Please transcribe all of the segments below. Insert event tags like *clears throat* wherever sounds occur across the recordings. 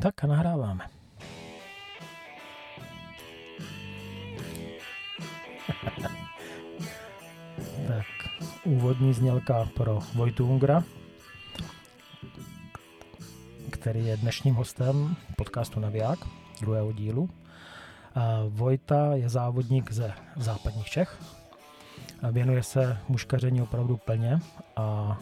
Tak a nahráváme. *laughs* tak, úvodní znělka pro Vojtu Ungra, který je dnešním hostem podcastu Naviják, druhého dílu. Vojta je závodník ze západních Čech. Věnuje se muškaření opravdu plně a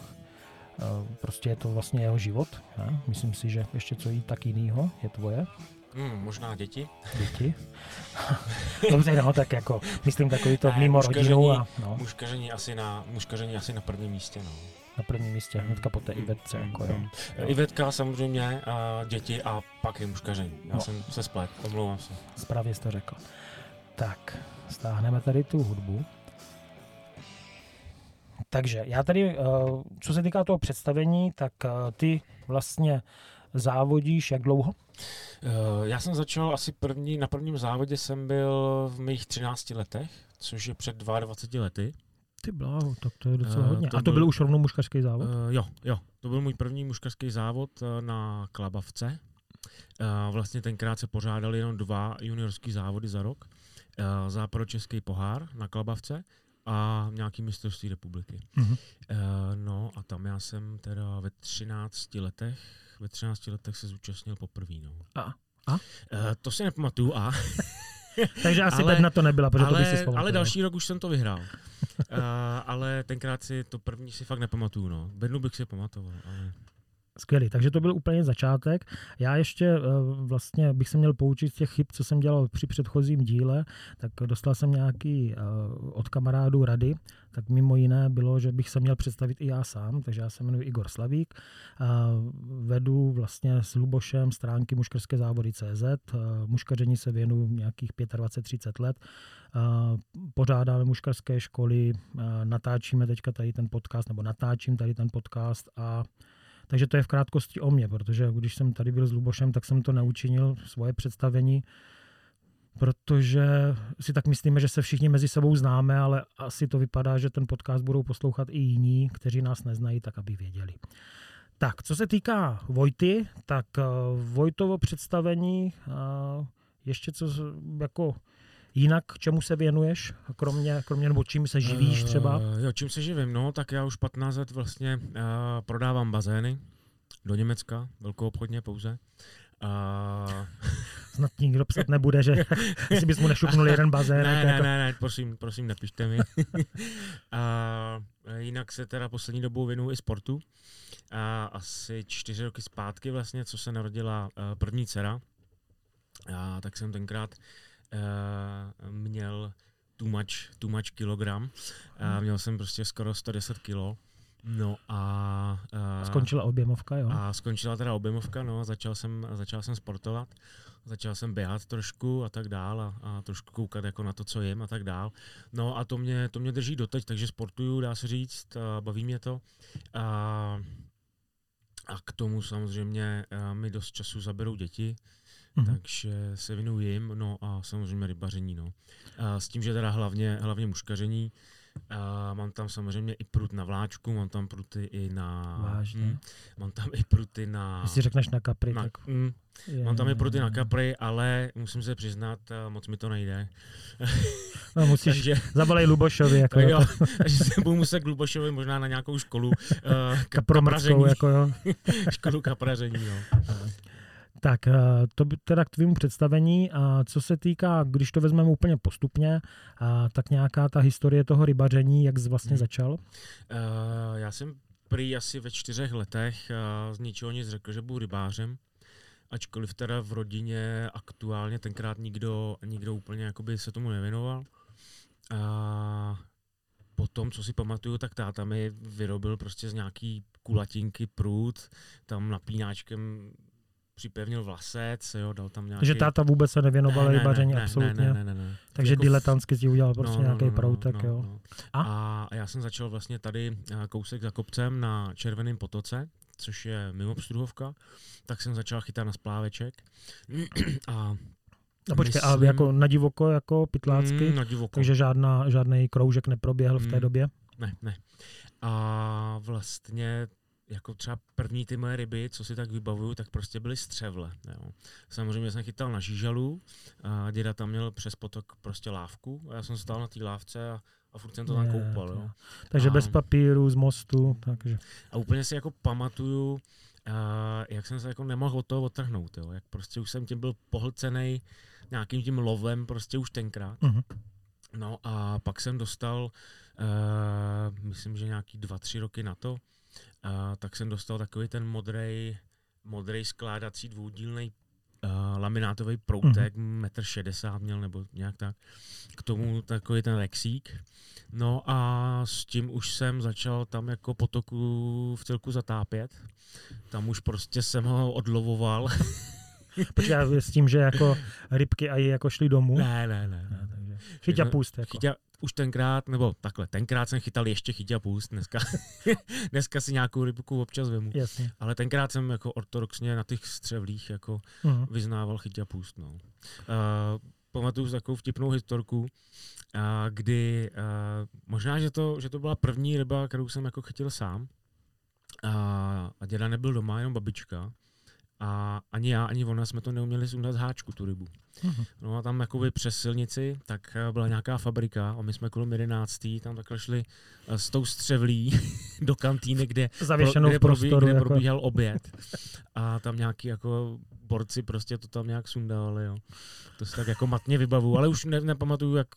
prostě je to vlastně jeho život. Ne? Myslím si, že ještě co jí tak jinýho je tvoje. Hmm, možná děti. Děti. *laughs* Dobře, no, tak jako, myslím takový to ne, mimo rodinu. A, no. muškaření, asi na, muškaření asi na prvním místě, no. Na prvním místě, hnedka po té Ivetce, jako jo. jo. Ivetka samozřejmě, a děti a pak je muškaření. Já no. jsem se splet, omlouvám se. Správně jsi to řekl. Tak, stáhneme tady tu hudbu. Takže já tady, eh, co se týká toho představení, tak eh, ty vlastně závodíš jak dlouho? Eh, já jsem začal asi první, na prvním závodě jsem byl v mých 13 letech, což je před 22 lety. Ty bláho, tak to je docela hodně. To A to byl, byl už rovnou muškařský závod? Uh, jo, jo. To byl můj první muškařský závod na Klabavce. Uh, vlastně tenkrát se pořádali jenom dva juniorský závody za rok. Uh, Západočeský pohár na Klabavce a nějaký mistrovství republiky. Mm-hmm. No a tam já jsem teda ve 13 letech, ve 13 letech se zúčastnil poprvé. No. A? a? Uh, to si nepamatuju a. *laughs* Takže asi ale, na to nebyla, protože ale, to by si Ale další rok už jsem to vyhrál. uh, ale tenkrát si to první si fakt nepamatuju. No. Bednu bych si pamatoval. Ale... Skvělý, takže to byl úplně začátek. Já ještě eh, vlastně bych se měl poučit z těch chyb, co jsem dělal při předchozím díle, tak dostal jsem nějaký eh, od kamarádů rady, tak mimo jiné bylo, že bych se měl představit i já sám, takže já se jmenuji Igor Slavík, vedu vlastně s Lubošem stránky muškarské závody CZ, muškaření se věnu nějakých 25-30 let, pořádáme muškarské školy, natáčíme teďka tady ten podcast, nebo natáčím tady ten podcast a takže to je v krátkosti o mě, protože když jsem tady byl s Lubošem, tak jsem to neučinil, svoje představení, protože si tak myslíme, že se všichni mezi sebou známe, ale asi to vypadá, že ten podcast budou poslouchat i jiní, kteří nás neznají, tak aby věděli. Tak, co se týká Vojty, tak uh, Vojtovo představení, uh, ještě co jako Jinak čemu se věnuješ, kromě, kromě nebo čím se živíš třeba? Uh, jo, čím se živím? No, tak já už 15 let vlastně uh, prodávám bazény do Německa, velkou obchodně pouze. Uh... *laughs* Snad nikdo psat nebude, že *laughs* si bys mu nešupnul jeden bazén. ne, ne, jako... ne, ne, prosím, prosím, nepište mi. *laughs* a jinak se teda poslední dobou věnuju i sportu. A asi čtyři roky zpátky vlastně, co se narodila první dcera, a tak jsem tenkrát uh, měl too much, too much kilogram. Uh, měl jsem prostě skoro 110 kilo. No a... Uh, skončila objemovka, jo? A skončila teda objemovka, no, začal jsem, začal jsem sportovat, začal jsem běhat trošku a tak dál a, a trošku koukat jako na to, co jim a tak dál. No a to mě, to mě drží doteď, takže sportuju, dá se říct, a baví mě to. A, a k tomu samozřejmě mi dost času zaberou děti, mm-hmm. takže se věnuju jim, no a samozřejmě rybaření, no. A s tím, že teda hlavně, hlavně muškaření, a mám tam samozřejmě i prut na vláčku, mám tam pruty i na... Vážně. Mm, mám tam i pruty na... Si řekneš na kapry, na, tak... Mm, je, mám tam i pruty je, na kapry, ale musím se přiznat, moc mi to nejde. *laughs* No musíš, takže, zabalej Lubošovi. Jako *laughs* jo, takže *laughs* se budu muset k Lubošovi možná na nějakou školu uh, kapraření. jako jo. školu kapraření, jo. Tak eh, to by teda k tvýmu představení. A co se týká, když to vezmeme úplně postupně, a tak nějaká ta historie toho rybaření, jak jsi vlastně hmm. začal? Uh, já jsem prý asi ve čtyřech letech uh, z ničeho nic řekl, že budu rybářem. Ačkoliv teda v rodině aktuálně tenkrát nikdo, nikdo úplně jakoby se tomu nevěnoval. A potom, co si pamatuju, tak táta mi vyrobil prostě z nějaký kulatinky prut, tam napínáčkem připevnil vlasec, jo, dal tam nějaký... Takže táta vůbec se nevěnoval ne, rybaření, ne, absolutně. Ne, ne, ne, ne. Takže jako diletantsky si udělal prostě no, nějaký no, no, proutek, no, jo. No. A? a já jsem začal vlastně tady eh, kousek za kopcem na Červeném potoce, což je mimo Pstruhovka, tak jsem začal chytat na spláveček. *clears throat* a No počkej, myslím, ale jako na divoko, jako pytlácky, mm, na divoko. takže žádná, žádný kroužek neproběhl v té mm, době? Ne, ne. A vlastně jako třeba první ty moje ryby, co si tak vybavuju, tak prostě byly střevle. Jo. Samozřejmě jsem chytal na žížalu a děda tam měl přes potok prostě lávku a já jsem stál na té lávce a, a furt jsem to tam koupal. Jo. Takže A- bez papíru, z mostu, takže. A úplně si jako pamatuju, uh, jak jsem se jako nemohl od toho odtrhnout, jo. jak prostě už jsem tím byl pohlcený nějakým tím lovem prostě už tenkrát. Mhm. No a pak jsem dostal, uh, myslím, že nějaký dva, tři roky na to, uh, tak jsem dostal takový ten modrej, modrej skládací dvoudílný uh, laminátový proutek, metr šedesát měl nebo nějak tak. K tomu takový ten lexík. No a s tím už jsem začal tam jako potoku v celku zatápět. Tam už prostě jsem ho odlovoval. Počkej, s tím, že jako rybky a jako šli domů. ne, ne, ne. Ne, takže *laughs* chyť a pust. Jako. Chytě, už tenkrát, nebo takhle, tenkrát jsem chytal ještě chytě a půst, dneska, *laughs* dneska si nějakou rybku občas vemu. Jasně. Ale tenkrát jsem jako ortodoxně na těch střevlích jako Mhm. vyznával chytě a půst. No. Uh, pamatuju si takovou vtipnou historku, uh, kdy uh, možná, že to, že to byla první ryba, kterou jsem jako chytil sám. A, a děda nebyl doma, jenom babička. A ani já, ani ona jsme to neuměli sundat z háčku, tu rybu. Mhm. No a tam jakoby přes silnici, tak eh, byla nějaká fabrika a my jsme kolem 11. tam takhle šli eh, s tou střevlí *laughs* do kantýny, kde, Zavěšenou kde, v prostoru. kde jako, probíhal oběd. A tam nějaký jako borci prostě to tam nějak sundávali, jo. To si tak jako matně vybavu, ale už ne, nepamatuju, jak,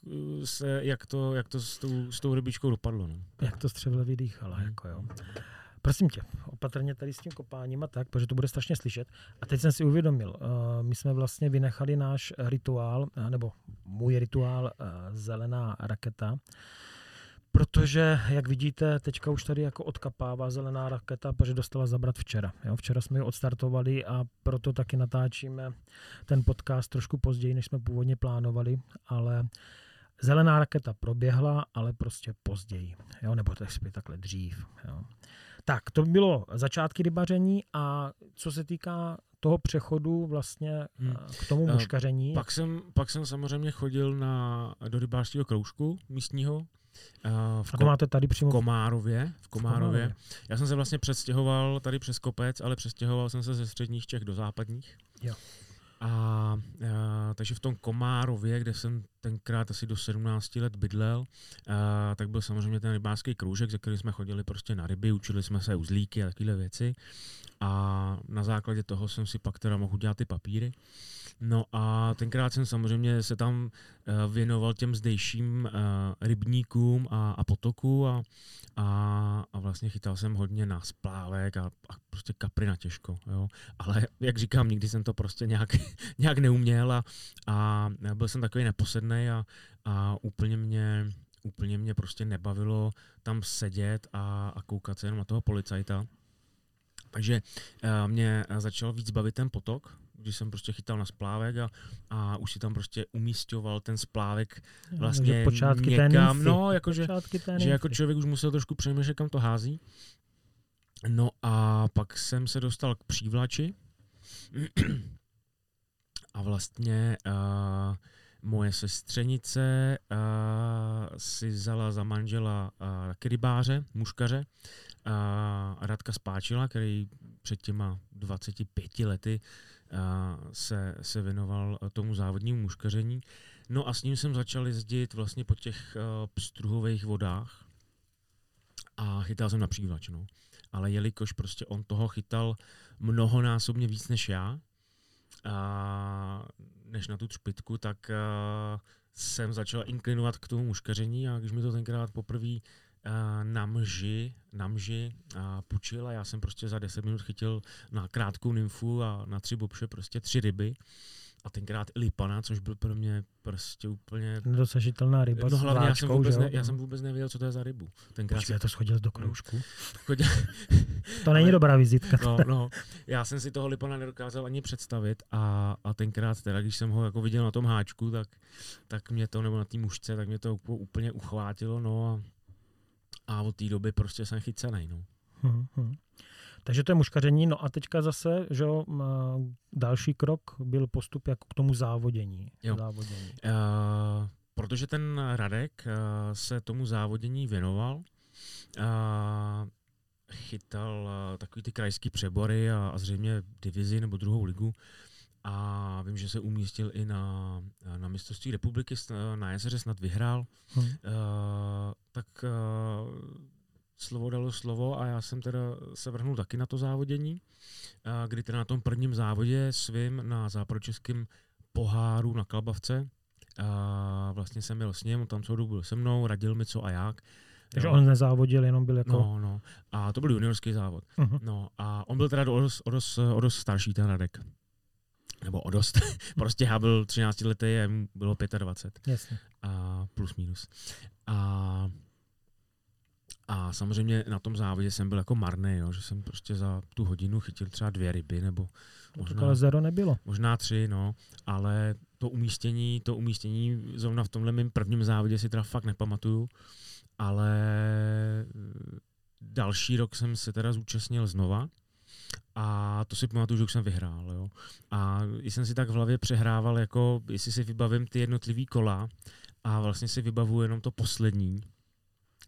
eh, se, jak, to, jak to s tou, s tou rybičkou dopadlo. No. jak to střevle vydýchala. Jako jo. Prosím tě, opatrně tady s tím kopáním a tak, protože to bude strašně slyšet. A teď jsem si uvědomil, uh, my jsme vlastně vynechali náš rituál, uh, nebo můj rituál uh, zelená raketa, protože, jak vidíte, teďka už tady jako odkapává zelená raketa, protože dostala zabrat včera. Jo? Včera jsme ji odstartovali a proto taky natáčíme ten podcast trošku později, než jsme původně plánovali, ale zelená raketa proběhla, ale prostě později, jo? nebo tak takhle dřív. Jo? Tak, to bylo začátky rybaření a co se týká toho přechodu vlastně Hmm. eh, k tomu Eh, muškaření. Pak jsem, pak jsem samozřejmě chodil na, do rybářského kroužku místního. eh, v a to máte tady přímo v Komárově, v Komárově. Komárově. Já jsem se vlastně přestěhoval tady přes kopec, ale přestěhoval jsem se ze středních Čech do západních. Jo. A, a takže v tom Komárově, kde jsem tenkrát asi do 17 let bydlel, a, tak byl samozřejmě ten rybářský kroužek, ze který jsme chodili prostě na ryby, učili jsme se uzlíky a takové věci. A na základě toho jsem si pak teda mohl udělat ty papíry. No a tenkrát jsem samozřejmě se tam eh, věnoval těm zdejším eh, rybníkům a, a potoku a, a, a vlastně chytal jsem hodně na splávek a, a prostě kapry na těžko. Jo. Ale jak říkám, nikdy jsem to prostě nějak, *laughs* nějak neuměl a, a byl jsem takový neposedný a, a úplně mě úplně mě prostě nebavilo tam sedět a, a koukat se jenom na toho policajta. Takže uh, mě začal víc bavit ten potok, když jsem prostě chytal na splávek a, a už si tam prostě umístěval ten splávek vlastně Takže počátky té někam, nymfy. no, jakože počátky té že jako člověk už musel trošku přemýšlet, kam to hází. No a pak jsem se dostal k přívlači *clears throat* a vlastně uh, moje sestřenice uh, si vzala za manžela taky rybáře, muškaře, uh, Radka Spáčila, který před těma 25 lety uh, se, se věnoval tomu závodnímu muškaření. No a s ním jsem začal jezdit vlastně po těch uh, pstruhových vodách a chytal jsem na přívlač, no. Ale jelikož prostě on toho chytal mnohonásobně víc než já, a než na tu třpitku, tak uh, jsem začal inklinovat k tomu muškaření a když mi to tenkrát poprvé uh, na mži, na mži a pučil a já jsem prostě za 10 minut chytil na krátkou nymfu a na tři bobše prostě tři ryby a tenkrát i lipana, což byl pro mě prostě úplně... Nedosažitelná ryba No hlavně já jsem, vůbec ne, já jsem vůbec nevěděl, co to je za rybu. Tenkrát Počkej, to schodil do kroužku. chodil, *laughs* To není Ale- dobrá vizitka. No, no, já jsem si toho Lipana nedokázal ani představit a, a tenkrát teda, když jsem ho jako viděl na tom háčku, tak, tak mě to, nebo na té mušce, tak mě to úplně- uchvátilo, no a, a od té doby prostě jsem chycený, no. Mhm, mhm. Takže to je muškaření. No a teďka zase, že jo, další krok byl postup jako k tomu závodění. Jo. závodění. Uh, protože ten Radek uh, se tomu závodění věnoval, uh, chytal uh, takový ty krajský přebory a, a zřejmě divizi nebo druhou ligu. A vím, že se umístil i na, na mistrovství republiky, na jezeře snad vyhrál. Hmm. Uh, tak uh, slovo dalo slovo a já jsem teda se vrhnul taky na to závodění, kdy teda na tom prvním závodě svým na západočeském poháru na Kalbavce, a vlastně jsem byl s ním, tam celou dobu byl se mnou, radil mi co a jak. Takže on nezávodil, jenom byl jako... No, no. A to byl juniorský závod. Uh-huh. No a on byl teda o dost, o dost, o dost starší, ten Radek. Nebo o dost. *laughs* prostě já byl 13 letý a bylo 25. Jasně. A plus minus. A a samozřejmě na tom závodě jsem byl jako marný, jo, že jsem prostě za tu hodinu chytil třeba dvě ryby, nebo možná, ale zero nebylo. Možná tři, no, ale to umístění, to umístění zrovna v tomhle mém prvním závodě si teda fakt nepamatuju, ale další rok jsem se teda zúčastnil znova a to si pamatuju, že už jsem vyhrál. Jo. A jsem si tak v hlavě přehrával, jako jestli si vybavím ty jednotlivý kola a vlastně si vybavuju jenom to poslední,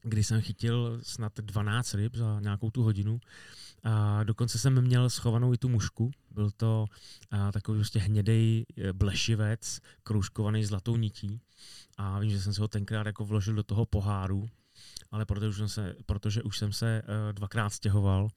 kdy jsem chytil snad 12 ryb za nějakou tu hodinu. A dokonce jsem měl schovanou i tu mušku. Byl to a, takový prostě hnědej e, blešivec, kroužkovaný zlatou nití. A vím, že jsem se ho tenkrát jako vložil do toho poháru ale protože už jsem se, protože už jsem se uh, dvakrát stěhoval, uh,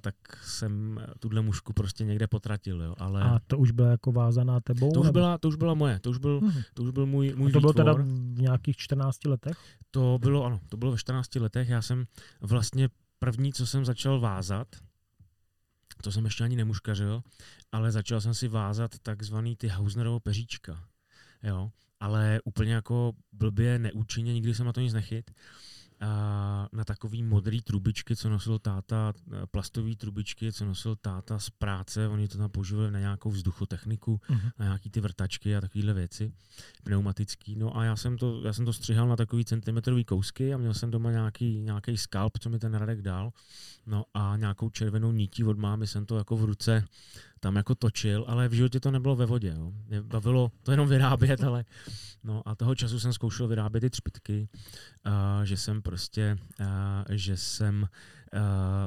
tak jsem tuhle mušku prostě někde potratil. Jo. Ale... A to už byla jako vázaná tebou? To už, byla, to už byla moje, to už byl, hmm. to už byl můj, můj A to bylo výtvor. teda v nějakých 14 letech? To bylo, ano, to bylo ve 14 letech. Já jsem vlastně první, co jsem začal vázat, to jsem ještě ani nemuškařil, ale začal jsem si vázat takzvaný ty Hausnerovo peříčka. Jo ale úplně jako blbě, neúčinně, nikdy jsem na to nic nechyt. A na takový modrý trubičky, co nosil táta, plastové trubičky, co nosil táta z práce, oni to tam používali na nějakou vzduchotechniku, uh-huh. na nějaký ty vrtačky a takovéhle věci, pneumatický. No a já jsem to, já jsem to střihal na takový centimetrový kousky a měl jsem doma nějaký, nějaký skalp, co mi ten Radek dal. No a nějakou červenou nití od mámy jsem to jako v ruce tam jako točil, ale v životě to nebylo ve vodě. Jo. Mě bavilo to jenom vyrábět, ale no a toho času jsem zkoušel vyrábět ty třpitky, uh, že jsem prostě, uh, že jsem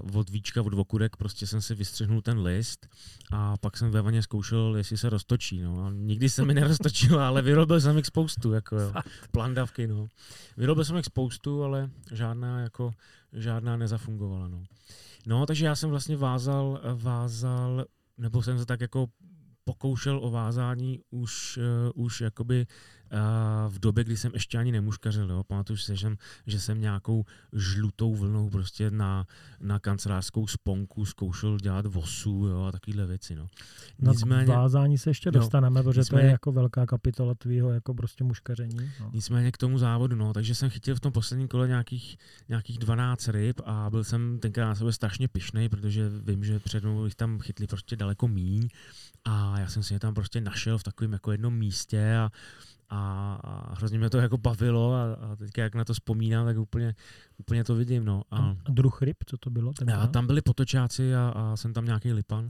uh, od víčka, od vokurek, prostě jsem si vystřihnul ten list a pak jsem ve vaně zkoušel, jestli se roztočí. No. A nikdy se mi neroztočilo, ale vyrobil jsem jich spoustu, jako jo. plandavky. No. Vyrobil jsem jich spoustu, ale žádná, jako, žádná nezafungovala. No. No, takže já jsem vlastně vázal, vázal nebo jsem se tak jako pokoušel o vázání už, uh, už jakoby v době, kdy jsem ještě ani nemuškařil. Jo. Pamatuju si, že jsem, že jsem nějakou žlutou vlnou prostě na, na kancelářskou sponku zkoušel dělat vosu jo, a takovéhle věci. No. Nicméně, na vázání se ještě dostaneme, protože nicméně, to je jako velká kapitola tvýho jako prostě muškaření. No. Nicméně k tomu závodu, no, takže jsem chytil v tom posledním kole nějakých, nějakých 12 ryb a byl jsem tenkrát na sebe strašně pišnej, protože vím, že před mnou jich tam chytli prostě daleko míň a já jsem si je tam prostě našel v takovém jako jednom místě a a, a hrozně mě to jako bavilo a, a teďka jak na to vzpomínám, tak úplně, úplně to vidím. No. A, a druh ryb, co to bylo? A tam byli potočáci a, a jsem tam nějaký lipan.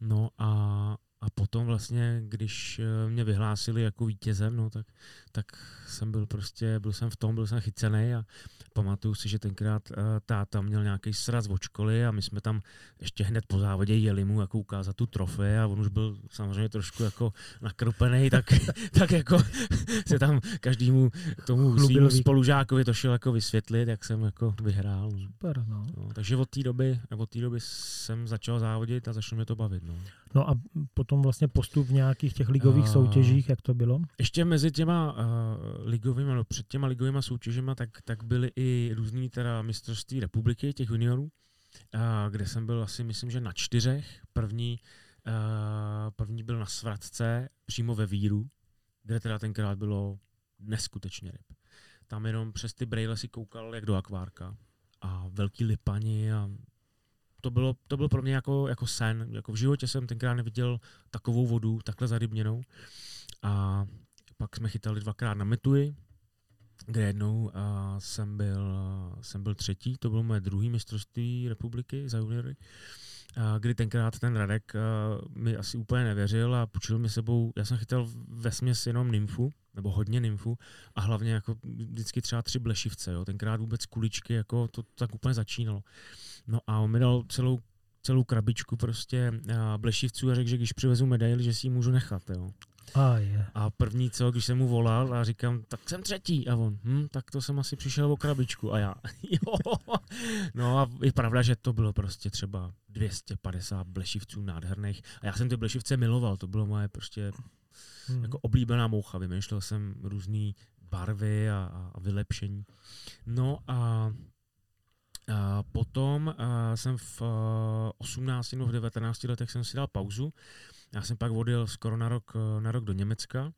No a, a potom vlastně, když eh, mě vyhlásili jako vítězem, no, tak, tak jsem byl prostě, byl jsem v tom, byl jsem chycený a pamatuju si, že tenkrát uh, táta měl nějaký sraz od školy a my jsme tam ještě hned po závodě jeli mu jako ukázat tu trofej a on už byl samozřejmě trošku jako nakropený, *laughs* tak, tak jako se tam každému tomu svým spolužákovi to šel jako vysvětlit, jak jsem jako vyhrál. Super, no. no takže od té doby, od té doby jsem začal závodit a začalo mě to bavit. No. No a potom vlastně postup v nějakých těch ligových uh, soutěžích, jak to bylo? Ještě mezi těma uh, ligovými, no před těma ligovými soutěžima, tak, tak byly i různý teda mistrovství republiky těch juniorů, uh, kde jsem byl asi, myslím, že na čtyřech. První, uh, první byl na Svratce, přímo ve Víru, kde teda tenkrát bylo neskutečně ryb. Tam jenom přes ty brejle si koukal jak do akvárka a velký lipani a to bylo, to bylo pro mě jako, jako sen. Jako v životě jsem tenkrát neviděl takovou vodu, takhle zarybněnou. A pak jsme chytali dvakrát na Metuji, kde jednou uh, jsem, byl, jsem byl třetí, to bylo moje druhé mistrovství republiky za juniory, uh, kdy tenkrát ten Radek mi asi úplně nevěřil a půjčil mi sebou, já jsem chytal ve směs jenom nymfu, nebo hodně nymfů a hlavně jako vždycky třeba tři blešivce, jo. tenkrát vůbec kuličky, jako to, tak úplně začínalo. No a on mi dal celou celou krabičku prostě blešivců a řekl, že když přivezu medaili, že si ji můžu nechat. Jo. A, je. a první co, když jsem mu volal a říkám, tak jsem třetí. A on, hm, tak to jsem asi přišel o krabičku. A já, *laughs* jo. No a je pravda, že to bylo prostě třeba 250 blešivců nádherných. A já jsem ty blešivce miloval, to bylo moje prostě hmm. jako oblíbená moucha. Vymýšlel jsem různé barvy a, a vylepšení. No a a potom a jsem v 18 nebo v 19 letech jsem si dal pauzu. Já jsem pak odjel skoro na rok, na rok do Německa.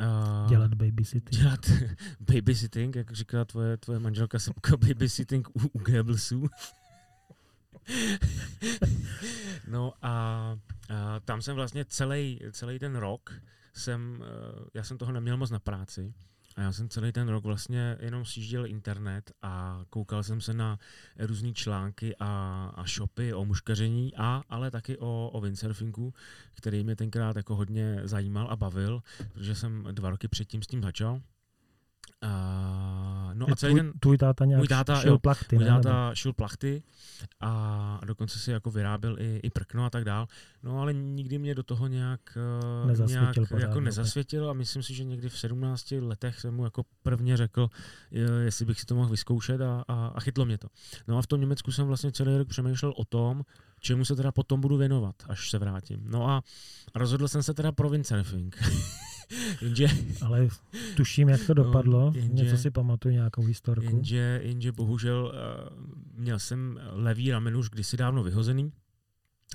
Uh, dělat babysitting. Dělat *laughs* babysitting, jak říká tvoje, tvoje manželka Sepka, *laughs* babysitting u, u Goebbelsů. *laughs* no a, a tam jsem vlastně celý, celý ten rok jsem, já jsem toho neměl moc na práci, a já jsem celý ten rok vlastně jenom sjížděl internet a koukal jsem se na různé články a, a shopy o muškaření, a, ale taky o, o windsurfingu, který mě tenkrát jako hodně zajímal a bavil, protože jsem dva roky předtím s tím začal. A, no a celý ten, tvůj táta nějak můj táta, šil plachty, můj táta šil plachty a dokonce si jako vyráběl i, i prkno a tak dál. No ale nikdy mě do toho nějak, eh, nezasvětil nějak jako pořád, jako nezasvětil a myslím si, že někdy v 17 letech jsem mu jako prvně řekl, jestli bych si to mohl vyzkoušet a, a, a chytlo mě to. No a v tom Německu jsem vlastně celý rok přemýšlel o tom, čemu se teda potom budu věnovat, až se vrátím. No a rozhodl jsem se teda pro windsurfing. *laughs* jenže, Ale tuším, jak to no, dopadlo. No, jenže, Něco si pamatuju, nějakou historku. Jenže, jenže bohužel uh, měl jsem levý ramen už kdysi dávno vyhozený.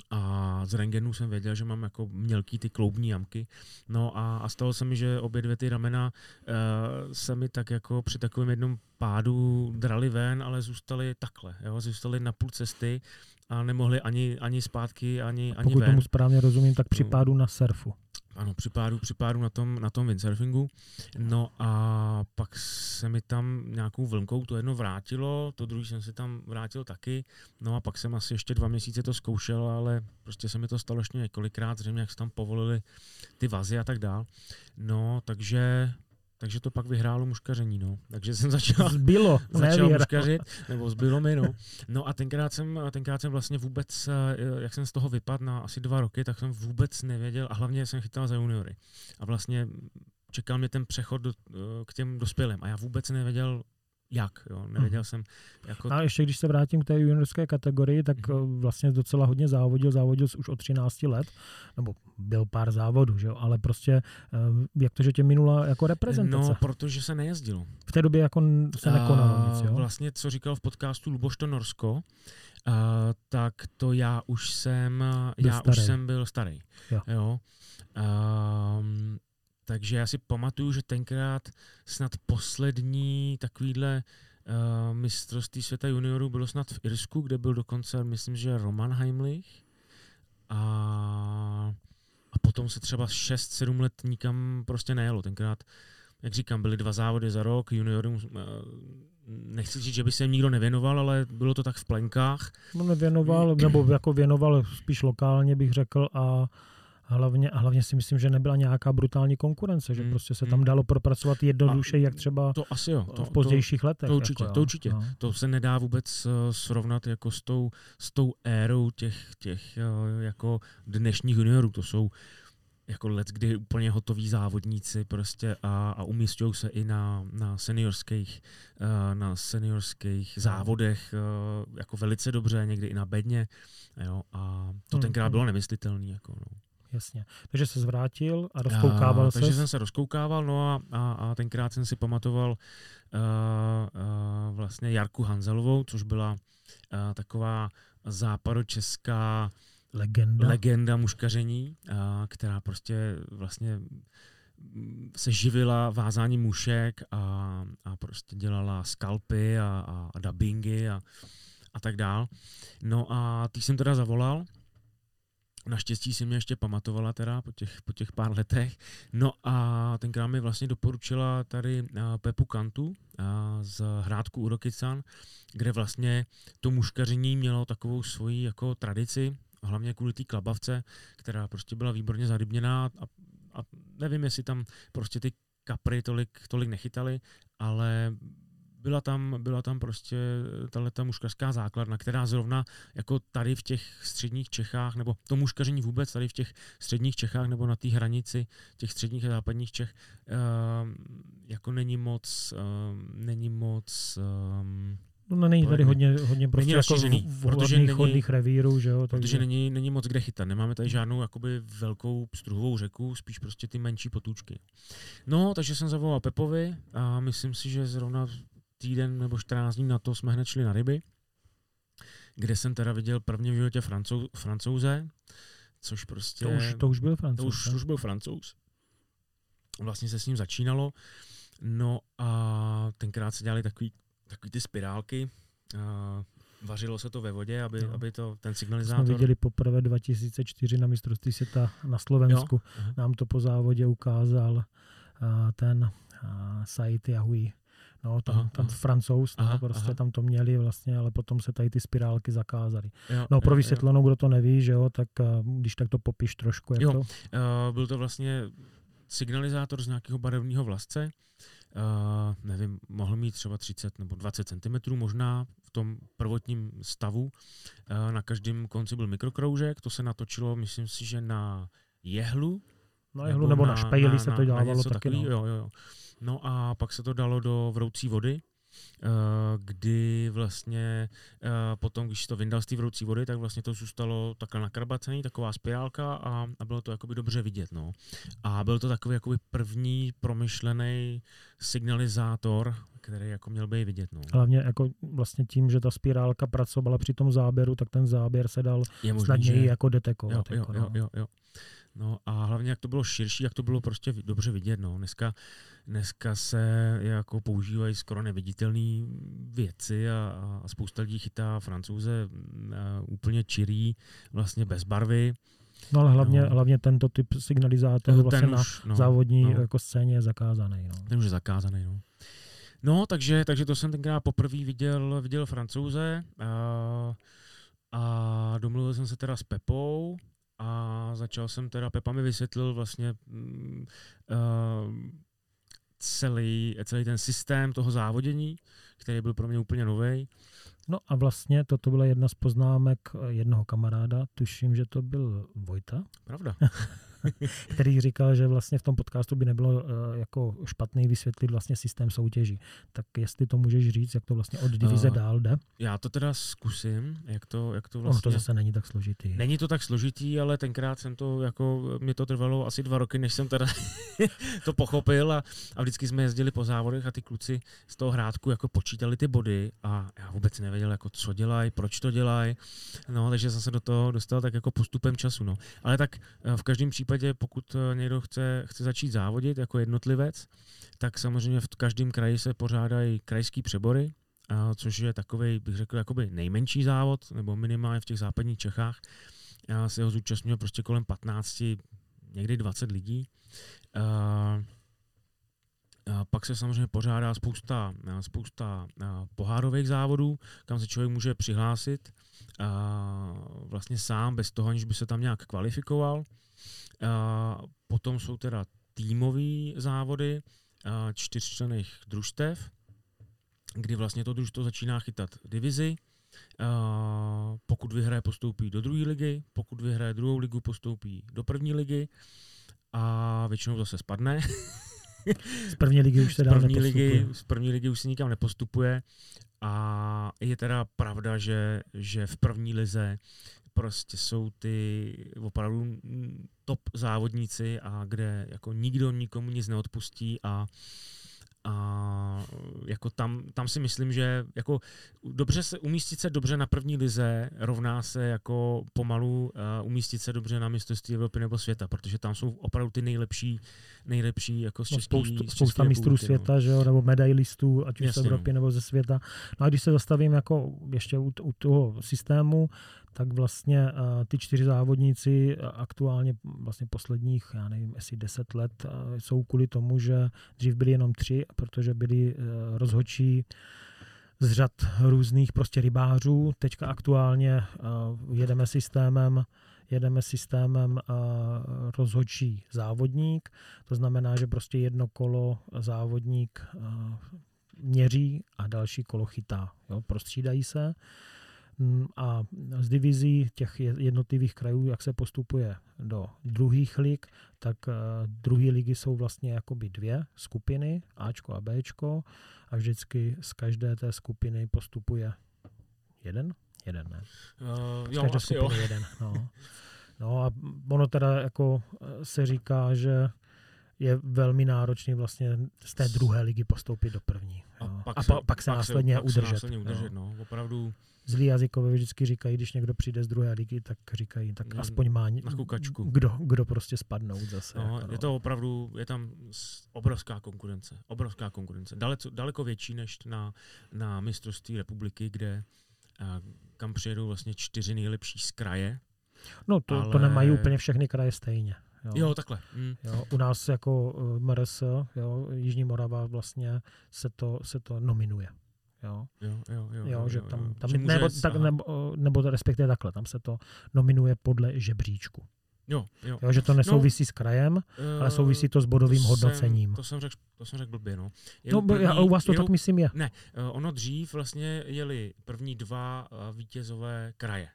A z rengenu jsem věděl, že mám jako mělký ty kloubní jamky. No a, a stalo se mi, že obě dvě ty ramena uh, se mi tak jako při takovém jednom pádu drali ven, ale zůstaly takhle. Jo? Zůstaly na půl cesty a nemohli ani, ani zpátky, ani, ani Pokud ven. tomu správně rozumím, tak při no. pádu na surfu. Ano, při pádu, při pádu na tom, na tom windsurfingu. No a pak se mi tam nějakou vlnkou to jedno vrátilo, to druhý jsem si tam vrátil taky. No a pak jsem asi ještě dva měsíce to zkoušel, ale prostě se mi to stalo ještě několikrát, zřejmě jak se tam povolili ty vazy a tak dál. No, takže takže to pak vyhrálo muškaření, no. Takže jsem začal, zbylo, *laughs* začal muškařit, nebo zbylo mi, no. No a tenkrát jsem, tenkrát jsem vlastně vůbec, eh, jak jsem z toho vypadl na asi dva roky, tak jsem vůbec nevěděl a hlavně jsem chytal za juniory. A vlastně čekal mě ten přechod do, eh, k těm dospělým a já vůbec nevěděl, jak. Jo. Nevěděl hmm. jsem. Jako... A ještě když se vrátím k té juniorské kategorii, tak hmm. vlastně docela hodně závodil. Závodil už od 13 let, nebo byl pár závodů, že jo? ale prostě eh, jak to, že tě minula jako reprezentace? No, protože se nejezdilo. V té době jako se nekonalo nic, jo? Vlastně, co říkal v podcastu Luboš to Norsko, uh, tak to já už jsem, byl já starý. už jsem byl starý. Jo. jo? Uh, takže já si pamatuju, že tenkrát snad poslední takovýhle uh, mistrovství světa juniorů bylo snad v Irsku, kde byl dokonce, myslím, že Roman Heimlich. A, a potom se třeba 6-7 let nikam prostě nejelo. Tenkrát, jak říkám, byly dva závody za rok, juniorům uh, nechci říct, že by se jim nikdo nevěnoval, ale bylo to tak v plenkách. No nevěnoval, nebo jako věnoval spíš lokálně bych řekl a hlavně, a hlavně si myslím, že nebyla nějaká brutální konkurence, že mm, prostě se tam mm. dalo propracovat jednoduše, jak třeba to asi jo, to, v pozdějších to, letech. To určitě, jako, to, určitě. No. to se nedá vůbec uh, srovnat jako s tou, s tou érou těch, těch uh, jako dnešních juniorů. To jsou jako let, kdy úplně hotoví závodníci prostě a, a umístují se i na, na seniorských, uh, na seniorských závodech uh, jako velice dobře, někdy i na bedně. Jo, a to hmm. tenkrát bylo nemyslitelné. Jako, no jasně. Takže se zvrátil a rozkoukával se. Takže jsem se rozkoukával, no a, a, a tenkrát jsem si pamatoval uh, uh, vlastně Jarku Hanzelovou, což byla uh, taková západočeská legenda, legenda muškaření, uh, která prostě vlastně se živila vázání mušek a, a prostě dělala skalpy a, a, a dubbingy a, a tak dál. No a ty jsem teda zavolal Naštěstí si mě ještě pamatovala teda po těch, po těch pár letech. No a tenkrát mi vlastně doporučila tady Pepu Kantu z Hrádku Urokican, kde vlastně to muškaření mělo takovou svoji jako tradici, hlavně kvůli té klabavce, která prostě byla výborně zarybněná a, a nevím, jestli tam prostě ty kapry tolik, tolik nechytali, ale byla tam, byla tam prostě tahle ta muškařská základna, která zrovna jako tady v těch středních Čechách, nebo to muškaření vůbec tady v těch středních Čechách, nebo na té hranici těch středních a západních Čech, uh, jako není moc, uh, není moc No není tady hodně, hodně prostě není jako v, protože není, chodných revírů, že jo? Takže... Protože není, není moc kde chytat. Nemáme tady žádnou jakoby velkou struhovou řeku, spíš prostě ty menší potůčky. No, takže jsem zavolal Pepovi a myslím si, že zrovna týden nebo 14 dní na to jsme hned šli na ryby, kde jsem teda viděl první v životě francou, francouze, což prostě... To už, to už byl francouz. To už, už byl francouz. Vlastně se s ním začínalo. No a tenkrát se dělali takový, takový ty spirálky, a vařilo se to ve vodě, aby, no. aby to ten signalizátor... Jsme viděli poprvé 2004 na mistrovství světa na Slovensku. Jo. Nám to po závodě ukázal uh, ten uh, Said Yahui. No, tam, aha, tam aha. francouz, no, aha, prostě aha. tam to měli vlastně, ale potom se tady ty spirálky zakázaly. Jo, no pro vysvětlenou, kdo to neví, že jo, tak uh, když tak to popiš trošku. Jak jo, to? Uh, byl to vlastně signalizátor z nějakého barevného vlasce, uh, nevím, mohl mít třeba 30 nebo 20 cm možná v tom prvotním stavu. Uh, na každém konci byl mikrokroužek, to se natočilo, myslím si, že na jehlu. Na jehlu nebo, nebo na, na špejli na, se to dělávalo taky. Takový, no. jo, jo, jo. No a pak se to dalo do vroucí vody, eh, kdy vlastně eh, potom, když to vyndal z té vroucí vody, tak vlastně to zůstalo takhle nakrabacený, taková spirálka a, a bylo to jakoby dobře vidět. No. A byl to takový jakoby první promyšlený signalizátor, který jako měl být vidět. No. Hlavně jako vlastně tím, že ta spirálka pracovala při tom záběru, tak ten záběr se dal snadněji že... jako detekovat. Jo, jako, jo, no. jo, jo. No a hlavně, jak to bylo širší, jak to bylo prostě dobře vidět. No. Dneska, dneska se jako používají skoro neviditelné věci a, a spousta lidí chytá francouze úplně čirý, vlastně bez barvy. No ale hlavně, no. hlavně tento typ signalizátoru vlastně už, na no, závodní no. jako scéně je zakázaný. No. Ten už je zakázaný, no. No, takže, takže to jsem tenkrát poprvé viděl, viděl francouze a, a domluvil jsem se teda s Pepou, a začal jsem teda, Pepa mi vysvětlil vlastně uh, celý, celý ten systém toho závodění, který byl pro mě úplně nový. No a vlastně toto byla jedna z poznámek jednoho kamaráda, tuším, že to byl Vojta. Pravda. *laughs* *laughs* který říkal, že vlastně v tom podcastu by nebylo uh, jako špatný vysvětlit vlastně systém soutěží. Tak jestli to můžeš říct, jak to vlastně od divize uh, dál jde? Já to teda zkusím, jak to, jak to vlastně... Ono to zase není tak složitý. Není to tak složitý, ale tenkrát jsem to, jako, mě to trvalo asi dva roky, než jsem teda *laughs* to pochopil a, a vždycky jsme jezdili po závodech a ty kluci z toho hrádku jako počítali ty body a já vůbec nevěděl, jako co dělají, proč to dělají. No, takže jsem se do toho dostal tak jako postupem času. No. Ale tak eh, v každém případě případě, pokud eh, někdo chce, chce začít závodit jako jednotlivec, tak samozřejmě v každém kraji se pořádají krajský přebory, což je takový, bych řekl, jakoby nejmenší závod, nebo minimálně v těch západních Čechách. Se ho zúčastňuje prostě kolem 15, někdy 20 lidí. A, pak se samozřejmě pořádá spousta, spousta pohárových závodů, kam se člověk může přihlásit a vlastně sám, bez toho, aniž by se tam nějak kvalifikoval. A potom jsou teda týmové závody čtyřčlených družstev, kdy vlastně to družstvo začíná chytat divizi. A pokud vyhraje, postoupí do druhé ligy, pokud vyhraje druhou ligu, postoupí do první ligy a většinou zase spadne. Z první ligy už se dál z první ligy, Z první ligy už se nikam nepostupuje a je teda pravda, že, že v první lize prostě jsou ty opravdu top závodníci a kde jako nikdo nikomu nic neodpustí a a jako tam, tam si myslím, že jako dobře se, umístit se dobře na první lize rovná se jako pomalu uh, umístit se dobře na mistrovství Evropy nebo světa, protože tam jsou opravdu ty nejlepší, nejlepší jako z no, spoustu, spousta mistrů světa, no. že jo, nebo medailistů, ať už Jasně, z Evropy no. nebo ze světa. No a když se zastavím jako ještě u, u toho systému, tak vlastně uh, ty čtyři závodníci aktuálně vlastně posledních, já nevím, jestli deset let uh, jsou kvůli tomu, že dřív byli jenom tři, protože byli rozhodčí z řad různých prostě rybářů. Teďka aktuálně jedeme systémem jedeme systémem rozhodčí závodník. To znamená, že prostě jedno kolo závodník měří a další kolo chytá. Jo? Prostřídají se. Mm, a z divizí těch jednotlivých krajů, jak se postupuje do druhých lig, tak uh, druhé ligy jsou vlastně jakoby dvě skupiny, Ačko a Bčko a vždycky z každé té skupiny postupuje jeden? Jeden, ne? Uh, jo, asi jo. *laughs* jeden, no. no a ono teda jako se říká, že je velmi náročný vlastně z té druhé ligy postoupit do první. A, pak, a se, pa, pak se pak následně se, udržet. Se následně udržet no. no. Opravdu zlí jazykové vždycky říkají, když někdo přijde z druhé ligy, tak říkají, tak aspoň má na kukačku. Kdo, kdo prostě spadnout zase. No, jako, no. Je to opravdu, je tam obrovská konkurence. Obrovská konkurence. Daleko, daleko větší než na, na mistrovství republiky, kde a, kam přijedou vlastně čtyři nejlepší z kraje. No to, ale... to nemají úplně všechny kraje stejně. Jo, jo takhle. Mm. Jo, u nás jako uh, MRS, jo, Jižní Morava vlastně se to, se to nominuje. Jo, jo, jo, jo, jo, že tam, tam že nebo, tak, nebo, nebo respektive takhle, tam se to nominuje podle žebříčku. Jo, jo. jo že to nesouvisí no, s krajem, uh, ale souvisí to s bodovým to hodnocením. Jsem, to jsem řekl to jsem řekl blbě, no. no první, já, u vás to jel, tak myslím je. Ne, uh, ono dřív vlastně jeli první dva uh, vítězové kraje.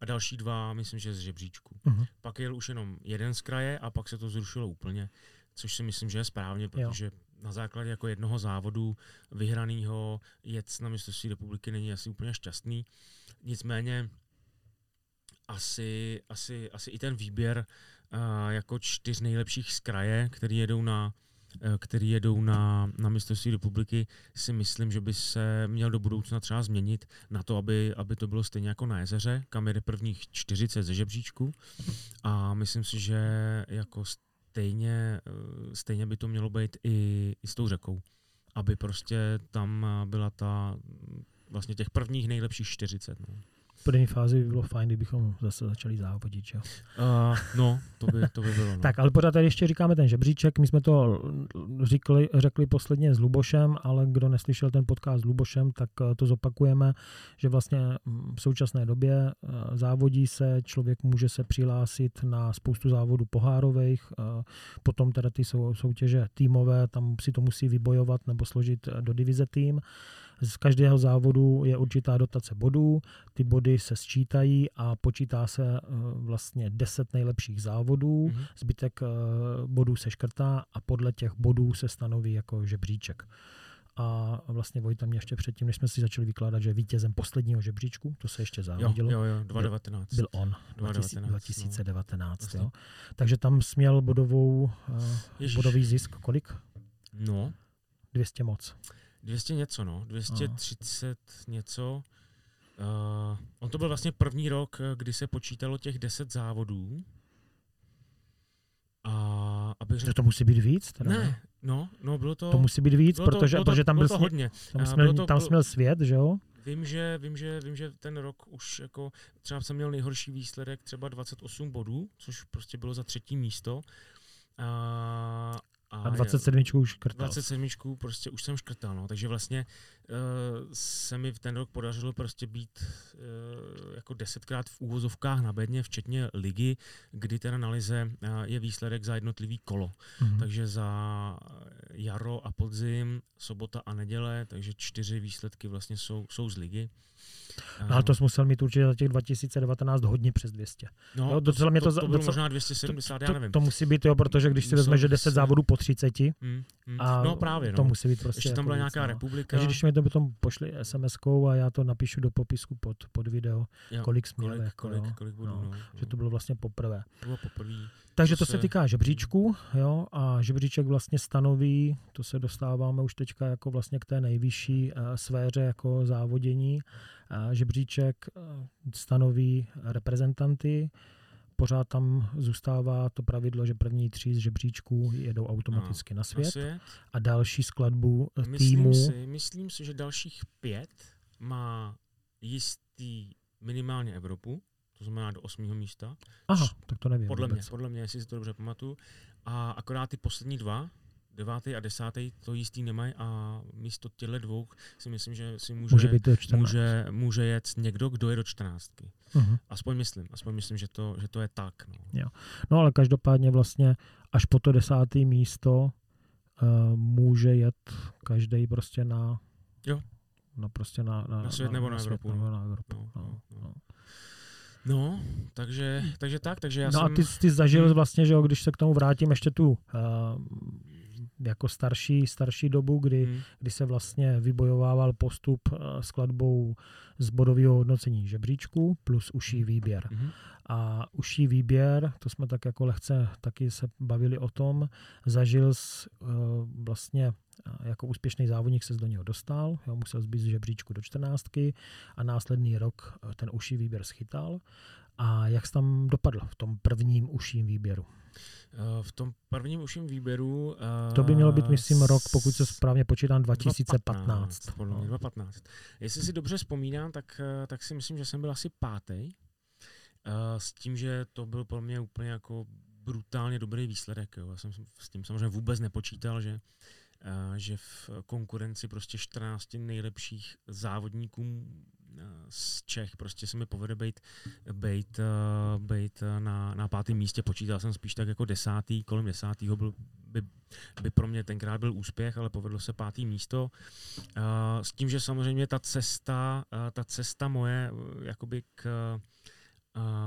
A další dva, myslím, že z žebříčku. Uh-huh. Pak jel už jenom jeden z kraje a pak se to zrušilo úplně, což si myslím, že je správně, protože jo na základě jako jednoho závodu vyhraného jet na mistrovství republiky není asi úplně šťastný. Nicméně asi, asi, asi i ten výběr uh, jako čtyř nejlepších z kraje, který jedou na který jedou na, na mistrovství republiky, si myslím, že by se měl do budoucna třeba změnit na to, aby, aby to bylo stejně jako na jezeře, kam jede prvních 40 ze žebříčku. A myslím si, že jako stejně, eh, stejně by to mělo být i, i s tou řekou. Aby prostě tam byla ta vlastně těch prvních nejlepších 40. No první fázi by bylo fajn, kdybychom zase začali závodit. Jo? Uh, no, to by, to by bylo. No. tak, ale pořád tady ještě říkáme ten žebříček. My jsme to řekli, řekli posledně s Lubošem, ale kdo neslyšel ten podcast s Lubošem, tak eh, to zopakujeme, že vlastně mm, v současné době eh, závodí se, člověk může se přihlásit na spoustu závodů pohárových, eh, potom teda ty soutěže týmové, tam si to musí vybojovat nebo složit do divize tým. Z každého závodu je určitá dotace bodů, ty body se sčítají a počítá se eh, vlastně 10 nejlepších závodů, mm-hmm. zbytek eh, bodů se škrtá a podle těch bodů se stanoví jako žebříček. A vlastně Vojta mě ještě předtím, než jsme si začali vykládat, že vítězem posledního žebříčku, to se ještě závodilo. Jo, jo, jo 2019. Byl, byl on, 2019, 2019 no. jo. Takže tam směl bodovou, uh, bodový zisk kolik? No. 200 moc. 200 něco, no. 230 Aha. něco. Uh, on to byl vlastně první rok, kdy se počítalo těch 10 závodů. A aby řekl... To musí být víc? Teda, ne, no, no bylo to... To musí být víc, bylo protože, to, protože tam byl, to hodně. Tam, směl, to, tam směl svět, že jo? Vím že, vím, že, vím, že ten rok už jako, třeba jsem měl nejhorší výsledek, třeba 28 bodů, což prostě bylo za třetí místo. A, a, a 27 už škrtal. 27 prostě už jsem škrtal, no. takže vlastně se mi v ten rok podařilo prostě být uh, jako desetkrát v úvozovkách na bedně, včetně ligy, kdy teda na lize uh, je výsledek za jednotlivý kolo. Mm-hmm. Takže za jaro a podzim, sobota a neděle, takže čtyři výsledky vlastně jsou, jsou z ligy. No, ale to jsi musel mít určitě za těch 2019 hodně přes 200. No, jo, docela to, mě to, to, to bylo možná 270, to, já nevím. To, to musí být, jo, protože když si vezme, že 10 závodů po 30, mm, mm. a no právě, no. to musí být prostě Ještě tam byla jako nějaká no. republika. Takže když mi to potom pošli SMS-kou a já to napíšu do popisku pod, pod video, jo, kolik jsme kolik, jako, kolik, no, kolik budu, no, no, že to bylo vlastně poprvé. To bylo poprvé. Takže to se, se týká žebříčku, jo, a žebříček vlastně stanoví, to se dostáváme už teďka jako vlastně k té nejvyšší uh, sféře jako závodění, uh, žebříček uh, stanoví reprezentanty, pořád tam zůstává to pravidlo, že první tři z žebříčků jedou automaticky no, na, svět, na svět a další skladbu týmu. Myslím si, myslím si, že dalších pět má jistý minimálně Evropu, to znamená do osmého místa. Aha, tak to nevím. Podle vůbec. mě, podle mě, jestli si to dobře pamatuju. A akorát ty poslední dva devátý a desátý to jistý nemají a místo těchto dvou si myslím, že si může, Může být do 14. může, může jet někdo, kdo je do čtrnáctky. Mhm. Aspoň myslím, aspoň myslím, že to, že to je tak. No. No ale každopádně vlastně až po to desátý místo uh, může jet každý prostě na Jo. No prostě na, na, Na svět nebo na svět Evropu, nebo no. na Evropu. No, No, no, no. No, takže, takže tak, takže já no jsem... a ty, ty zažil Hmm. vlastně, že jo, když se k tomu vrátím ještě tu uh, jako starší, starší dobu, kdy, Hmm, kdy se vlastně vybojovával postup uh, skladbou z bodového hodnocení žebříčku plus uší výběr. mhm, A uší výběr, to jsme tak jako lehce taky se bavili o tom, zažil s, uh, vlastně uh, jako úspěšný závodník se do něho dostal, jo, musel zbýt z žebříčku do čtrnáctky a následný rok ten uší výběr schytal. A jak jsi tam dopadl v tom prvním uším výběru? Eh, V tom prvním uším výběru... eh, To by mělo být, myslím, rok, pokud se správně počítám, 2015. 2015, podle mě No. 2015. Jestli si dobře vzpomínám, tak, eh, tak si myslím, že jsem byl asi pátý. S tím, že to byl pro mě úplně jako brutálně dobrý výsledek. Jo. Já jsem s tím samozřejmě vůbec nepočítal, že, eh, že v konkurenci prostě 14 nejlepších závodníků z Čech prostě se mi povede být, být, eh, být eh, na, na pátém místě. Počítal jsem spíš tak jako desátý, kolem desátýho byl, by, by pro mě tenkrát byl úspěch, ale povedlo se pátý místo. Uh, s tím, že samozřejmě ta cesta, uh, ta cesta moje jakoby k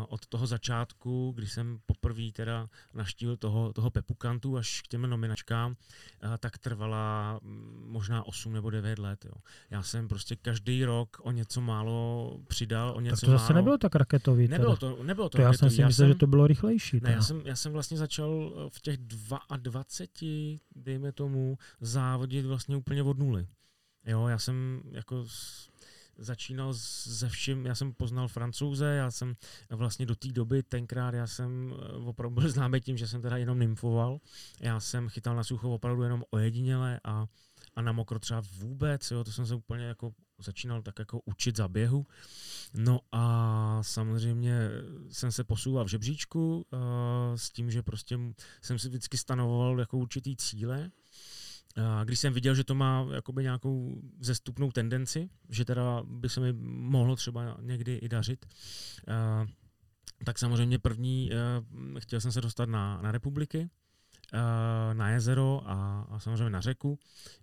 od toho začátku, kdy jsem poprvé teda naštívil toho, toho Pepukantu až k těm nominačkám, tak trvala mm, možná 8 nebo 9 let. Jo. Já jsem prostě každý rok o něco málo přidal, o něco Tak to zase málo... nebylo tak raketový. Nebylo teda. to, nebylo to, to já jsem raketový. si myslel, že to bylo rychlejší. Ne, já jsem, já jsem vlastně začal eh, v těch 22, dejme tomu, závodit vlastně úplně od nuly. Jo, já jsem jako začínal ze vším, já jsem poznal francouze, já jsem vlastně do té doby, tenkrát já jsem eh, opravdu byl známý tím, že jsem teda jenom nymfoval. Já jsem chytal na sucho opravdu jenom ojediněle a, a na mokro třeba vůbec, jo, to jsem se úplně jako začínal tak jako učit za běhu. No a samozřejmě jsem se posouval v žebříčku uh, s tím, že prostě jsem si vždycky stanovoval jako určitý cíle. Když jsem viděl, že to má jakoby nějakou zestupnou tendenci, že teda by se mi mohlo třeba někdy i dařit, tak samozřejmě první, uh, chtěl jsem se dostat na, na republiky, uh, na jezero a, a samozřejmě na řeku,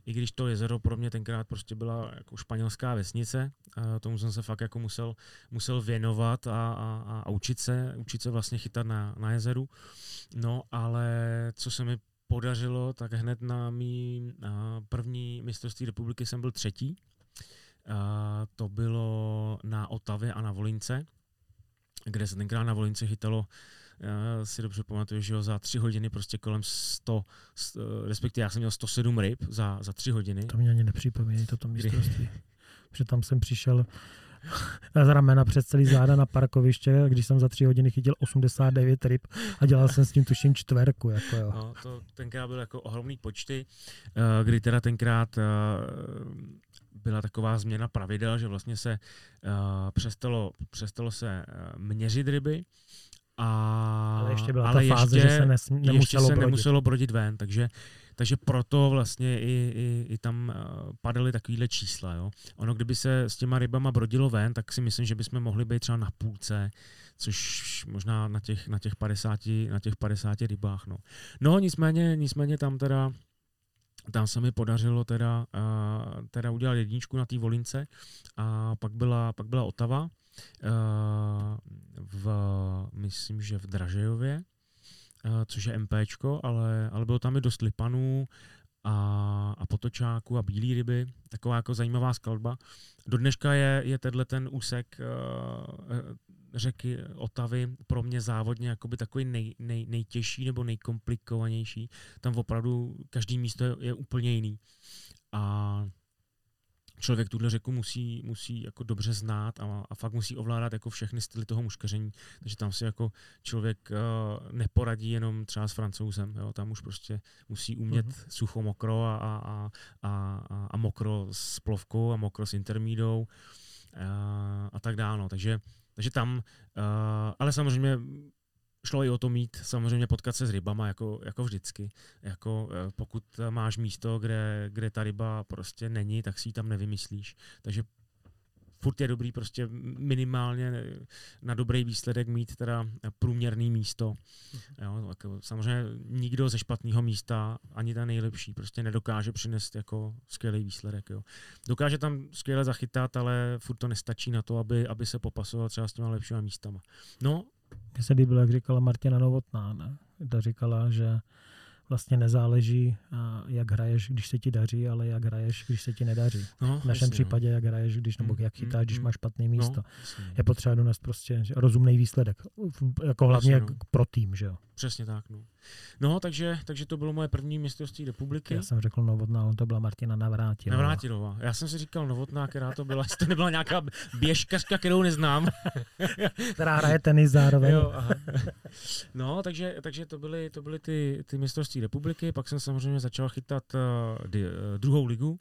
i když to jezero pro mě tenkrát prostě byla jako španělská vesnice, tomu jsem se fakt jako musel, musel věnovat a, a, a učit se, učit se vlastně chytat na, na jezeru. No, ale co se mi podařilo, tak hned na mý a, první mistrovství republiky jsem byl třetí. A, to bylo na Otavě a na Volince, kde se tenkrát na Volince chytalo já si dobře pamatuju, že jo, za tři hodiny prostě kolem 100, st- respektive já jsem měl 107 ryb za, za tři hodiny. To mě ani nepřipomíná toto Kdy? mistrovství. *laughs* Protože tam jsem přišel z ramena přes celý záda na parkoviště, když jsem za tři hodiny chytil 89 ryb a dělal jsem s tím tuším čtverku. Jako jo. No, to tenkrát byly jako ohromný počty, eh, kdy teda tenkrát eh, byla taková změna pravidel, že vlastně se eh, přestalo, přestalo se měřit ryby, a, Ale ještě byla ale ta fáze, ještě, že se nes, ještě nemuselo se brodit. nemuselo brodit ven, takže, takže proto vlastně i, i, i tam eh, padaly takovýhle čísla. Jo. Ono, kdyby se s těma rybama brodilo ven, tak si myslím, že bychom mohli být třeba na půlce, což možná na těch, na těch, 50, na těch 50 rybách. No, no nicméně, nicméně tam teda tam se mi podařilo teda, uh, teda udělat jedničku na té volince a pak byla, pak byla Otava, uh, v, myslím, že v Dražejově, což je MPčko, ale, ale bylo tam i dost lipanů a, a potočáků a bílý ryby, taková jako zajímavá skladba. Do dneška je, je tenhle ten úsek uh, řeky Otavy pro mě závodně jakoby takový nej, nej, nejtěžší nebo nejkomplikovanější. Tam opravdu každý místo je, je úplně jiný. A člověk tuhle řeku musí, musí jako dobře znát a, a fakt musí ovládat jako všechny styly toho muškaření, takže tam si jako člověk uh, neporadí jenom třeba s francouzem, jo? tam už prostě musí umět uh-huh. sucho mokro a, a, a, a, a, a mokro s plovkou a mokro s intermídou a, a tak dále. No. Takže, takže tam, uh, ale samozřejmě šlo i o to mít, samozřejmě potkat se s rybama, jako, jako vždycky. Jako, eh, pokud máš místo, kde, kde ta ryba prostě není, tak si ji tam nevymyslíš. Takže furt je dobrý prostě minimálně na dobrý výsledek mít teda průměrný místo. Jo, tak samozřejmě nikdo ze špatného místa, ani ten nejlepší, prostě nedokáže přinést jako skvělý výsledek. Jo. Dokáže tam skvěle zachytat, ale furt to nestačí na to, aby, aby se popasoval třeba s těma lepšíma místama. No, mně se líbilo, jak říkala Martina Novotná, ne? Ta říkala, že vlastně nezáleží, jak hraješ, když se ti daří, ale jak hraješ, když se ti nedaří. No, v našem jasně, no. případě, jak hraješ, když, nebo mm, jak chytáš, když mm, máš špatné mm. místo. No, je potřeba donést prostě rozumný výsledek. Jako hlavně jasně, no. pro tým, že jo. Přesně tak, no. No, takže, takže to bylo moje první mistrovství republiky. Já jsem řekl Novotná, on to byla Martina Navrátilová. Navrátilová. Já jsem si říkal Novotná, která to byla, *laughs* jestli to nebyla nějaká běžkařka, kterou neznám. *laughs* která hraje tenis zároveň. Jo, aha. No, takže, takže to byly, to byly ty, ty mistrovství republiky, pak jsem samozřejmě začal chytat uh, di, uh, druhou ligu.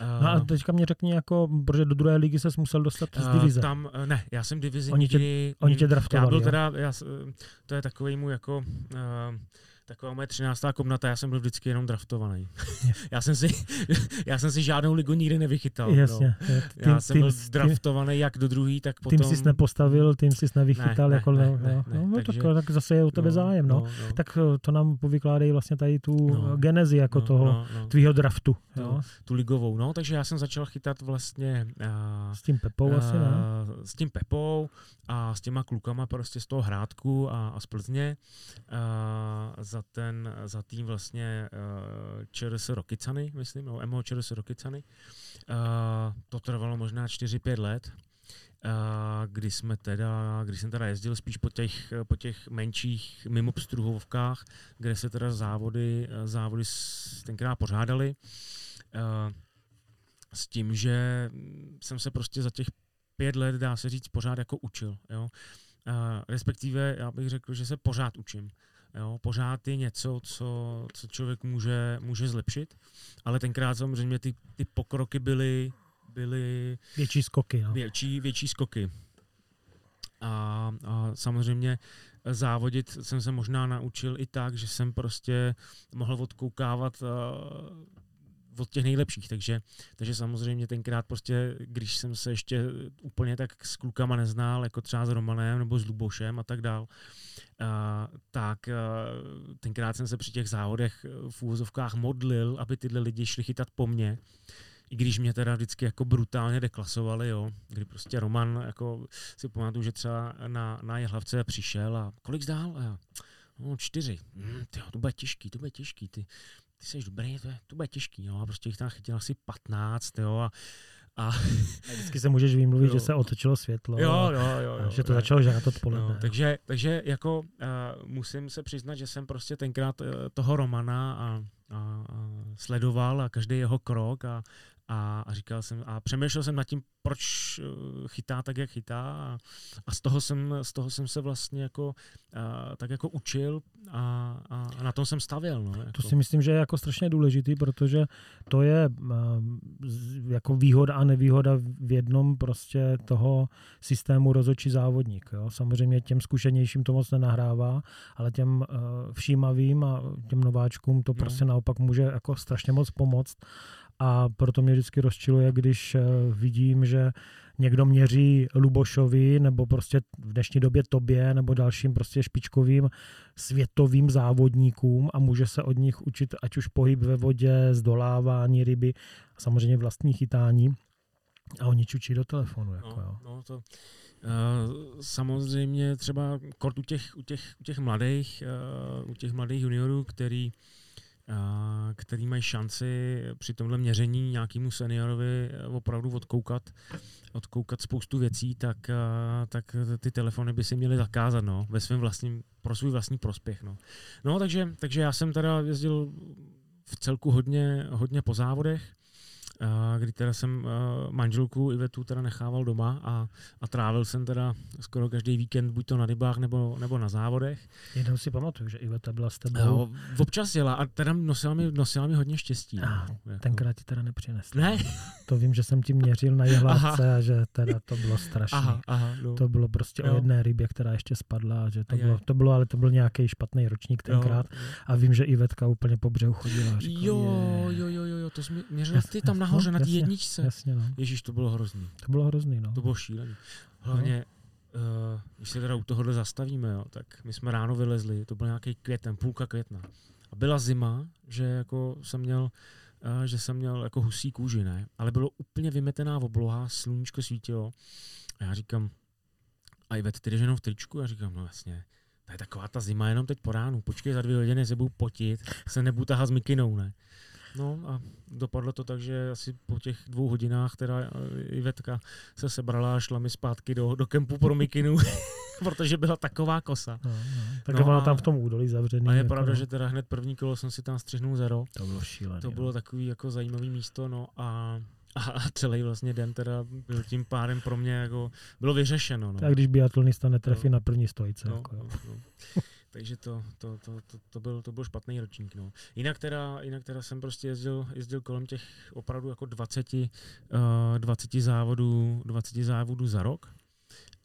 No a teďka mě řekni, jako, protože do druhé ligy se musel dostat z divize. Tam, ne, já jsem divizi oni tě, nikdy, oni tě draftovali, já byl teda, já, to je takový můj jako, uh, taková moje třináctá komnata, já jsem byl vždycky jenom draftovaný. *laughs* já, jsem si, *laughs* já jsem si žádnou ligu nikdy nevychytal. Jasně. No. Tým, já jsem tým, byl draftovaný jak do druhý, tak potom... Tým jsi nepostavil, tým jsi nevychytal. Ne, jako, ne, no, ne, ne, no, no, takže, tak, tak zase je o tebe no, zájem. No. No, no. Tak eh, to nám povykládají vlastně tady tu no, genezi jako no, toho no, no. tvýho draftu. No, jo? Tu ligovou. No, takže já jsem začal chytat vlastně... Uh, s tím Pepou uh, asi, ne? S tím Pepou a s těma klukama prostě z toho Hrádku a, a z Plzně. Uh, za, ten, za tým vlastně uh, eh, ČRS Rokicany, myslím, no, MO ČRS Rokicany. Uh, to trvalo možná 4-5 let, uh, kdy jsme teda, kdy jsem teda jezdil spíš po těch, po těch menších mimo pstruhovkách, kde se teda závody, závody tenkrát pořádali. Uh, s tím, že jsem se prostě za těch pět let, dá se říct, pořád jako učil. Jo? Uh, respektive já bych řekl, že se pořád učím. Jo, pořád je něco, co, co člověk může, může zlepšit, ale tenkrát samozřejmě ty, ty pokroky byly, byly větší skoky. No. Větší, větší skoky. A, a samozřejmě závodit jsem se možná naučil i tak, že jsem prostě mohl odkoukávat uh, od těch nejlepších, takže, takže samozřejmě tenkrát prostě, když jsem se ještě úplně tak s klukama neznal, jako třeba s Romanem nebo s Lubošem a tak dál, a, tak a, tenkrát jsem se při těch závodech v úvozovkách modlil, aby tyhle lidi šli chytat po mně, i když mě teda vždycky jako brutálně deklasovali, jo, kdy prostě Roman, jako si pamatuju, že třeba na, na hlavce přišel a kolik zdál? A já, no, čtyři. Hm, tyjo, to bude těžký, to bude těžký. Ty, ty jsi dobrý, to, je, to bude těžký, jo, a prostě jich tam chytil asi 15, jo, a *laughs* a, vždycky se můžeš vymluvit, jo. že se otočilo světlo. Jo, jo, jo. jo že to jo. začalo žádat odpoledne. No, takže, takže jako uh, musím se přiznat, že jsem prostě tenkrát uh, toho Romana a, a, a sledoval a každý jeho krok a, a, a říkal jsem, a přemýšlel jsem nad tím, proč eh, chytá tak, jak chytá a, a z, toho jsem, z toho jsem se vlastně jako a, tak jako učil a, a, a na tom jsem stavěl. No, jako. To si myslím, že je jako strašně důležitý, protože to je a, jako výhoda a nevýhoda v jednom prostě toho systému rozočí závodník. Jo. Samozřejmě těm zkušenějším to moc nenahrává, ale těm a, všímavým a těm nováčkům to no. prostě naopak může jako strašně moc pomoct a proto mě vždycky rozčiluje, když eh, vidím, že někdo měří Lubošovi nebo prostě v dnešní době tobě nebo dalším prostě špičkovým světovým závodníkům a může se od nich učit ať už pohyb ve vodě, zdolávání ryby a samozřejmě vlastní chytání a oni čučí do telefonu. Jako, no, jo. no to, Uh, samozřejmě třeba kort u těch, u těch, u těch mladých, uh, u těch mladých juniorů, který který mají šanci při tomhle měření nějakému seniorovi opravdu odkoukat, odkoukat spoustu věcí, tak, tak ty telefony by si měly zakázat no, ve svém vlastním, pro svůj vlastní prospěch. No, no takže, takže já jsem teda jezdil v celku hodně, hodně po závodech. Kdy teda jsem manželku Ivetu teda nechával doma a, a trávil jsem teda skoro každý víkend buď to na rybách nebo, nebo na závodech. Jednou si pamatuju, že Iveta byla s tebou. No, občas jela a teda nosila mi, nosila mi hodně štěstí. Ah, no, jako. Tenkrát ti teda nepřinesla. Ne? *laughs* To vím, že jsem ti měřil na jehlávce a že teda to bylo strašné. Aha, aha, no. To bylo prostě jo. o jedné rybě, která ještě spadla. Že to, bylo, to bylo, ale to byl nějaký špatný ročník tenkrát. Jo. A vím, že Ivetka úplně po břehu chodila. Říkala, jo, jo, jo, jo, jo, to jsi měřila ty tam nahoře no, na té jedničce. Jasně, no. Ježíš, to bylo hrozný. To bylo hrozný, no. To bylo šílený. Hlavně, no. uh, když se teda u tohohle zastavíme, jo, tak my jsme ráno vylezli, to byl nějaký květen, půlka května. A byla zima, že jako jsem měl uh, že jsem měl jako husí kůži, ne? Ale bylo úplně vymetená obloha, sluníčko svítilo. A já říkám, a Ivet, ty jdeš jenom v tričku? Já říkám, no jasně. To je taková ta zima jenom teď po ránu. Počkej za dvě hodiny, se budu potit, se nebudu tahat s mikinou, ne? No a dopadlo to tak, že asi po těch dvou hodinách teda eh, Ivetka se sebrala a šla mi zpátky do, do kempu pro mikinu, *laughs* protože byla taková kosa. No, no. Tak no byla tam v tom údolí zavřený. A je jako pravda, no. že teda hned první kolo jsem si tam střihnul zero. To bylo šílené. To bylo takový jako zajímavý místo, no a a celý vlastně den teda byl tím pádem pro mě jako, bylo vyřešeno. No. Tak když biatlonista netrefí no. na první stojce. No, jako, no, no. *laughs* Takže to, to, to, to, to, byl, to byl špatný ročník. No. Jinak, teda, jinak teda jsem prostě jezdil, jezdil kolem těch opravdu jako 20, uh, 20 závodů, 20 závodů za rok.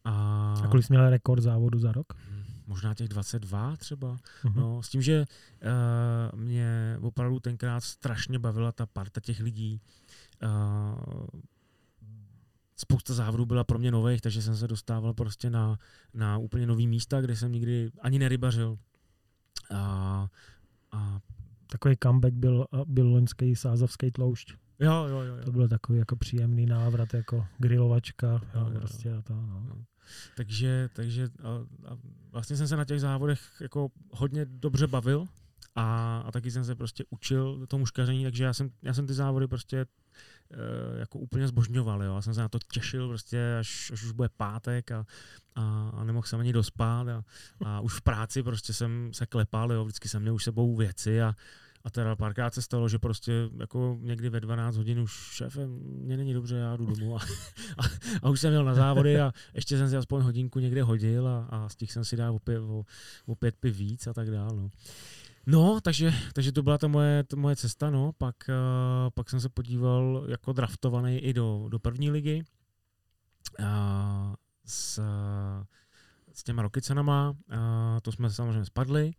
A, a kolik jsi měl rekord závodu za rok? Možná těch 22 třeba. Uh-huh. No, s tím, že uh, mě opravdu tenkrát strašně bavila ta parta těch lidí. Uh, spousta závodů byla pro mě nových, takže jsem se dostával prostě na, na úplně nový místa, kde jsem nikdy ani nerybařil. A, a Takový comeback byl, byl loňský sázavský tloušť. Jo, jo, jo, jo. To byl takový jako příjemný návrat, jako grilovačka. Jo, jo, jo, prostě A to, no. jo. Takže, takže a, a vlastně jsem se na těch závodech jako hodně dobře bavil a, a taky jsem se prostě učil tomu škaření, takže já jsem, já jsem ty závody prostě jako úplně zbožňoval. Jo. Já jsem se na to těšil, prostě, až, až už bude pátek a, a, a nemohl jsem ani dospat a, a už v práci prostě jsem se klepal, jo. vždycky jsem měl už sebou věci a, a teda párkrát se stalo, že prostě jako někdy ve 12 hodin už šéfe, mě není dobře, já jdu domů *laughs* a, a, a už jsem měl na závody a ještě jsem si aspoň hodinku někde hodil a, a stihl jsem si dát opět, o, o pět piv víc a tak dále. No. No, takže, takže to byla ta moje, ta moje cesta, no. Pak, uh, pak jsem se podíval jako draftovaný i do, do první ligy uh, s, s těma rokycenama, uh, to jsme samozřejmě spadli.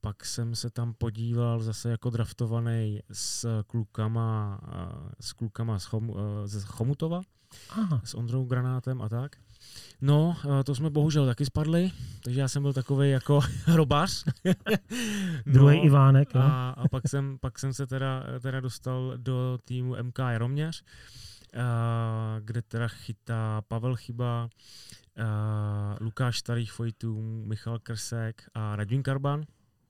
Pak jsem se tam podíval zase jako draftovaný s klukama, uh, s klukama z, Chom, uh, z Chomutova, Aha. s Ondrou Granátem a tak. No, eh, to jsme bohužel taky spadli, takže já jsem byl takový jako *laughs* robář. *laughs* no, Druhý Ivánek. A, a pak, jsem, pak jsem se teda, teda dostal do týmu MK Jaroměř, eh, kde teda chytá Pavel Chyba, eh, Lukáš Starých Fojtů, Michal Krsek a Radvin Karban.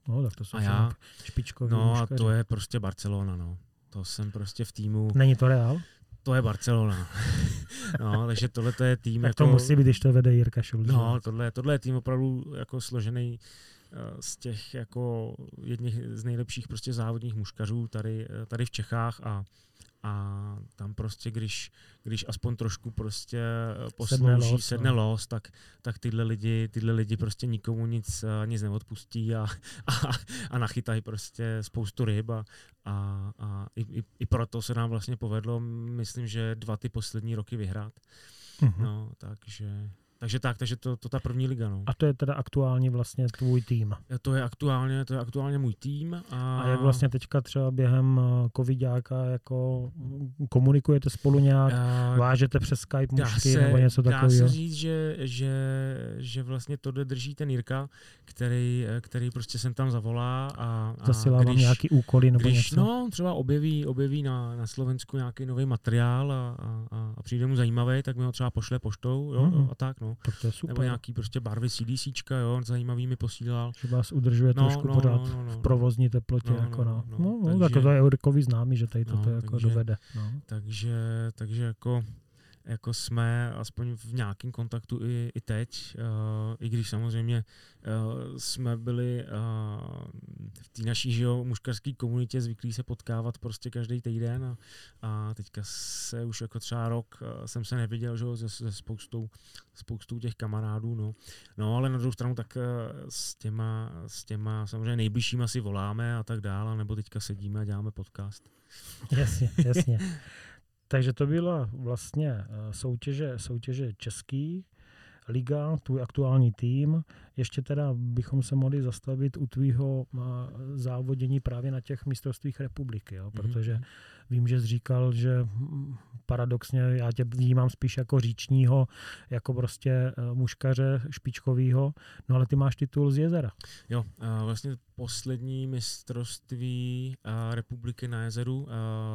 No, tak to jsou a já, špičkový No a to je prostě Barcelona, no. To jsem prostě v týmu... Není to Real? To je Barcelona. *laughs* no, takže tohle je tým. Tak jako, to musí být, když to vede Jirka Šulc. No, tohle, tohle je tým opravdu jako složený eh, z těch jako jedných z nejlepších prostě závodních muškařů tady, eh, tady v Čechách a a tam prostě, když, když aspoň trošku prostě eh, poslouží, sedne los, sedne no. los tak, tak tyhle lidi, tyhle lidi prostě nikomu nic, eh, nic neodpustí a, *laughs* a, a nachytají prostě spoustu ryb a, a, a i, i, i proto se nám vlastně povedlo, myslím, že dva ty poslední roky vyhrát. Mm-hmm. No, takže takže tak, takže to, to ta první liga. No. A to je teda aktuálně vlastně tvůj tým. To je aktuálně, to je aktuálně můj tým. A, a jak vlastně teďka třeba během eh, covidáka jako komunikujete spolu nějak, a, vážete přes Skype mužky se, nebo něco takového? Dá se říct, že, že, že vlastně to drží ten Jirka, který, eh, který prostě sem tam zavolá a, a Zasílá když, vám nějaký úkoly nebo když, něco? No, třeba objeví, objeví na, na Slovensku nějaký nový materiál a, a, a přijde mu zajímavý, tak mi ho třeba pošle poštou jo, mm-hmm. a tak. No. Tak to je super. Nebo nějaký prostě barvy CDCčka, jo, zajímavý mi posílal. Že vás udržuje no, trošku no, pořád no, no, no, v provozní teplotě. No, jako no, no, no, no, takže, tak to je Eurikovi známý, že tady no, toto jako takže, dovede. No. Takže, takže jako jako jsme aspoň v nějakém kontaktu i, i teď, uh, i když samozřejmě uh, jsme byli uh, v té naší že jo, muškarské komunitě zvyklí se potkávat prostě každý týden a, a teďka se už jako třeba rok jsem se neviděl že jo, se, se spoustou, spoustou těch kamarádů. No. no ale na druhou stranu tak s těma, s těma samozřejmě nejbližšíma si voláme a tak dále, nebo teďka sedíme a děláme podcast. Jasně, jasně. *laughs* Takže to byla vlastně soutěže, soutěže český, liga, tvůj aktuální tým. Ještě teda bychom se mohli zastavit u tvýho závodění právě na těch mistrovstvích republiky, jo? Mhm. protože vím, že jsi říkal, že paradoxně já tě vnímám spíš jako říčního, jako prostě e, muškaře špičkovýho, no ale ty máš titul z jezera. Jo, vlastně poslední mistrovství republiky na jezeru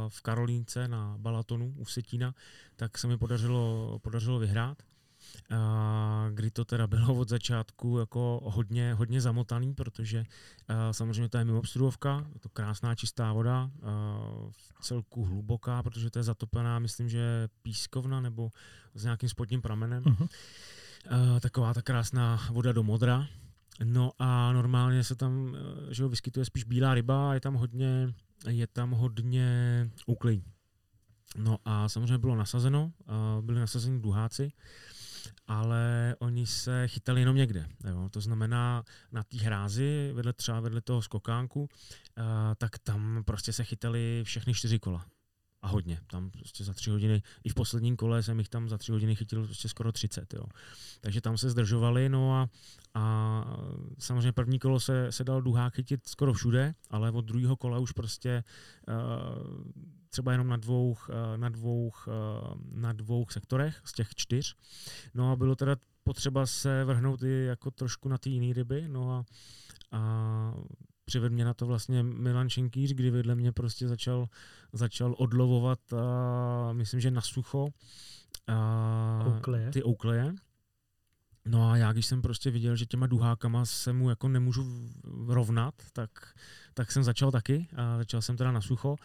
v Karolínce na Balatonu u Setína, tak se mi podařilo, podařilo vyhrát kdy to teda bylo od začátku jako hodně, hodně zamotaný, protože samozřejmě to je mimo obstrudovka, je to krásná čistá voda, v celku hluboká, protože to je zatopená, myslím, že pískovna nebo s nějakým spodním pramenem. Uh-huh. Taková ta krásná voda do modra. No a normálně se tam že vyskytuje spíš bílá ryba a je tam hodně, je tam hodně úklej. No a samozřejmě bylo nasazeno, byli nasazeni duháci, ale oni se chytali jenom někde. Jo. To znamená na té hrázi, vedle třeba vedle toho skokánku, uh, tak tam prostě se chytali všechny čtyři kola. A hodně. Tam prostě za tři hodiny, i v posledním kole jsem jich tam za tři hodiny chytil prostě skoro 30. Jo. Takže tam se zdržovali, no a, a samozřejmě první kolo se, se dal duhák chytit skoro všude, ale od druhého kola už prostě uh, třeba jenom na dvou, eh, na dvou, eh, na dvou sektorech z těch čtyř. No a bylo teda potřeba se vrhnout i jako trošku na ty jiné ryby, no a, a přivedl mě na to vlastně Milan Šenkýř, kdy vedle mě prostě začal, začal odlovovat, a, myslím, že na sucho a, oukleje. ty oukleje. No a já, když jsem prostě viděl, že těma duhákama se mu jako nemůžu rovnat, tak, tak jsem začal taky a začal jsem teda na sucho.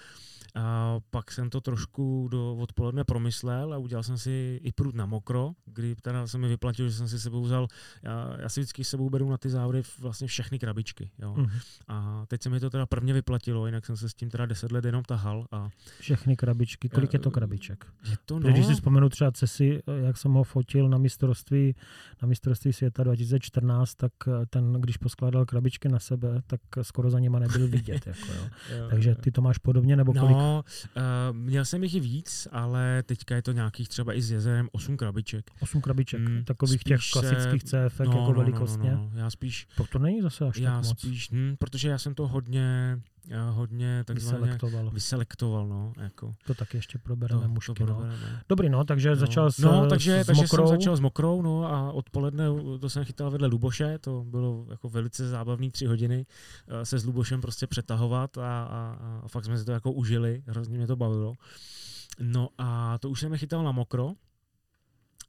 A pak jsem to trošku do odpoledne promyslel a udělal jsem si i prut na mokro, kdy teda se mi vyplatil, že jsem si sebou vzal, já, já si vždycky sebou beru na ty závody vlastně všechny krabičky. Jo. Uh-huh. A teď se mi to teda prvně vyplatilo, jinak jsem se s tím teda deset let jenom tahal. A, všechny krabičky, kolik je to krabiček? Je to no. Když si vzpomenu třeba Cesi, jak jsem ho fotil na mistrovství, na mistrovství světa 2014, tak ten, když poskládal krabičky na sebe, tak skoro za nima nebyl vidět. jako, jo. *laughs* jo, Takže ty to máš podobně, nebo kolik? No, No, uh, měl jsem jich i víc, ale teďka je to nějakých třeba i s jezerem 8 krabiček. 8 krabiček, mm, takových těch klasických CF no, jako no, velikostně. No, no, no, já spíš... To, to není zase až já tak moc. spíš, hm, protože já jsem to hodně hodně takzvaně vyselektoval. vyselektoval no, jako. To taky ještě probereme to, mušky. To no. probereme. Dobrý, no, takže no. začal s, no, takže, s takže mokrou. jsem začal s mokrou, no a odpoledne to jsem chytal vedle Luboše, to bylo jako velice zábavný tři hodiny eh, se s Lubošem prostě přetahovat a, a, a fakt jsme si to jako užili, hrozně mě to bavilo. No a to už jsem je chytal na mokro,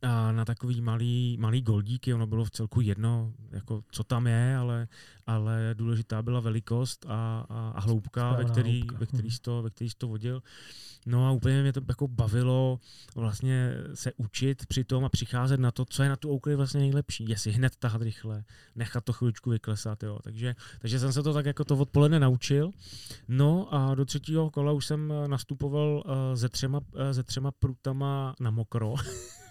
a na takový malý, malý goldíky, ono bylo v celku jedno, jako co tam je, ale, ale důležitá byla velikost a, a, a hloubka, ve který, hloubka. ve, který jsi to, ve který jsi to vodil. No a úplně mě to jako bavilo vlastně se učit při tom a přicházet na to, co je na tu oukli vlastně nejlepší. Jestli hned tahat rychle, nechat to chvíličku vyklesat. Jo. Takže, takže jsem se to tak jako to odpoledne naučil. No a do třetího kola už jsem nastupoval uh, ze třema, uh, ze třema prutama na mokro. *laughs*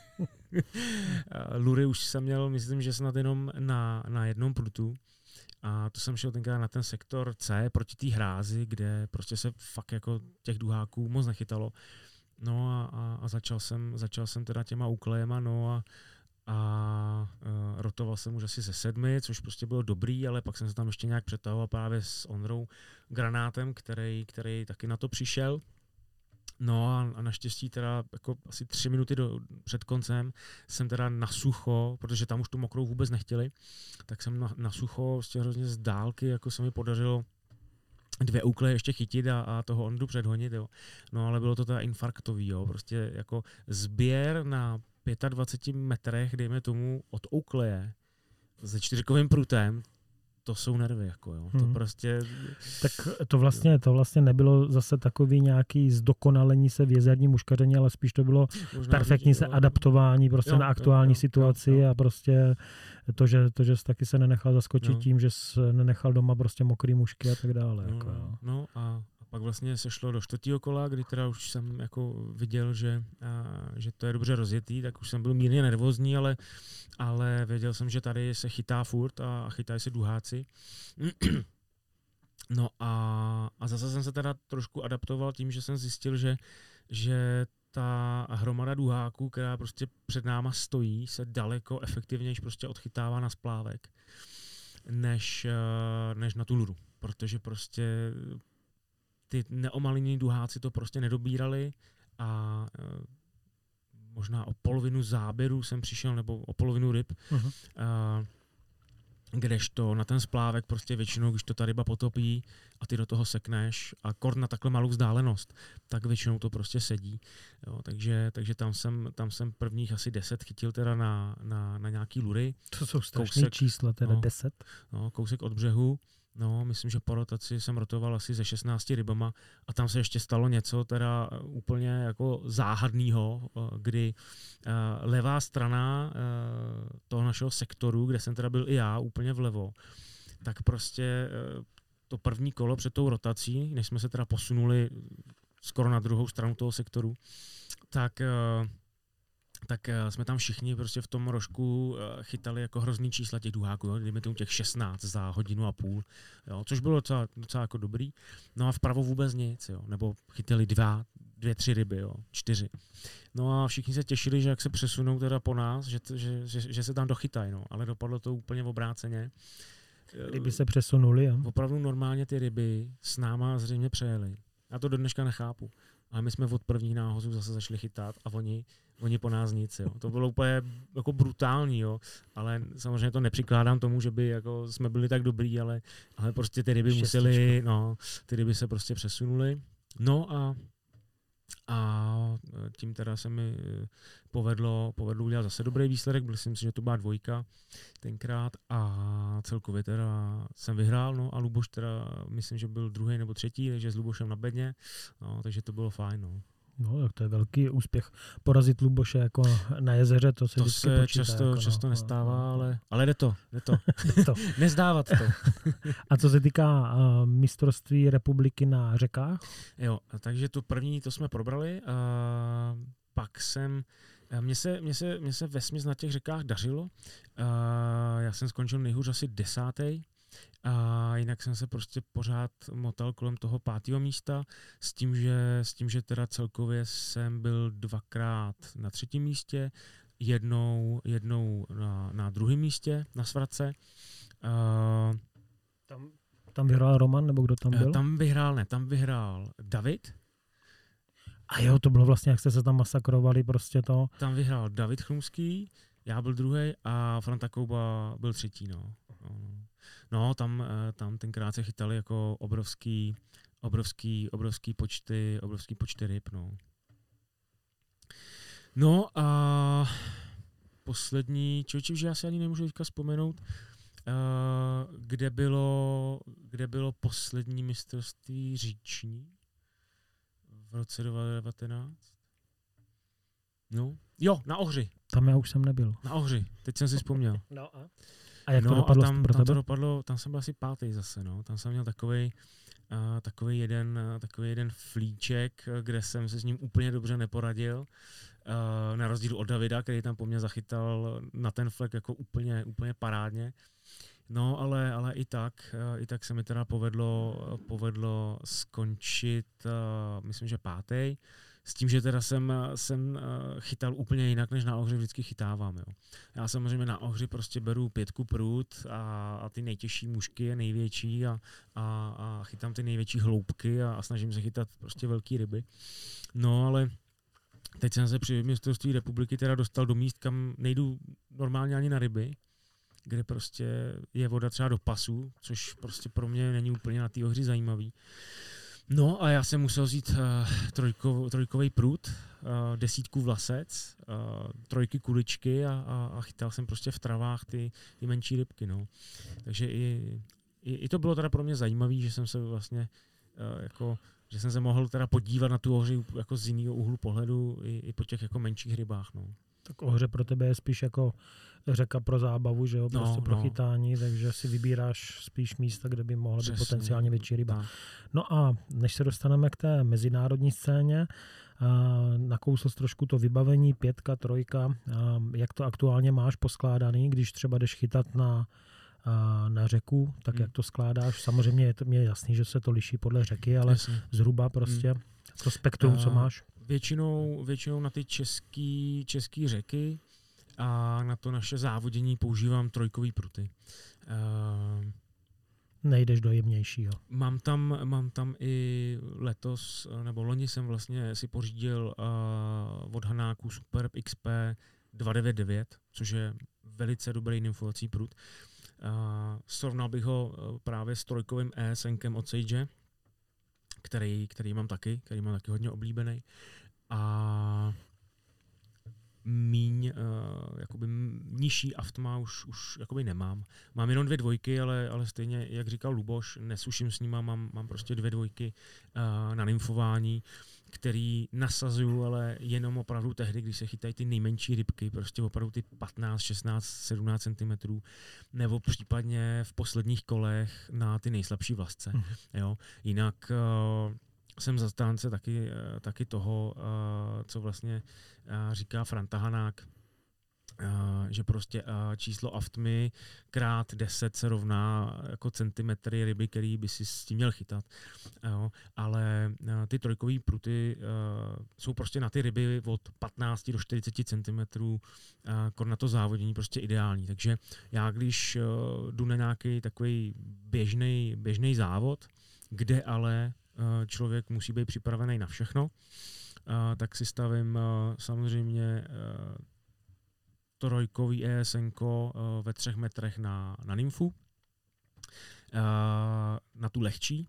*laughs* Lury už jsem měl, myslím, že snad jenom na, na jednom prutu. A to jsem šel tenkrát na ten sektor C proti té hrázi, kde prostě se fakt jako těch duháků moc nechytalo. No a, a, a začal, jsem, začal jsem teda těma úklejema, no a, a uh, rotoval jsem už asi ze sedmi, což prostě bylo dobrý, ale pak jsem se tam ještě nějak přetahoval právě s Ondrou Granátem, který, který taky na to přišel. No a, a naštěstí teda jako asi tři minuty do, před koncem jsem teda na sucho, protože tam už tu mokrou vůbec nechtěli, tak jsem na, na sucho vlastně hrozně z dálky, jako se mi podařilo dvě úkle ještě chytit a, a toho Ondu předhonit, jo. No ale bylo to teda infarktový, jo, prostě jako sběr na 25 metrech, dejme tomu, od Oukleje se čtyřkovým prutem, to jsou nervy, jako jo. Hmm. To prostě... Tak to vlastně, to vlastně nebylo zase takový nějaký zdokonalení se v jezerním muškaření, ale spíš to bylo Možná perfektní se adaptování prostě jo, na aktuální jo, jo, situaci jo, jo. a prostě to, že, to, že jsi taky se nenechal zaskočit jo. tím, že jsi nenechal doma prostě mokrý mušky a tak dále. No, jako, jo. no a pak vlastně se šlo do čtvrtého kola, kdy teda už jsem jako viděl, že, a, že to je dobře rozjetý, tak už jsem byl mírně nervózní, ale, ale věděl jsem, že tady se chytá furt a, a chytají se duháci. *clears throat* No a, a zase jsem se teda trošku adaptoval tím, že jsem zjistil, že, že ta hromada duháků, která prostě před náma stojí, se daleko efektivněji prostě odchytává na splávek, než, než na tu luru. Protože prostě ty neomalení duháci to prostě nedobírali a e, možná o polovinu záběru jsem přišel, nebo o polovinu ryb, uh-huh. a, kdežto na ten splávek prostě většinou, když to ta ryba potopí a ty do toho sekneš a kord na takhle malou vzdálenost, tak většinou to prostě sedí. Jo, takže, takže tam, jsem, tam jsem prvních asi deset chytil teda na, na, na nějaký lury. To jsou strašné čísla, teda no, deset. No, kousek od břehu No, myslím, že po rotaci jsem rotoval asi ze 16 rybama a tam se ještě stalo něco teda eh, úplně jako záhadného, eh, kdy uh, levá strana toho našeho sektoru, kde jsem teda byl i já, úplně vlevo, tak prostě to první kolo před tou rotací, než jsme se teda posunuli skoro na druhou stranu toho sektoru, tak tak eh, jsme tam všichni prostě v tom rožku eh, chytali jako hrozný čísla těch duháků, jo, dejme tomu těch 16 za hodinu a půl, jo, což bylo docela, docela jako dobrý. No a vpravo vůbec nic, jo, nebo chytili dva, dvě, tři ryby, jo, čtyři. No a všichni se těšili, že jak se přesunou teda po nás, že, že, že, že se tam dochytají, no, ale dopadlo to úplně v obráceně. Ryby se přesunuli, jo? Opravdu normálně ty ryby s náma zřejmě přejeli. Já to do dneška nechápu. A my jsme od prvních náhozů zase začali chytat a oni, oni po nás nic. Jo. To bylo úplně jako brutální, jo. ale samozřejmě to nepřikládám tomu, že by jako jsme byli tak dobrý, ale, ale prostě ty ryby Šestičko. museli, no, ty ryby se prostě přesunuly. No a a tím teda se mi eh, povedlo, povedlo udělat zase dobrý výsledek, byl jsem si, že to byla dvojka tenkrát a celkově teda jsem vyhrál, no a Luboš teda myslím, že byl druhý nebo třetí, takže s Lubošem na bedně, no, takže to bylo fajn. No. No, tak to je velký úspěch. Porazit Luboše jako na jezeře, to se to se počítá, často, jako, často no, nestává, no, no. Ale, ale jde to. Jde to. *laughs* jde to. *laughs* Nezdávat to. *laughs* a co se týká uh, mistrovství republiky na řekách? Jo, takže tu první, to jsme probrali. Uh, pak jsem mně se, mně, se, mně se vesměs na těch řekách dařilo. Uh, já jsem skončil nejhůř asi desátý. A jinak jsem se prostě pořád motal kolem toho pátého místa s tím, že, s tím, že teda celkově jsem byl dvakrát na třetím místě, jednou, jednou na, na druhém místě na svratce. Uh, tam, tam vyhrál Roman, nebo kdo tam byl? Tam vyhrál, ne, tam vyhrál David. A jo, to bylo vlastně, jak jste se tam masakrovali, prostě to. Tam vyhrál David Chlumský, já byl druhý a Franta Kouba byl třetí, no. no. No, tam, eh, tam tenkrát se chytali jako obrovský, obrovský, obrovský počty, obrovský počty ryb, no. No a poslední, člověče, že já si ani nemůžu teďka vzpomenout, uh, kde bylo, kde bylo poslední mistrovství říční v roce 2019. No, jo, na Ohři. Tam já už jsem nebyl. Na Ohři, teď jsem si vzpomněl. No a? A jak no, to dopadlo a tam, pro tam to dopadlo, tam jsem byl asi pátý zase, no. Tam jsem měl takový uh, takový jeden, uh, takový jeden flíček, kde jsem se s ním úplně dobře neporadil. Uh, na rozdíl od Davida, který tam po mně zachytal na ten flek jako úplně, úplně parádně. No, ale, ale i tak, i tak se mi teda povedlo, povedlo skončit, myslím, že pátý. S tím, že teda jsem, jsem eh, chytal úplně jinak, než na ohři vždycky chytávám. Jo. Já samozřejmě na ohři prostě beru pětku prut a, a ty nejtěžší mušky největší a, a, a chytám ty největší hloubky a, a snažím se chytat prostě velké ryby. No ale teď jsem se při mistrovství republiky teda dostal do míst, kam nejdu normálně ani na ryby, kde prostě je voda třeba do pasu, což prostě pro mě není úplně na té ohři zajímavý. No a já jsem musel vzít uh, trojko, trojkový prut, uh, desítku vlasec, uh, trojky kuličky a, a, a chytal jsem prostě v travách ty, ty menší rybky. No. Takže i, i, i to bylo teda pro mě zajímavé, že jsem se vlastně uh, jako že jsem se mohl teda podívat na tu ohři jako z jiného úhlu pohledu i, i po těch jako menších rybách. No. Tak ohře pro tebe je spíš jako řeka pro zábavu, že jo, no, prostě pro no. chytání, takže si vybíráš spíš místa, kde by mohla být potenciálně větší ryba. Tak. No a než se dostaneme k té mezinárodní scéně, nakousl trošku to vybavení, pětka, trojka, jak to aktuálně máš poskládaný, když třeba jdeš chytat na na řeku, tak hmm. jak to skládáš. Samozřejmě je to mě jasný, že se to liší podle řeky, ale Jasně. zhruba prostě hmm. to spektrum, co máš. Většinou, většinou na ty český, český řeky a na to naše závodění používám trojkový pruty. Uh, Nejdeš do jemnějšího. Mám tam, mám tam i letos, nebo loni jsem vlastně si pořídil uh, od Hanáku Superb XP 299, což je velice dobrý nymfovací prut. Uh, srovnal bych ho právě s trojkovým ESNkem od Sage, který, který mám taky, který mám taky hodně oblíbený. A míň, uh, jakoby nižší aftma už, už jakoby nemám. Mám jenom dvě dvojky, ale, ale stejně, jak říkal Luboš, nesuším s nima, mám, mám prostě dvě dvojky uh, na nymfování, který nasazuju, ale jenom opravdu tehdy, když se chytají ty nejmenší rybky, prostě opravdu ty 15, 16, 17 cm, nebo případně v posledních kolech na ty nejslabší vlasce. Mm. Jo? Jinak uh, jsem zastánce taky, eh, taky toho, eh, co vlastně eh, říká Franta Hanák, že prostě číslo aftmy krát 10 se rovná jako centimetry ryby, který by si s tím měl chytat. Jo. Ale ty trojkové pruty jsou prostě na ty ryby od 15 do 40 cm na to závodění prostě ideální. Takže já když jdu na nějaký takový běžný závod, kde ale člověk musí být připravený na všechno, eh, tak si stavím eh, samozřejmě trojkový ESN ve třech metrech na, na nymfu, na tu lehčí,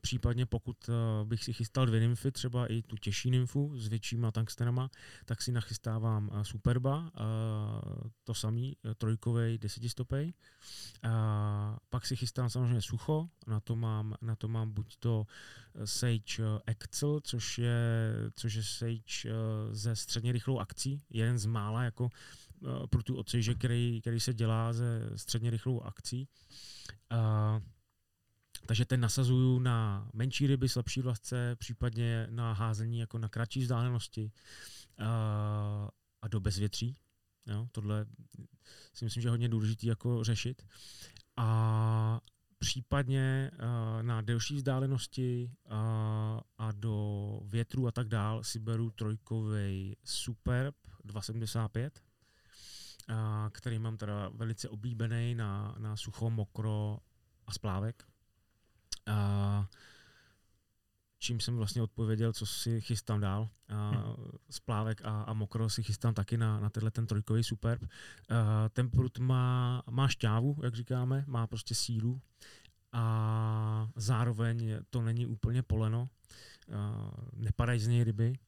Případně pokud eh, bych si chystal dvě nymfy, třeba i tu těžší nymfu s většíma tungstenama, tak si nachystávám eh, Superba, eh, to samý, trojkovej, desetistopej. Pak si chystám samozřejmě sucho, na to mám, na to mám buď to Sage Excel, což je, což je Sage ze středně rychlou akcí, jeden z mála jako pro tu odsejže, který, který se dělá ze středně rychlou akcí. Takže ten nasazuju na menší ryby, slabší vlasce, případně na házení jako na kratší vzdálenosti a, a do bezvětří. Jo, tohle si myslím, že je hodně důležité jako řešit. A případně na delší vzdálenosti a do větru a tak dál si beru trojkový Superb 275, uh, který mám teda velice oblíbený na, na sucho, mokro a splávek. A čím jsem vlastně odpověděl, co si chystám dál. A hmm. Splávek a, a mokro si chystám taky na, na tenhle ten trojkový superb. A ten prut má, má šťávu, jak říkáme, má prostě sílu a zároveň to není úplně poleno. A nepadají z něj ryby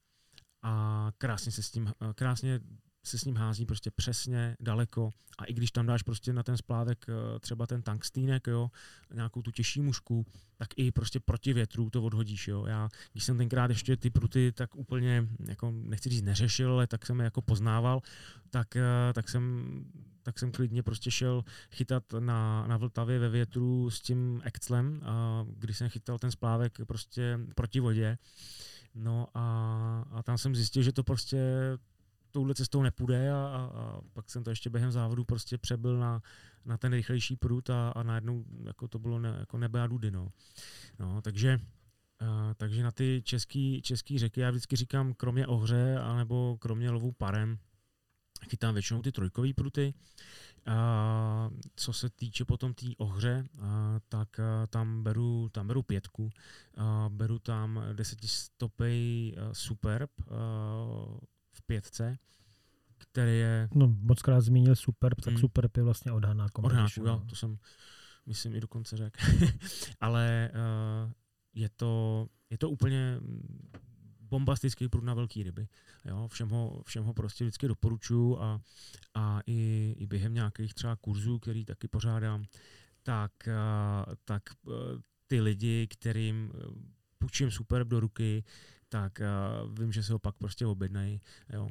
a krásně se s tím, krásně se s ním hází prostě přesně, daleko a i když tam dáš prostě na ten splávek eh, třeba ten tankstýnek, jo, nějakou tu těžší mušku, tak i prostě proti větru to odhodíš, jo. Já, když jsem tenkrát ještě ty pruty tak úplně, jako nechci říct neřešil, ale tak jsem je jako poznával, tak, eh, tak jsem tak jsem klidně prostě šel chytat na, na Vltavě ve větru s tím Exclem, a když jsem chytal ten splávek prostě proti vodě, No a, a tam jsem zjistil, že to prostě touhle cestou nepůjde a, a, a pak jsem to ještě během závodu prostě přebyl na, na ten rychlejší prut a, a najednou jako to bylo ne, jako nebe a dudy. No. No, takže, a, takže na ty český, český řeky já vždycky říkám kromě ohře anebo kromě lovu parem chytám většinou ty trojkové pruty. A co se týče potom té tý ohře, a, tak a, tam, beru, tam beru pětku, a, beru tam desetistopej Superb a, v pětce, který je... No, moc krát zmínil Superb, tak hmm. Superb je vlastně od Hanáku. Od Hanáku, jo, to jsem, myslím, i dokonce řekl. *laughs* Ale uh, je, to, je to úplně bombastický průd na velký ryby. Jo, všem, ho, všem ho prostě vždycky doporučuju a, a i, i během nějakých třeba kurzů, který taky pořádám, tak, tak ty lidi, kterým půjčím Superb do ruky, tak vím, že se ho pak prostě objednají. Jo.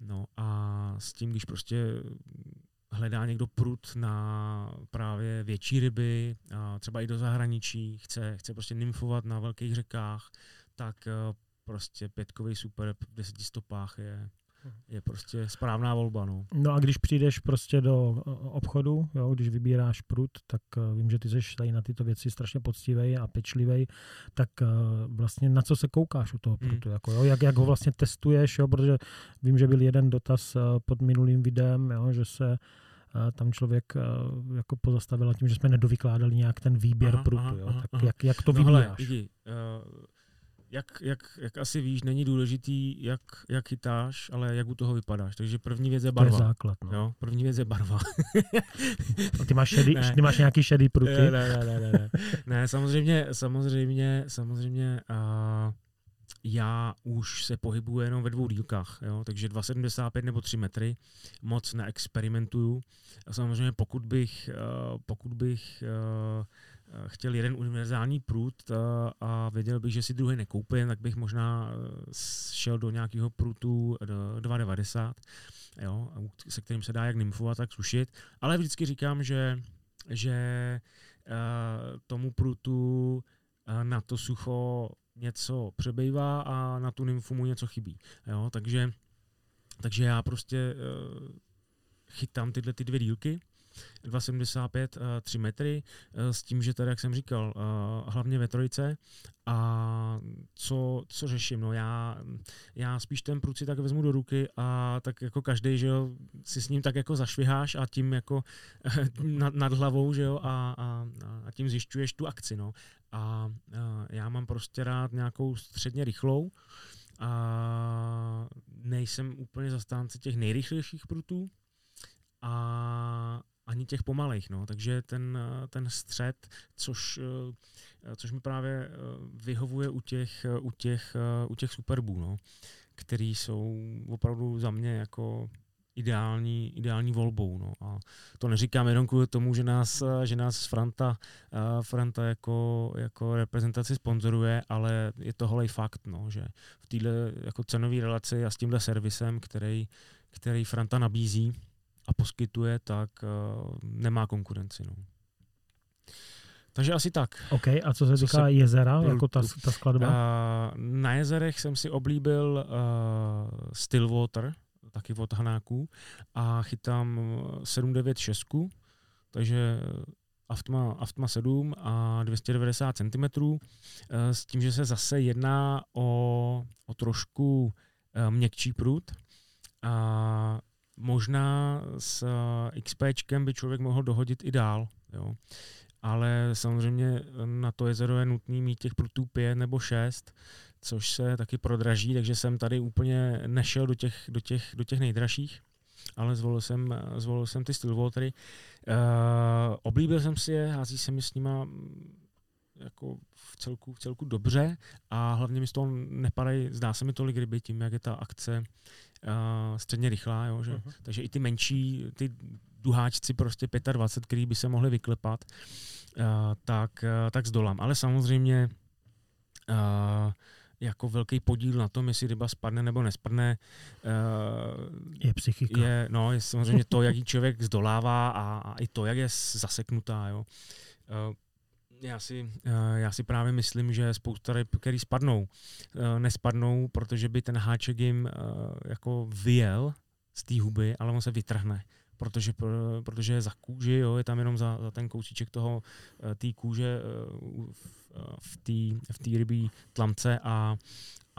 No a s tím, když prostě hledá někdo prut na právě větší ryby, a třeba i do zahraničí, chce, chce prostě nymfovat na velkých řekách, tak eh, prostě pětkový super v deseti stopách je, je prostě správná volba. No. no a když přijdeš prostě do eh, obchodu, jo, když vybíráš prut, tak uh, vím, že ty jsi tady na tyto věci strašně poctivý a pečlivý, tak uh, vlastně na co se koukáš u toho hmm. prutu, hmm. jako, jo, jak, jak ho vlastně testuješ, jo, protože vím, že byl jeden dotaz uh, pod minulým videem, jo, že se tam člověk jako pozastavil tím, že jsme nedovykládali nějak ten výběr aha, prutu. Jo? Aha, tak aha. Jak, jak to no vybíráš? Hele, lidi, uh, jak, jak, jak asi víš, není důležitý, jak, jak chytáš, ale jak u toho vypadáš. Takže první věc je barva. To je základ. No. Jo, první věc je barva. *laughs* A ty máš, šedý, ne. ty máš nějaký šedý pruty? Ne, ne, ne, ne, ne. ne samozřejmě, samozřejmě, samozřejmě uh, já už se pohybuju jenom ve dvou dílkách, jo? takže 2,75 nebo 3 metry, moc neexperimentuju. A samozřejmě pokud bych, uh, pokud bych uh, chtěl jeden univerzální prut a věděl bych, že si druhý nekoupím, tak bych možná šel do nějakého prutu 2,90, jo, se kterým se dá jak nymfovat, tak sušit. Ale vždycky říkám, že, že tomu prutu na to sucho něco přebývá a na tu nymfu mu něco chybí. Jo? Takže, takže já prostě chytám tyhle ty dvě dílky 2,75, 3 eh, metry, eh, s tím, že tady, jak jsem říkal, eh, hlavně ve trojce. A co, co řeším? No já, já spíš ten pruci tak vezmu do ruky a tak jako každý, že jo, si s ním tak jako zašviháš a tím jako *laughs* nad, nad hlavou, že jo, a, a, a tím zjišťuješ tu akci, no. A, a já mám prostě rád nějakou středně rychlou, a nejsem úplně zastánce těch nejrychlejších prutů, a ani těch pomalejch, no. takže ten, ten střed, což, což mi právě eh, vyhovuje u těch, u těch, u těch superbů, no, který jsou opravdu za mě jako ideální, ideální volbou. No. A to neříkám jenom kvůli tomu, že nás, že nás Franta, Franta jako, jako reprezentaci sponzoruje, ale je to holej fakt, no, že v téhle jako cenové relaci a s tímhle servisem, který, který Franta nabízí, a poskytuje, tak uh, nemá konkurenci. No. Takže asi tak. OK, a co se co týká se jezera, jako ta, ta skladba? Uh, na jezerech jsem si oblíbil uh, Stillwater, taky od Hanáků, a chytám 796, takže Aftma, Aftma 7 a 290 cm, s tím, že se zase jedná o, o trošku měkčí prut. A možná s eh, XP by člověk mohl dohodit i dál, jo. ale samozřejmě na to jezero je nutný mít těch prutů pět nebo šest, což se taky prodraží, takže jsem tady úplně nešel do těch, do těch, do těch nejdražších, ale zvolil jsem, zvolil jsem ty Stillwatery. Uh, oblíbil jsem si je, hází se mi s nima jako v celku, v celku dobře a hlavně mi z toho nepadají, zdá se mi tolik ryby tím, jak je ta akce uh, středně rychlá, jo, že? Uh-huh. takže i ty menší, ty duháčci prostě 25, který by se mohli vyklepat, uh, tak, uh, tak zdolám. Ale samozřejmě uh, jako velký podíl na tom, jestli ryba spadne nebo nespadne, uh, je psychika. Je, no, je samozřejmě to, jak ji člověk zdolává a, a i to, jak je zaseknutá. Jo. Uh, já si, eh, já si právě myslím, že spousta ryb, který spadnou, eh, nespadnou, protože by ten háček jim eh, jako vyjel z té huby, ale on se vytrhne protože, protože je za kůži, jo, je tam jenom za, za ten kousíček toho té kůže v té v tý rybí tlamce a,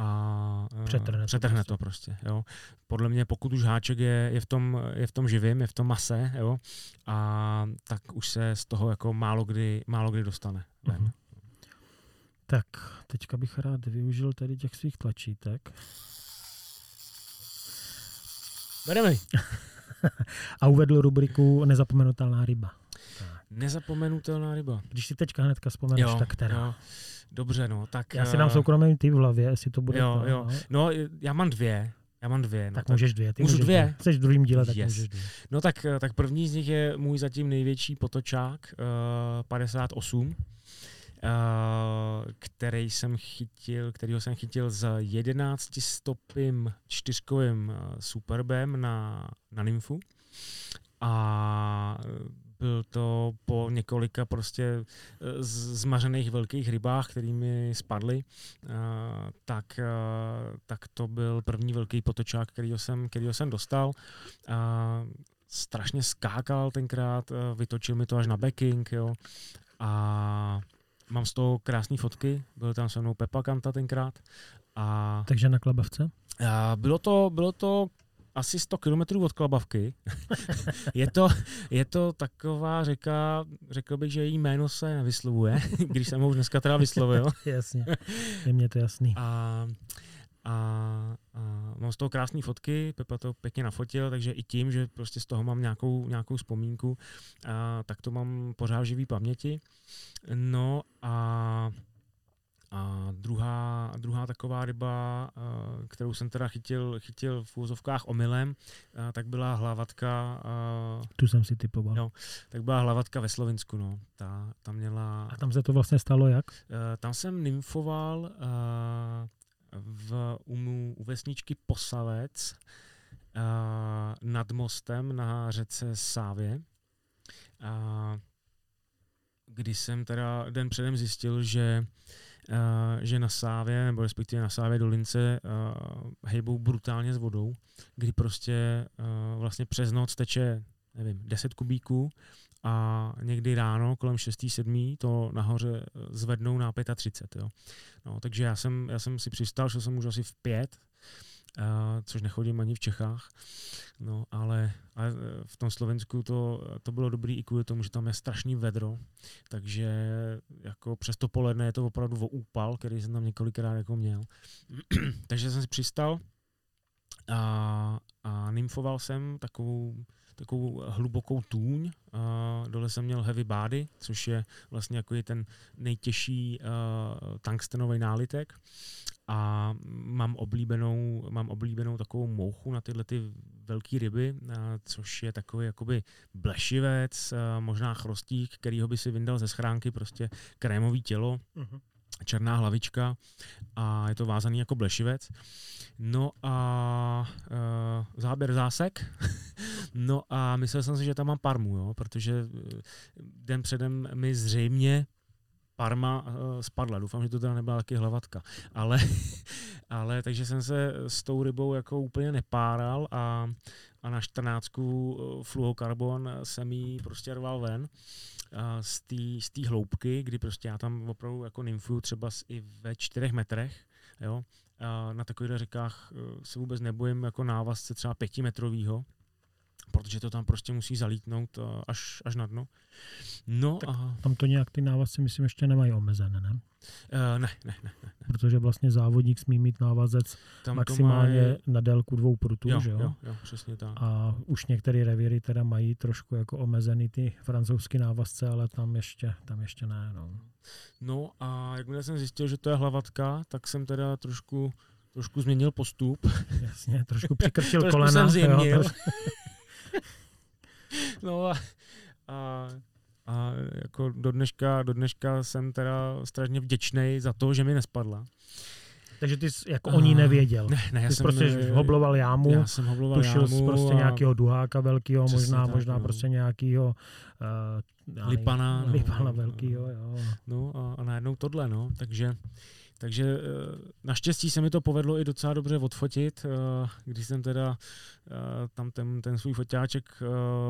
a přetrhne, přetrhne to, prostě. Jo. Podle mě, pokud už háček je, je, v tom, je v tom živým, je v tom mase, jo, a tak už se z toho jako málo kdy, málo kdy dostane. Uh-huh. Tak, teďka bych rád využil tady těch svých tlačítek. Bereme. *laughs* a uvedl rubriku Nezapomenutelná ryba. Nezapomenutelná ryba. Když si teďka hnedka vzpomeneš, jo, tak která? Jo. Dobře, no, tak... Já si dám eh, soukromý ty v hlavě, jestli to bude... Jo, to, jo. No. no, já mám dvě. Já mám dvě. No, tak, tak můžeš dvě. Ty můžu můžeš dvě? Jsi v druhém díle, tak Yes. můžeš dvě. No tak, tak první z nich je můj zatím největší potočák, uh, 58, uh, který jsem chytil, kterýho jsem chytil s 11 stopým čtyřkovým uh, Superbem na, na Nymfu. A to po několika prostě eh, zmařených velkých rybách, kterými spadly, eh, tak, eh, tak to byl první velký potočák, kterýho jsem, kterýho jsem dostal. A strašně skákal tenkrát, vytočil mi to až na backing, jo. A mám z toho krásné fotky, byl tam se mnou Pepa Kanta tenkrát. A Takže na klabavce? a bylo to, bylo to asi 100 kilometrů od Klabavky. *laughs* je, to, je to taková řeka, řekl bych, že její jméno se nevyslovuje, *laughs* když jsem ho už dneska teda vyslovil. *laughs* Jasně, je mně to jasný. A, a, a mám z toho krásné fotky, Pepa to pěkně nafotil, takže i tím, že prostě z toho mám nějakou, nějakou vzpomínku, a, tak to mám pořád živý paměti. No a a druhá, druhá taková ryba, a, kterou jsem teda chytil, chytil v úzovkách omylem, a, tak byla hlavatka, a, Tu jsem si typoval. Jo. tak byla hlavatka ve Slovinsku. No. Ta, ta měla, A tam se to vlastně stalo jak? Eh, Tam jsem nymfoval eh, v, u, mu- u vesničky Posavec eh, nad mostem na řece Sávě. A kdy jsem teda den předem zjistil, že Uh, že na Sávě, nebo respektive na Sávě dolince uh, hejbou brutálně s vodou, kdy prostě uh, vlastně přes noc teče, nevím, 10 kubíků a někdy ráno kolem 6. 7. to nahoře eh, zvednou na 35. Jo. No, takže já jsem, já jsem si přistal, že jsem už asi v 5, uh, což nechodím ani v Čechách. No, ale, ale eh, v tom Slovensku to, to bylo dobrý i kvůli tomu, že tam je strašný vedro, takže jako přes to poledne je to opravdu o úpal, který jsem tam několikrát jako měl. *clears throat* takže jsem si přistal a, a nymfoval jsem takovou takovou hlubokou tůň. A dole jsem měl heavy body, což je vlastně jako je ten nejtěžší uh, tungstenový nálitek. A mám oblíbenou, mám oblíbenou takovou mouchu na tyhle ty velké ryby, což je takový jakoby blešivec, možná chrostík, kterýho by si vyndal ze schránky, prostě krémový tělo, černá hlavička a je to vázaný jako blešivec. No a uh, záběr zásek. *laughs* no a myslel jsem si, že tam mám parmu, jo, protože eh, den předem mi zřejmě parma uh, spadla. Doufám, že to teda nebyla taky hlavatka. Ale, *laughs* ale takže jsem se s tou rybou jako úplně nepáral a, a na 14 uh, fluokarbon jsem jí prostě rval ven a z té hloubky, kdy prostě já tam opravdu jako nymfuju třeba i ve čtyřech metrech, jo, a na takových řekách eh, se vůbec nebojím jako návazce třeba pětimetrovýho, protože to tam prostě musí zalítnout eh, až, až na dno. No Tak a Tam to nějak ty návazce, myslím, ještě nemají omezené, ne? uh, ne, ne, ne, ne. Protože vlastně závodník smí mít návazec Tam maximálně má, na délku dvou prutů, jo, že jo? jo, jo, přesně tak. A už některé revíry teda mají trošku jako omezený ty francouzské návazce, ale tam ještě, tam ještě ne. No. No a jakmile jsem zjistil, že to je hlavatka, tak jsem teda trošku, trošku změnil postup. Jasně, trošku *laughs* přikrčil Trošku kolena. jsem jo, zjemnil. trošku- *laughs* *laughs* No a, a, a jako do dneška, do dneška jsem teda strašně vděčný za to, že mi nespadla. Takže ty jsi jako o ní nevěděl. Ne, ne, já Ty jsi jsem, prostě eh, hobloval jámu, já jsem hobloval tušil jsi jámu prostě a nějakého duháka velkého, možná, tak, možná no. prostě nějakého uh, Lipana, no. Lipana velkýho, jo. No a, a najednou tohle, no. Takže, takže eh, naštěstí se mi to povedlo i docela dobře odfotit, eh, když jsem teda eh, tam ten, ten svůj foťáček eh,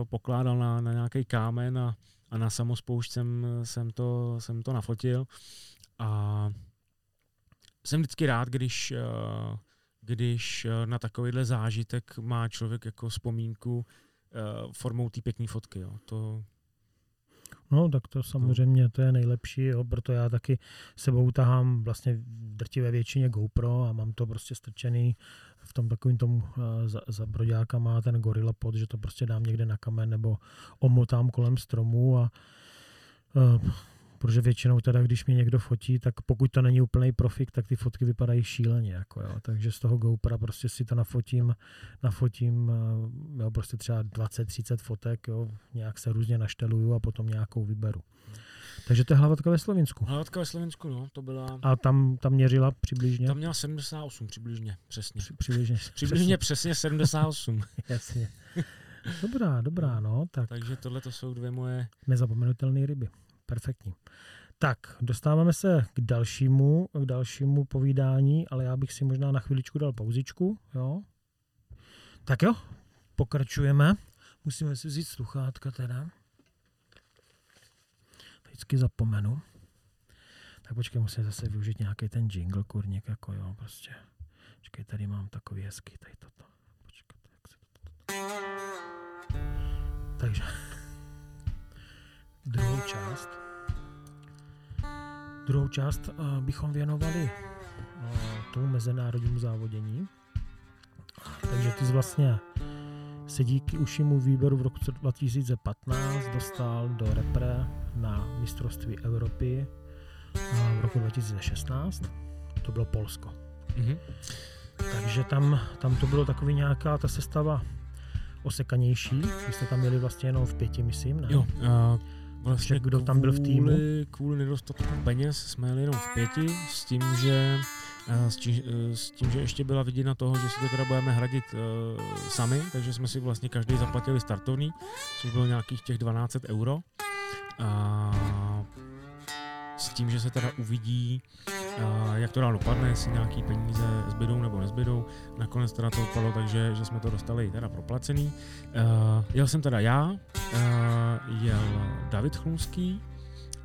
pokládal na, na nějaký kámen a, a na samospoušť jsem, jsem, to, jsem to nafotil. A jsem vždycky rád, když, když na takovýhle zážitek má člověk jako vzpomínku formou té pěkné fotky. Jo. To, No, tak to samozřejmě to je nejlepší, jo, proto já taky sebou tahám vlastně v drtivé většině GoPro a mám to prostě strčený v tom takovým tom uh, za, za broďáka má ten gorilla pod, že to prostě dám někde na kamen nebo omotám kolem stromu a uh, Protože většinou teda, když mě někdo fotí, tak pokud to není úplný profik, tak ty fotky vypadají šíleně. Jako jo. Takže z toho GoPro prostě si to nafotím, nafotím eh, jo, prostě třeba 20-30 fotek, jo, nějak se různě našteluju a potom nějakou vyberu. Takže to je hlavatka ve Slovensku. Hlavatka ve Slovensku, no, to byla... A tam, tam měřila přibližně? Tam měla 78 přibližně, přesně. Při, přibližně, *laughs* přibližně přesně 78. *laughs* Jasně. Dobrá, dobrá, no. Tak. Takže tohle to jsou dvě moje... Nezapomenutelné ryby. Perfektní. Tak, dostáváme se k dalšímu, k dalšímu povídání, ale já bych si možná na chviličku dal pauzičku, jo. Tak jo, pokračujeme. Musíme si vzít sluchátka teda. Vždycky zapomenu. Tak počkej, musím zase využít nějaký ten jingle, kurník, jako jo, prostě. Počkej, tady mám takový hezký, tady toto. Počkej, jak se to... Takže druhou část. Druhou část uh, bychom věnovali uh, tomu mezinárodnímu závodění. Takže ty jsi vlastně se díky ušímu výběru v roku 2015 dostal do repre na mistrovství Evropy uh, v roku 2016. To bylo Polsko. Mm-hmm. Takže tam, tam to bylo takový nějaká ta sestava osekanější. Vy jste tam měli vlastně jenom v pěti, myslím, ne? Jo, uh, vlastně kdo kvůli, tam byl v týmu? Kvůli nedostatku peněz jsme jeli jenom v pěti s tím, že s tím, s tím, že ještě byla viděna toho, že si to teda budeme hradit uh, sami, takže jsme si vlastně každý zaplatili startovní, což bylo nějakých těch 12 euro. A s tím, že se teda uvidí, uh, jak to dál dopadne, jestli nějaký peníze zbydou nebo nezbydou. Nakonec teda to dopadlo, takže že jsme to dostali teda proplacený. Uh, jel jsem teda já, uh, jel David Chlumský,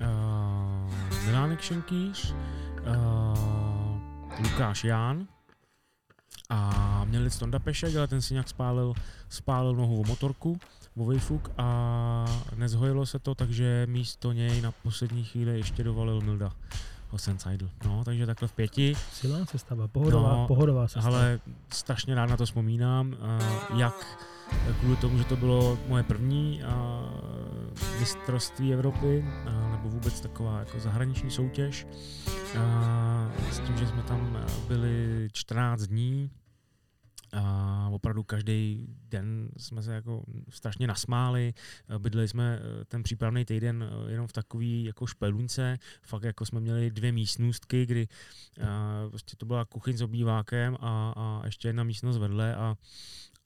uh, Milánek Šenkýř, uh, Lukáš Ján a měli Stonda Pešek, ale ten si nějak spálil, spálil nohu o motorku, o Vejfuk a nezhojilo se to, takže místo něj na poslední chvíli ještě dovalil Milda Hosenseidl. No, takže takhle v pěti. Silná sestava, pohodová, no, pohodová sestava. Ale strašně rád na to vzpomínám, jak kvůli tomu, že to bylo moje první a, mistrovství Evropy, a, nebo vůbec taková jako zahraniční soutěž. A, s tím, že jsme tam byli 14 dní, a opravdu každý den jsme se jako strašně nasmáli. Bydleli jsme eh, ten přípravný týden eh, jenom v takový jako špelunce. Fakt jako jsme měli dvě místnostky, kdy prostě to byla kuchyň s obývákem a, a ještě jedna místnost vedle a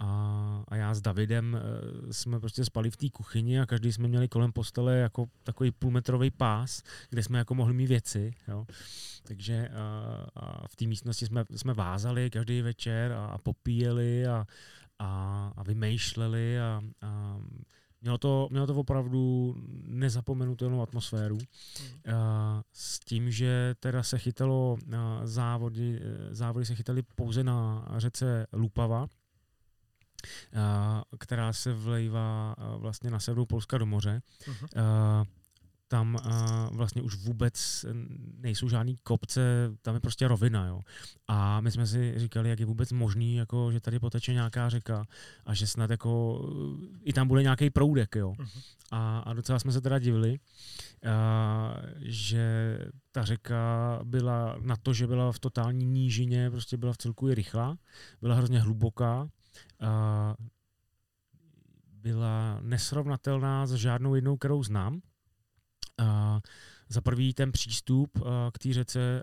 a, a já s Davidem e, jsme prostě spali v té kuchyni a každý jsme měli kolem postele jako takový půlmetrový pás, kde jsme jako mohli mít věci. Jo. Takže a, a v té místnosti jsme, jsme vázali každý večer a, a popíjeli a, a, a vymýšleli a, a Mělo to, mělo to opravdu nezapomenutelnou atmosféru. Mm. S tím, že teda se chytalo závody, závody se chytaly pouze na řece Lupava, která se vlejvá vlastně na severu Polska do moře. Uh-huh. Tam vlastně už vůbec nejsou žádný kopce, tam je prostě rovina. Jo. A my jsme si říkali, jak je vůbec možný, jako, že tady poteče nějaká řeka a že snad jako, i tam bude nějaký proudek. Jo. Uh-huh. A, a docela jsme se teda divili, a, že ta řeka byla na to, že byla v totální nížině, prostě byla v celku i rychlá, byla hrozně hluboká byla nesrovnatelná s žádnou jednou, kterou znám. Za prvý ten přístup k té řece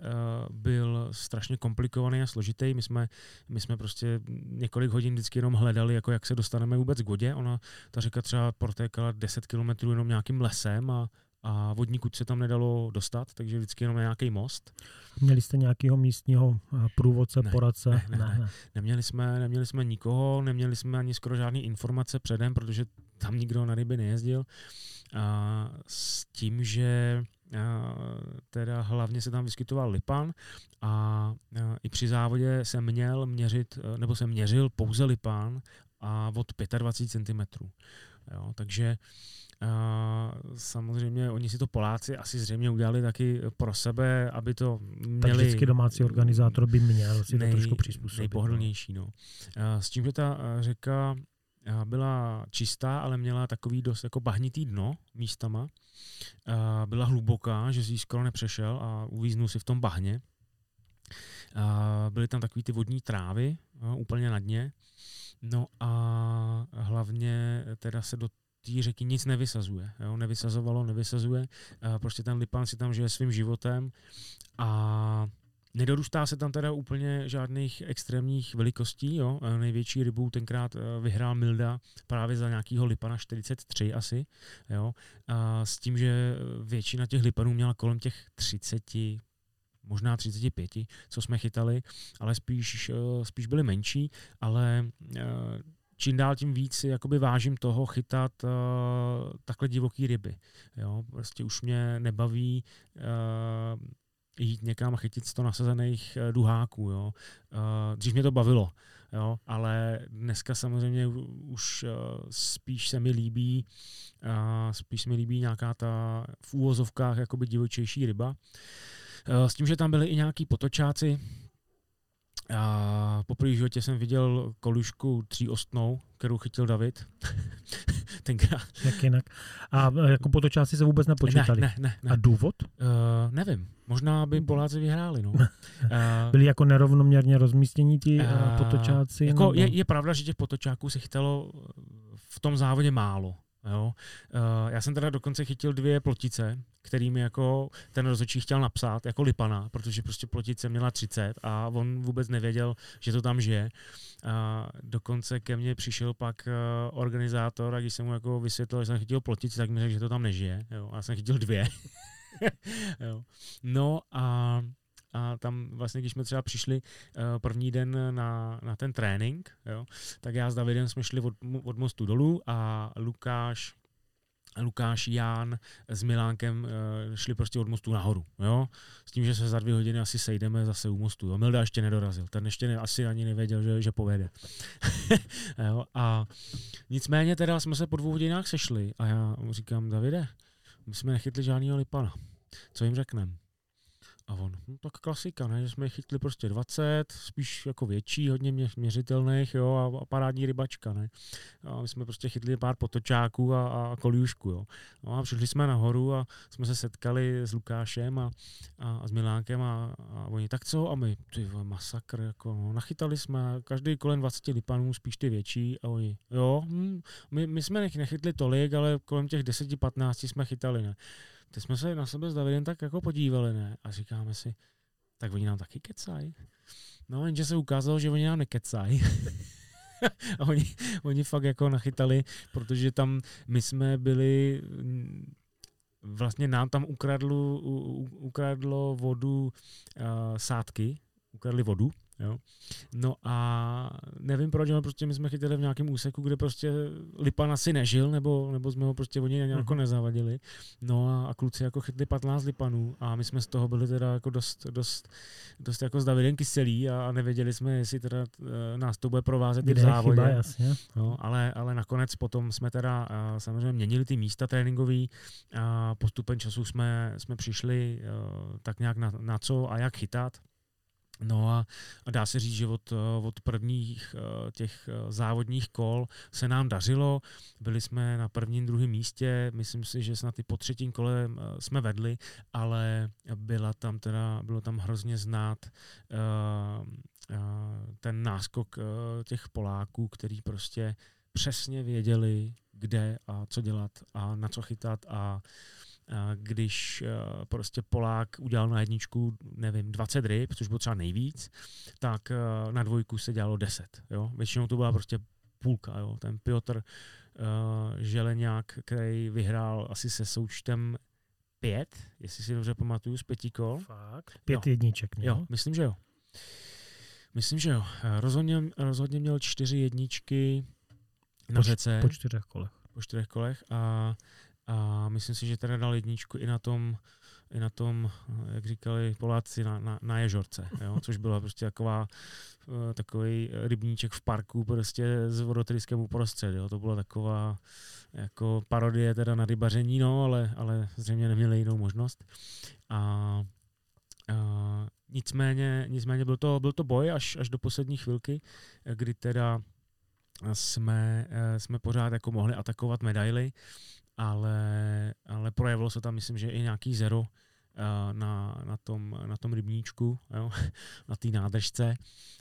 byl strašně komplikovaný a složitý. My jsme, my jsme prostě několik hodin vždycky jenom hledali, jako jak se dostaneme vůbec k vodě. Ona, ta řeka třeba protékala 10 kilometrů jenom nějakým lesem a a vodní kuť se tam nedalo dostat, takže vždycky jenom nějaký most. Měli jste nějakého místního eh, průvodce, ne, poradce? Ne, ne, ne, ne. Neměli, jsme, neměli jsme nikoho, neměli jsme ani skoro žádné informace předem, protože tam nikdo na ryby nejezdil. A s tím, že a, teda hlavně se tam vyskytoval lipan a, a i při závodě se měl měřit, nebo se měřil pouze lipan a od 25 cm. Jo, takže a samozřejmě oni si to Poláci asi zřejmě udělali taky pro sebe, aby to měli... Tak vždycky domácí organizátor by měl si nej, to trošku přizpůsobit. Nejpohodlnější, no. A s tím, že ta řeka byla čistá, ale měla takový dost jako bahnitý dno místama. Byla hluboká, že si skoro nepřešel a uvíznul si v tom bahně. Byly tam takový ty vodní trávy úplně na dně. No a hlavně teda se do té řeky nic nevysazuje. Jo? Nevysazovalo, nevysazuje. Prostě ten Lipan si tam žije svým životem a Nedorůstá se tam teda úplně žádných extrémních velikostí. Jo? Největší rybu tenkrát eh, vyhrál Milda právě za nějakýho lipana 43 asi. Jo? A s tím, že většina těch lipanů měla kolem těch 30, možná 35, co jsme chytali, ale spíš, eh, spíš byly menší, ale eh, čím dál tím víc si jakoby vážím toho chytat uh, takhle divoký ryby. Jo? Prostě už mě nebaví uh, jít někam a chytit 100 nasazených uh, duháků. Jo? Uh, dřív mě to bavilo, jo? ale dneska samozřejmě už uh, spíš se mi líbí uh, spíš se mi líbí nějaká ta v úvozovkách jakoby divočejší ryba. Uh, s tím, že tam byly i nějaký potočáci, a poprvé v životě jsem viděl kolušku tříostnou, kterou chytil David. *laughs* Tenkrát. Jak jinak. A e, jako potočáci se vůbec nepočítali? Ne, ne, ne. A důvod? Uh, nevím. Možná by Poláci vyhráli. No. Uh, *laughs* Byli jako nerovnoměrně rozmístění ti uh, potočáci? Jako nebo? je, je pravda, že těch potočáků se chytalo v tom závodě málo. Jo. Uh, já jsem teda dokonce chytil dvě plotice, kterými jako ten rozhodčí chtěl napsat jako Lipana, protože prostě plotice měla 30 a on vůbec nevěděl, že to tam žije. A dokonce ke mně přišel pak uh, organizátor a když jsem mu jako vysvětlil, že jsem chytil plotici, tak mi řekl, že to tam nežije. Jo. A já jsem chytil dvě. *laughs* jo. No a a tam vlastně, když jsme třeba přišli uh, první den na, na ten trénink, jo, tak já s Davidem jsme šli od, od mostu dolů a Lukáš Lukáš, Ján s Milánkem uh, šli prostě od mostu nahoru, jo? S tím, že se za dvě hodiny asi sejdeme zase u mostu. Jo? Milda ještě nedorazil, ten ještě ne, asi ani nevěděl, že, že povede. *laughs* jo? A nicméně teda jsme se po dvou hodinách sešli a já mu říkám, Davide, my jsme nechytli žádného lipana. Co jim řekneme? A on, no tak klasika, ne, že jsme chytli prostě 20, spíš jako větší, hodně mě, měřitelných, jo, a, a parádní rybačka, ne. A my jsme prostě chytli pár potočáků a, a kolíušku, jo. No a přišli jsme nahoru a jsme se setkali s Lukášem a, a, a s Milánkem a, a oni, tak co? A my, ty masakr, jako, no, nachytali jsme každý kolem 20 lipanů, spíš ty větší a oni, jo, hm, my, my jsme nechytli tolik, ale kolem těch 10-15 jsme chytali, ne. Teď jsme se na sebe s Davidem tak jako podívali, ne? A říkáme si, tak oni nám taky kecají. No, jenže se ukázalo, že oni nám nekecají. *laughs* a oni, oni fakt jako nachytali, protože tam my jsme byli, vlastně nám tam ukradlo, ukradlo vodu uh, sádky, ukradli vodu Jo. No a nevím proč, ale prostě my jsme chytili v nějakém úseku, kde prostě Lipan asi nežil, nebo, nebo jsme ho prostě oni nějak uh-huh. nezavadili. No a, a, kluci jako chytli 15 Lipanů a my jsme z toho byli teda jako dost, dost, dost jako s Davidem kyselí a, a nevěděli jsme, jestli teda uh, nás to bude provázet i v závodě. Chyba, jasně. No, ale, ale nakonec potom jsme teda uh, samozřejmě měnili ty místa tréninkový a postupem času jsme, jsme přišli uh, tak nějak na, na co a jak chytat. No a, dá se říct, že od, od prvních eh, těch eh, závodních kol se nám dařilo. Byli jsme na prvním, druhém místě, myslím si, že snad i po třetím kole eh, jsme vedli, ale byla tam teda, bylo tam hrozně znát uh, uh, ten náskok uh, těch Poláků, který prostě přesně věděli, kde a co dělat a na co chytat a uh, když eh, prostě Polák udělal na jedničku, nevím, 20 ryb, což bylo třeba nejvíc, tak eh, na dvojku se dělalo 10. Jo? Většinou to byla prostě půlka. Jo? Ten Piotr uh, Želeňák, který vyhrál asi se součtem pět, jestli si dobře pamatuju, z pěti kol. Fakt? Pět jo. jedniček? Jo, myslím, že jo. Myslím, že jo. Rozhodně, rozhodně měl čtyři jedničky na po, řece. Po čtyřech kolech. Po čtyřech kolech a a myslím si, že teda dal jedničku i na tom, i na tom, jak říkali Poláci, na, na, na ježorce, jo? což byla prostě taková, eh, takový rybníček v parku prostě s vodotryskem uprostřed. Jo? To byla taková jako parodie teda na rybaření, no, ale, ale zřejmě neměli jinou možnost. A, a nicméně, nicméně byl to, byl to boj až, až do poslední chvilky, kdy teda jsme, eh, jsme pořád jako mohli atakovat medaily, ale, ale projevilo se tam, myslím, že i nějaký zero eh, na, na, tom, na tom rybníčku, jo, *laughs* na té nádržce.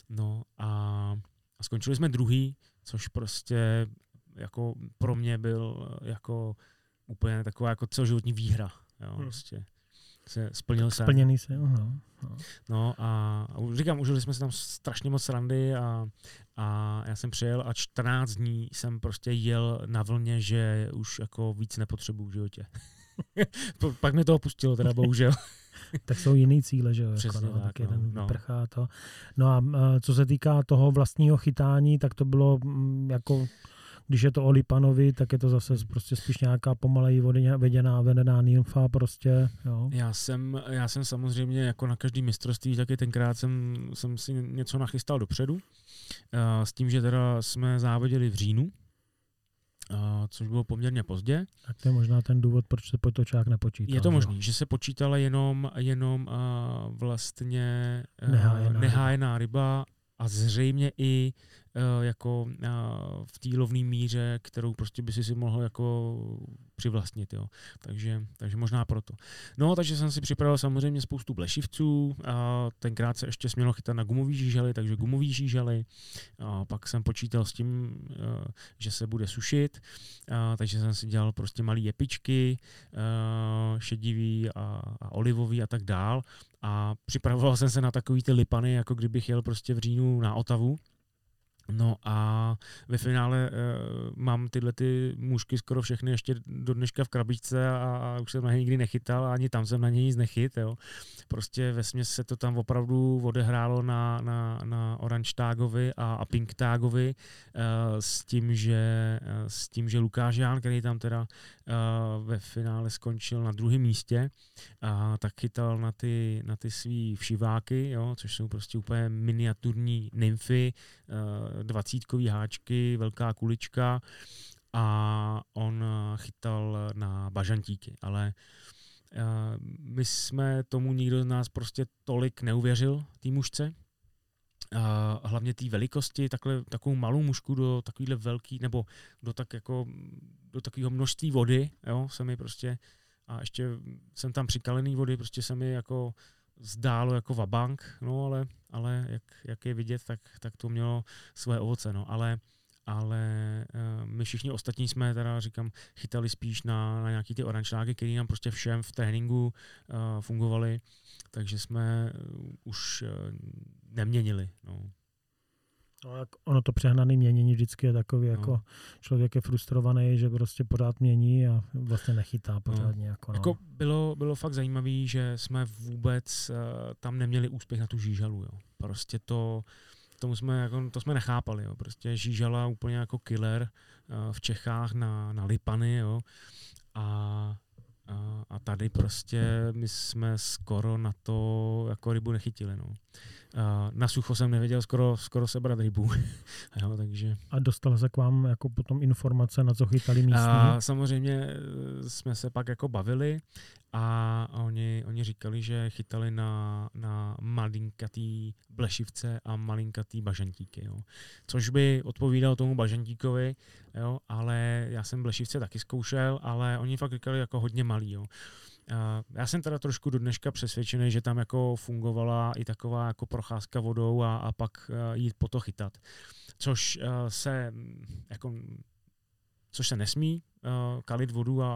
No a, a skončili jsme druhý, což prostě jako pro mě byl jako úplně taková jako celoživotní výhra. Jo, hmm. prostě se splnil se. Splněný se, no. no. No a, a říkám, užili jsme si tam strašně moc randy a, a já jsem přijel a 14 dní jsem prostě jel na vlně, že už jako víc nepotřebuju v životě. *laughs* Pak mi to opustilo teda, bohužel. *laughs* *laughs* tak jsou jiný cíle, že jo? Přesně jako, no, tak, tak jeden no, vyprchá to. No a co se týká toho vlastního chytání, tak to bylo mm, jako když je to o Lipanovi, tak je to zase prostě spíš nějaká pomaleji vedená, vedená nymfa prostě. Jo. Já, jsem, já jsem samozřejmě jako na každý mistrovství, taky tenkrát jsem, jsem si něco nachystal dopředu. Eh, s tím, že teda jsme závodili v říjnu, eh, což bylo poměrně pozdě. Tak to je možná ten důvod, proč se potočák nepočítal. Je to možný, že se počítala jenom, jenom uh, vlastně nehájená, nehájená ryba a zřejmě i jako uh, v té lovné míře, kterou prostě by si si mohl jako přivlastnit. Jo. Takže, takže možná proto. No, takže jsem si připravil samozřejmě spoustu blešivců. A tenkrát se ještě smělo chytat na gumový žížely, takže gumový žížely. A pak jsem počítal s tím, uh, že se bude sušit, a, takže jsem si dělal prostě malé jepičky, šedivý a, a olivový a tak dál. A připravoval jsem se na takový ty lipany, jako kdybych jel prostě v říjnu na Otavu. No a ve finále uh, mám tyhle ty mužky skoro všechny ještě do dneška v krabičce a, a už jsem na ně nikdy nechytal a ani tam jsem na ně nic nechyt. Jo. Prostě ve se to tam opravdu odehrálo na, na, na Orange Tagovi a, a Pink Tagovi uh, s, tím, že, uh, s tím, že Lukáš Ján, který tam teda uh, ve finále skončil na druhém místě, uh, tak chytal na ty, na ty svý všiváky, jo, což jsou prostě úplně miniaturní nymfy, uh, dvacítkový háčky, velká kulička a on chytal na bažantíky, ale eh, my jsme tomu nikdo z nás prostě tolik neuvěřil, té mužce, a hlavně té velikosti, takhle, takovou malou mužku do takovýhle velký, nebo do tak jako, do takového množství vody, jo, se mi prostě, a ještě jsem tam přikalený vody, prostě se mi jako zdálo jako vabank, no ale, ale jak, jak je vidět, tak, tak to mělo svoje ovoce, no ale ale uh, my všichni ostatní jsme teda, říkám, chytali spíš na, na nějaký ty orančáky, které nám prostě všem v tréninku uh, fungovaly, takže jsme už uh, neměnili. No. No, ono to přehnané měnění vždycky je takový, no. jako člověk je frustrovaný, že prostě pořád mění a vlastně nechytá no. pořádně. No. Jako, no. jako bylo, bylo fakt zajímavé, že jsme vůbec uh, tam neměli úspěch na tu žížalu. Jo. Prostě to, tomu jsme, jako, to jsme nechápali. Jo. Prostě žížala úplně jako killer uh, v Čechách na, na Lipany. Jo. A, a, a tady prostě my jsme skoro na to jako rybu nechytili. No na sucho jsem nevěděl skoro, skoro sebrat rybu. *laughs* jo, takže... A dostala se k vám jako potom informace, na co chytali místní? A samozřejmě eh, jsme se pak jako bavili a oni, oni říkali, že chytali na, na malinkatý blešivce a malinkatý bažantíky. Jo. Což by odpovídalo tomu bažantíkovi, jo, ale já jsem blešivce taky zkoušel, ale oni fakt říkali jako hodně malý. Jo. Já jsem teda trošku do dneška přesvědčený, že tam jako fungovala i taková jako procházka vodou a, a pak eh, jít po to chytat. Což eh, se jako což se nesmí, uh, kalit vodu a,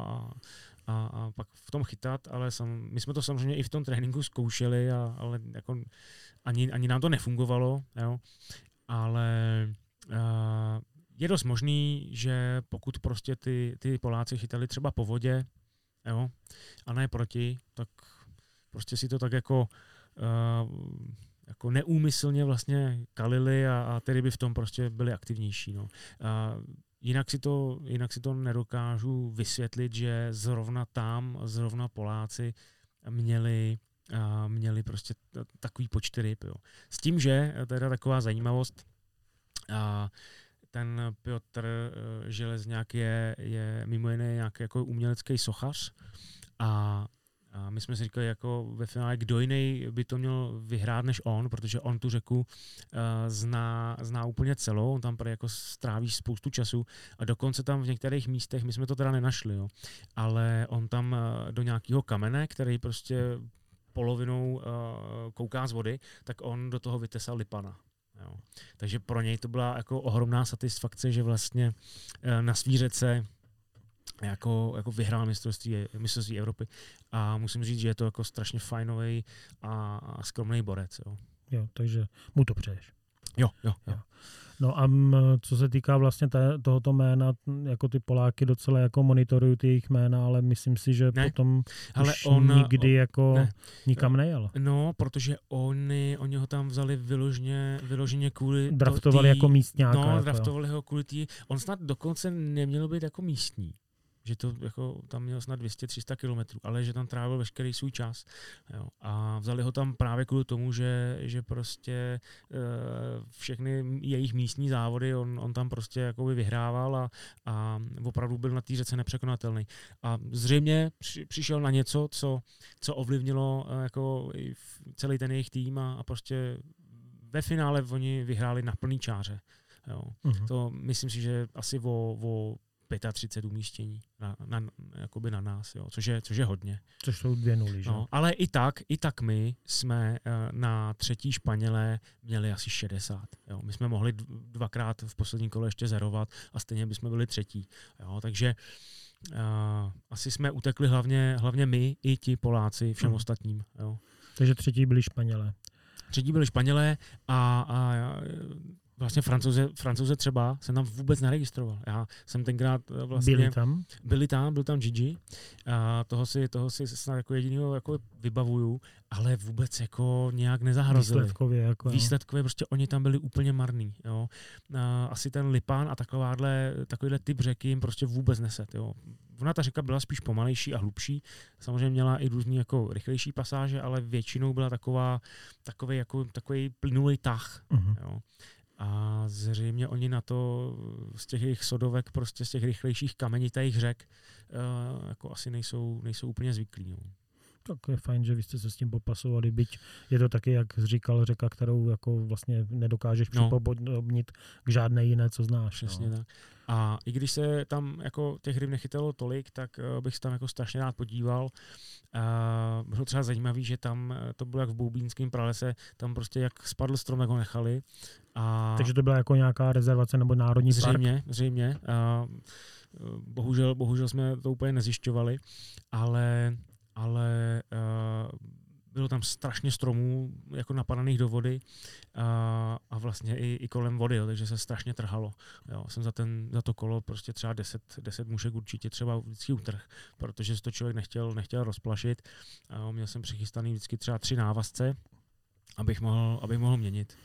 a, a pak v tom chytat, ale sam, my jsme to samozřejmě i v tom tréninku zkoušeli, a, ale jako ani, ani nám to nefungovalo, jo. ale je dost možný, že pokud prostě ty, ty Poláci chytali třeba po vodě, jo, a ne proti, tak prostě si to tak jako, uh, jako neúmyslně vlastně kalili a, a tedy by v tom prostě byli aktivnější. No. Uh, jinak, si to, jinak si to nedokážu vysvětlit, že zrovna tam, zrovna Poláci měli a měli prostě takový počty ryb. Jo. S tím, že teda taková zajímavost, a ten Piotr eh, Železňák je, je mimo jiné nějaký jako umělecký sochař a A my jsme si říkali jako ve finále, kdo jiný by to měl vyhrát než on, protože on tu řeku uh, zná, zná úplně celou, on tam jako stráví spoustu času a dokonce tam v některých místech, my jsme to teda nenašli, jo, ale on tam uh, do nějakého kamene, který prostě polovinou uh, kouká z vody, tak on do toho vytesal lipana. Jo. Takže pro něj to byla jako ohromná satisfakce, že vlastně uh, na svý řece jako, jako vyhrál mistrovství, mistrovství Evropy a musím říct, že je to jako strašně fajnový a, a skromný borec. Jo. jo, takže mu to přeješ. Jo, jo, jo. No a m, co se týká vlastně té, tohoto jména, jako ty Poláky docela jako monitorují ty jejich jména, ale myslím si, že ne. potom ale už on, nikdy on, jako ne. nikam nejel. No, protože oni, oni ho tam vzali vyloženě, vyloženě kvůli... Draftovali tý, jako místňáka. No, jako draftovali ho kvůli tý, On snad dokonce neměl být jako místní že to jako tam měl snad 200-300 kilometrů, ale že tam trávil veškerý svůj čas. Jo. A vzali ho tam právě kvůli tomu, že, že prostě e, všechny jejich místní závody on, on tam prostě jakoby vyhrával a, a opravdu byl na té řece nepřekonatelný. A zřejmě při, přišel na něco, co, co ovlivnilo e, jako celý ten jejich tým a, a prostě ve finále oni vyhráli na plný čáře. Jo. Uh-huh. To myslím si, že asi o, o 35 umístění na, na, jakoby na nás, jo, což, je, což je hodně. Což jsou dvě nuly, že? No, ale i tak, i tak my jsme uh, na třetí Španělé měli asi 60. Jo. My jsme mohli dvakrát v posledním kole ještě zerovat a stejně bychom byli třetí. Jo. Takže uh, asi jsme utekli hlavně, hlavně my i ti Poláci všem hmm. ostatním. Jo. Takže třetí byli Španělé. Třetí byli Španělé a, a Vlastně francouze, francouze třeba jsem tam vůbec neregistroval. Já jsem tenkrát eh, vlastně... Byli tam? Byli tam, byl tam Gigi. A toho si, toho si snad jako jedinýho jako vybavuju, ale vůbec jako nějak nezahrozili. Výsledkově jako. Výsledkově prostě oni tam byli úplně marný. Jo. A asi ten Lipán a takováhle, takovýhle typ řeky jim prostě vůbec neset. Jo. Ona ta řeka byla spíš pomalejší a hlubší. Samozřejmě měla i různý jako rychlejší pasáže, ale většinou byla taková, takový, jako, takový plynulý tah. Uh-huh. Jo. A zřejmě oni na to z těch jejich sodovek, prostě z těch rychlejších kamenitých řek, uh, jako asi nejsou, nejsou úplně zvyklí. No. Tak je fajn, že vy jste se s tím popasovali, byť je to taky, jak říkal, řeka, kterou jako vlastně nedokážeš no. připodobnit k žádné jiné, co znáš. Přesně no. tak. A i když se tam jako těch ryb nechytalo tolik, tak uh, bych se tam jako strašně rád podíval. Uh, bylo třeba zajímavé, že tam eh, to bylo jak v Boubínském pralese, tam prostě jak spadl strom, jak ho nechali. A Takže to byla jako nějaká rezervace nebo národní zřejmě, park? Zřejmě, uh, bohužel, bohužel jsme to úplně nezjišťovali, ale, ale uh, bylo tam strašně stromů jako napadaných do vody a, a vlastně i, i kolem vody, jo, takže se strašně trhalo. Jo. Jsem za, ten, za to kolo prostě třeba 10, 10 mušek určitě třeba vždycky utrh, protože se to člověk nechtěl, nechtěl rozplašit. A měl jsem přichystaný vždycky třeba tři návazce, abych mohl, abych mohl měnit.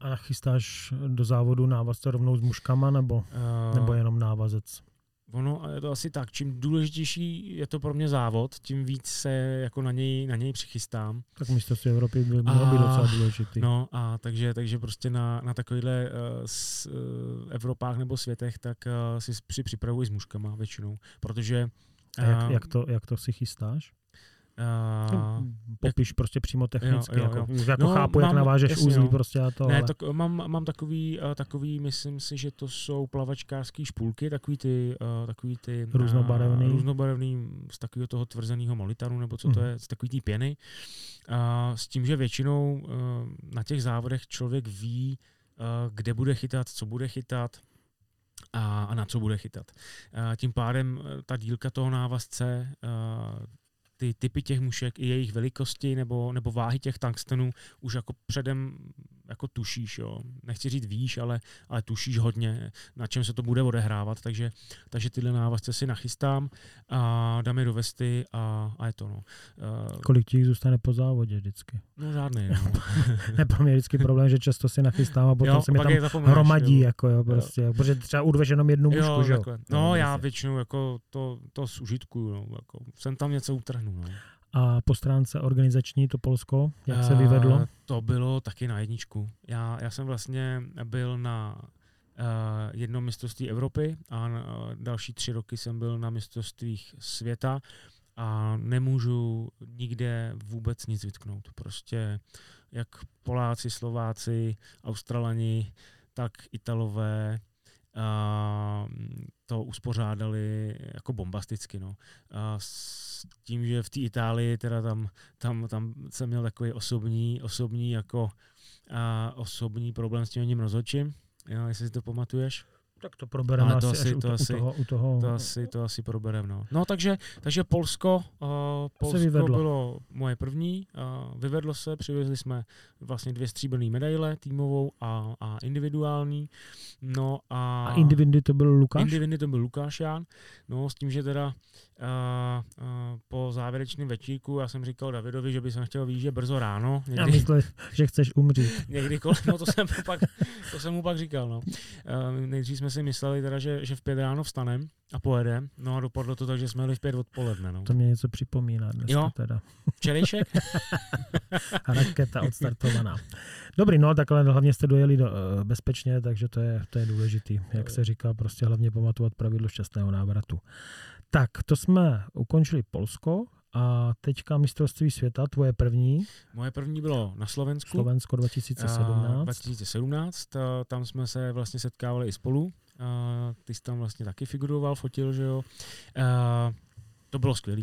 A nachystáš do závodu návazce rovnou s muškama nebo, uh, nebo jenom návazec? Ono je to asi tak, čím důležitější je to pro mě závod, tím víc se jako na něj, na něj přichystám. Tak mistrovství Evropy by mělo být docela důležitý. No a takže, takže prostě na, na takovýhle uh, s, uh, Evropách nebo světech, tak uh, si při připravuji s mužkama většinou, protože... Uh, a jak, jak, to, jak to si chystáš? Uh, Popiš jak, prostě přímo technicky, jo, jo, jo. jako, jako no, chápu, mám, jak navážeš jasně, uzlí no. prostě a to. Ne, ale... tak mám, mám takový, uh, takový, myslím si, že to jsou plavačkářské špulky, takový ty, uh, takový ty různobarevný. Uh, různobarevný z takového toho tvrzeného molitaru, nebo co to mm. je, z takový té pěny. Uh, s tím, že většinou uh, na těch závodech člověk ví, uh, kde bude chytat, co bude chytat, a, a na co bude chytat. Tím pádem ta dílka toho návazce ty typy těch mušek i jejich velikosti nebo, nebo váhy těch tungstenů už jako předem jako tušíš, jo. Nechci říct víš, ale, ale tušíš hodně, na čem se to bude odehrávat, takže, takže tyhle návazce si nachystám a dám je do vesty a, a je to, no. Uh, Kolik ti zůstane po závodě vždycky? No žádný, *laughs* no. ne, pro mě vždycky problém, že často si nachystám a potom jo, se mi tam hromadí, jo. jako jo, prostě, jo. protože třeba udveš jenom jednu mušku, jo, jo. No, no, já většinou jako to, to zužitkuju, no, jako, jsem tam něco utrhnu, no. A po stránce organizační to Polsko, jak se vyvedlo? Uh, to bylo taky na jedničku. Já, já jsem vlastně byl na uh, jednom mistrovství Evropy a uh, další tři roky jsem byl na mistrovstvích světa a nemůžu nikde vůbec nic vytknout. Prostě jak Poláci, Slováci, Australani, tak Italové to uspořádali jako bombasticky. No. A s tím, že v té Itálii teda tam, tam, tam jsem měl takový osobní, osobní jako a osobní problém s tím rozhodčím, jo, jestli si to pamatuješ. Tak to probereme to asi, to u, asi- u toho, u toho To asi, to asi probereme. No, no takže, takže Polsko, uh, Polsko vyvedlo. bylo moje první, uh, vyvedlo se, přivezli jsme vlastně dvě stříbrné medaile, týmovou a, a individuální. No a, A individy to byl Lukáš? Individy to byl Lukáš Ján, no s tím, že teda uh, uh, po závěrečném večírku já jsem říkal Davidovi, že by jsem chtěl výjíždět brzo ráno, Já někdy, myslel, že chceš umřít. *laughs* někdy kolem, no to jsem, mu pak, to jsem mu pak říkal, no. Uh, nejdřív jsme si mysleli teda, že, že v pět ráno vstanem a pojedem, no a dopadlo to tak, že jsme jeli v pět odpoledne, no. To mě něco připomíná dneska Jo. teda. Včerejšek? *laughs* Raketa odstartovaná. Dobrý, no takhle hlavně jste dojeli do, eh, bezpečně, takže to je, to je důležitý. Jak se říká, prostě hlavně pamatovat pravidlo šťastného návratu. Tak, to jsme ukončili Polsko a teďka mistrovství světa, tvoje první, Moje první bylo na Slovensku. Slovensko A 2017. 2017, a tam jsme se vlastně setkávali i spolu. A ty jsi tam vlastně taky figuroval, fotil, že jo. A to bylo skvělé.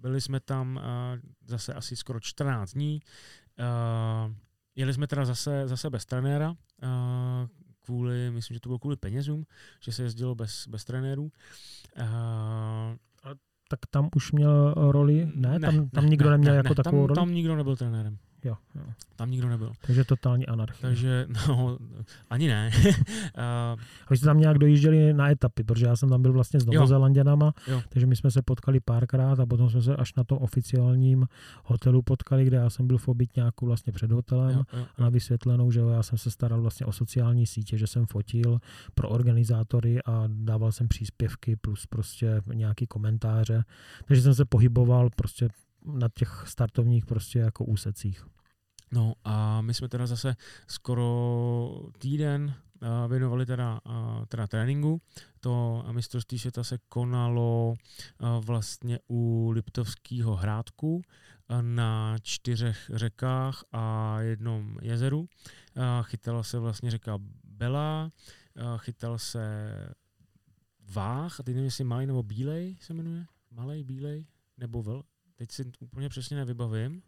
Byli jsme tam a, zase asi skoro 14 dní. A, Jeli jsme teda zase, zase bez trenéra, a, kvůli, myslím, že to bylo kvůli penězům, že se jezdilo bez, bez trenérů. A, Tak tam už měl roli? Ne, Ne, tam, tam ne, nikdo ne, neměl ne, jako ne, takovou tam, roli? Tam nikdo nebyl trenérem. Jo, jo. Tam nikdo nebyl. Takže totální anarchie. Takže, no, ani ne. A, *laughs* A vy jste tam nějak dojížděli na etapy, protože já jsem tam byl vlastně s Jo. Novozelanděnama, Jo. takže my jsme se potkali párkrát a potom jsme se až na tom oficiálním hotelu potkali, kde já jsem byl v obytňáku vlastně před hotelem jo, jo. a na vysvětlenou, že jo, já jsem se staral vlastně o sociální sítě, že jsem fotil pro organizátory a dával jsem příspěvky plus prostě nějaký komentáře, takže jsem se pohyboval prostě na těch startovních prostě jako úsecích. No a my jsme teda zase skoro týden a, věnovali teda, a, teda tréninku. To mistrovství světa se konalo a, vlastně u Liptovského hrádku na čtyřech řekách a jednom jezeru. Chytala se vlastně řeka Bela, chytal se Váh, a teď nevím, jestli Malej nebo Bílej se jmenuje. Malej, Bílej nebo Vel. Teď si úplně přesně nevybavím,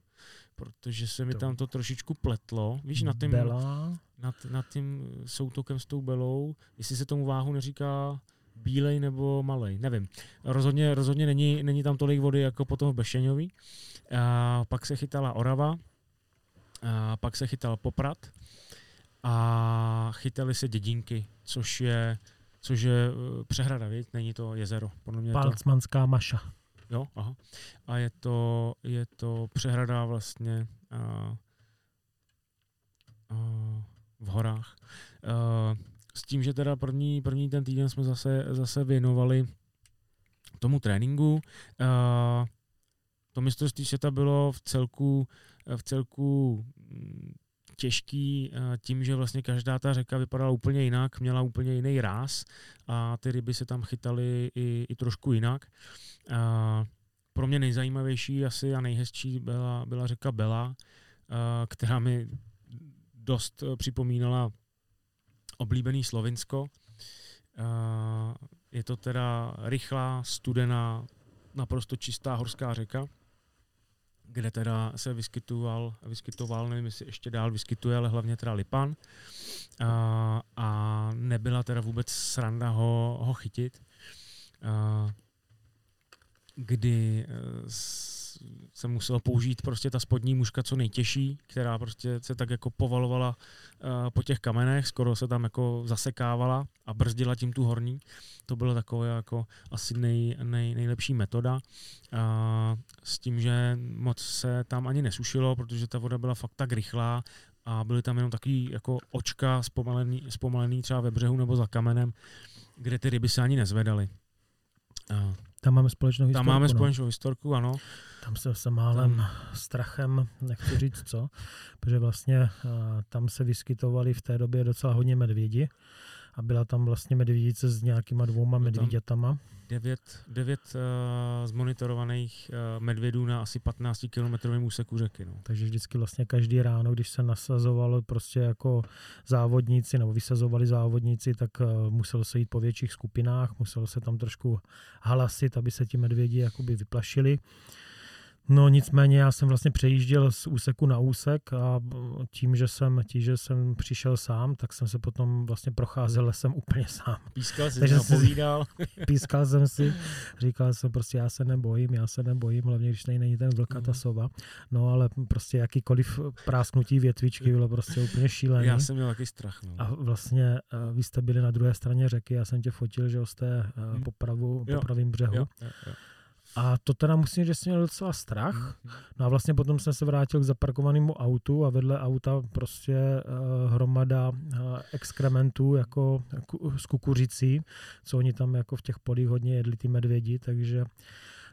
protože se mi To- tam to trošičku pletlo. Víš, nad tím, Bela, nad, nad tím soutokem s tou belou, jestli se tomu váhu neříká bílej nebo malej, nevím. Rozhodně, rozhodně není, není tam tolik vody jako potom v Bešeňový. A pak se chytala Orava, a pak se chytal Poprad a chytali se dědinky, což je, což je eh, přehrada, viď? není to jezero. Podle mě je to, Palcmanská maša. Jo, aha. A je to, je to přehrada vlastně a, a, v horách. A, s tím, že teda první, první ten týden jsme zase, zase věnovali tomu tréninku. A, to mistrovství světa bylo v celku, v celku mm, těžký a, tím, že vlastně každá ta řeka vypadala úplně jinak, měla úplně jiný ráz a ty ryby se tam chytaly i, i trošku jinak. A pro mě nejzajímavější asi a nejhezčí byla, byla řeka Bela, a, která mi dost eh, připomínala oblíbený Slovinsko. Je to teda rychlá, studená, naprosto čistá horská řeka, kde teda se vyskytoval, vyskytoval, nevím, jestli ještě dál vyskytuje, ale hlavně teda Lipan. A, a nebyla teda vůbec sranda ho, ho chytit. A, kdy eh, s- se muselo použít prostě ta spodní muška co nejtěžší, která prostě se tak jako povalovala eh, po těch kamenech, skoro se tam jako zasekávala a brzdila tím tu horní. To bylo takové jako asi nej, nej, nejlepší metoda. A s tím, že moc se tam ani nesušilo, protože ta voda byla fakt tak rychlá a byly tam jenom takový jako očka zpomalený, zpomalený třeba ve břehu nebo za kamenem, kde ty ryby se ani nezvedaly. A Tam máme společnou tam historku. máme no. společnou historku, ano. Tam se, se málem strachem, nechci říct co, protože vlastně uh, tam se vyskytovali v té době docela hodně medvědi a byla tam vlastně medvědice s nějakýma dvouma medvědětama. Devět, devět uh, zmonitorovaných uh, medvědů na asi 15 kilometrovém úseku řeky. No. Takže vždycky vlastně každý ráno, když se nasazovalo prostě jako závodníci nebo vysazovali závodníci, tak uh, muselo se jít po větších skupinách, muselo se tam trošku halasit, aby se ti medvědi jakoby vyplašili. No nicméně já jsem vlastně přejížděl z úseku na úsek a tím, že jsem, tím, že jsem přišel sám, tak jsem se potom vlastně procházel lesem úplně sám. Pískal jsi, Takže jsem povídal. *laughs* Pískal jsem si, říkal jsem prostě já se nebojím, já se nebojím, hlavně když tady není ten vlk a ta mhm. sova. No ale prostě jakýkoliv prásknutí větvičky bylo prostě úplně šílené. Já jsem měl taky strach. No. A vlastně eh, vy jste byli na druhé straně řeky, já jsem tě fotil, že jste eh, mhm. po, pravu, po pravým břehu. Jo, jo, jo. A to teda musím říct, že jsem měl docela strach. Mhm. No a vlastně potom jsem se vrátil k zaparkovanému autu a vedle auta prostě uh, hromada uh, exkrementů jako, jako z kukuřicí, co oni tam jako v těch polích hodně jedli ty medvědi, takže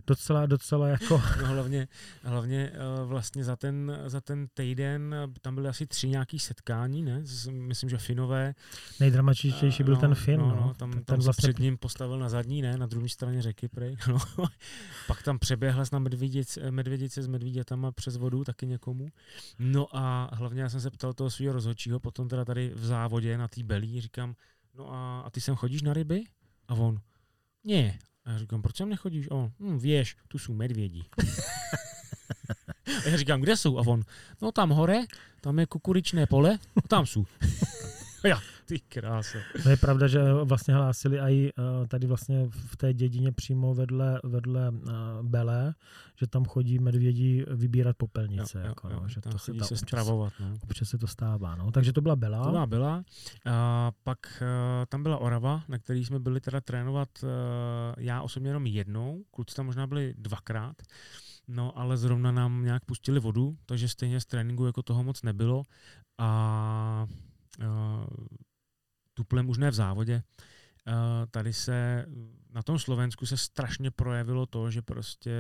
docela, docela jako... *laughs* No hlavně, hlavně uh, vlastně za ten, za ten týden tam byly asi tři nějaký setkání, ne? Myslím, že Finové. Nejdramatičtější byl no, ten Fin, no. no. no tam, ten tam vlastně... před ním postavil na zadní, ne? Na druhé straně řeky, prej. *laughs* No. Pak tam přeběhla na medvědic, medvědice s medvídětama přes vodu taky někomu. No a hlavně já jsem se ptal toho svého rozhodčího, potom teda tady v závodě na té belí, říkám, no a, a ty sem chodíš na ryby? A on, ne, a já říkám, proč tam nechodíš? A on, hm, věš, tu jsou medvědi. *laughs* a já říkám, kde jsou? A on, no tam hore, tam je kukuričné pole, a tam jsou. *laughs* já, ty krása. No je pravda, že vlastně hlásili i uh, tady vlastně v té dědině přímo vedle, vedle uh, Belé, že tam chodí medvědi vybírat popelnice. Jo, jako, jo, no, že tam to se, se stravovat. No. Občas se to stává. No. Takže to byla Bela. To byla Bela. A pak tam byla Orava, na který jsme byli teda trénovat já osobně jenom jednou, kluci tam možná byli dvakrát. No, ale zrovna nám nějak pustili vodu, takže stejně z tréninku jako toho moc nebylo. A uh, tuplem už ne v závodě. Uh, tady se na tom Slovensku se strašně projevilo to, že prostě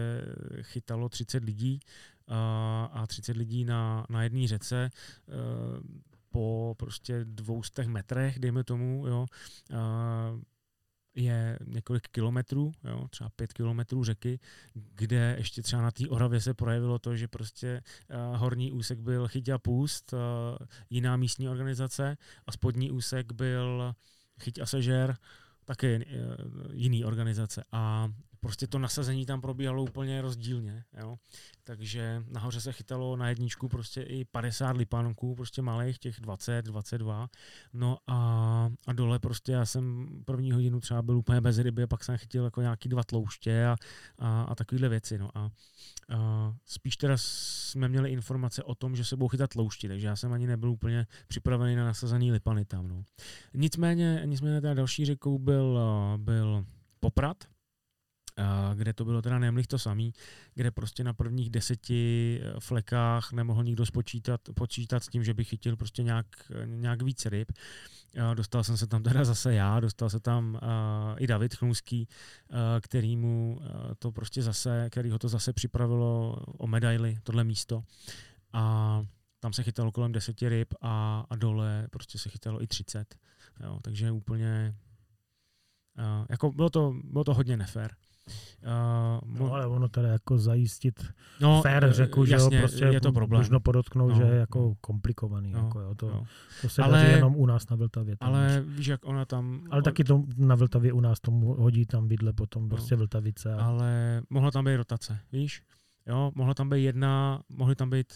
chytalo 30 lidí uh, a 30 lidí na, na jedné řece uh, po prostě dvoustech metrech, dejme tomu, jo, je několik kilometrů, jo, třeba pět kilometrů řeky, kde ještě třeba na té Oravě se projevilo to, že prostě uh, horní úsek byl Chyť a Půst, uh, jiná místní organizace, a spodní úsek byl Chyť a Sežer, také uh, jiný organizace. A prostě to nasazení tam probíhalo úplně rozdílně. Jo? Takže nahoře se chytalo na jedničku prostě i 50 lipanků, prostě malých, těch 20, 22. No a, a dole prostě já jsem první hodinu třeba byl úplně bez ryby, pak jsem chytil jako nějaký dva tlouště a, a, a takovéhle věci. No a, a spíš teda jsme měli informace o tom, že se budou chytat tloušti, takže já jsem ani nebyl úplně připravený na nasazený lipany tam. No. Nicméně, nicméně teda další řekou byl, byl Poprad, kde to bylo teda nemlich to samý, kde prostě na prvních deseti eh, flekách nemohl nikdo spočítat, počítat s tím, že by chytil prostě nějak, nějak víc ryb. Dostal jsem se tam teda zase já, dostal se tam uh, i David Chnůzký, uh, kterýmu uh, to prostě zase, který ho to zase připravilo o medaily, tohle místo. A tam se chytalo kolem deseti ryb a, a dole prostě se chytalo i 30. Jo, takže úplně, uh, jako bylo to, bylo to hodně nefér. Uh, no, ale ono teda jako zajistit no, fair eh, řeku, jasně, že jo, prostě je to problém. možno podotknout, no, že je jako no. komplikovaný. No, jako, jo, to, no. to se ale, daří jenom u nás na Vltavě. Ale víš, jak ona tam... Ale taky to na Vltavě u nás tomu hodí tam vidle potom no. prostě Vltavice. A... Ale mohla tam být rotace, víš? Jo, mohla tam být jedna, mohly tam být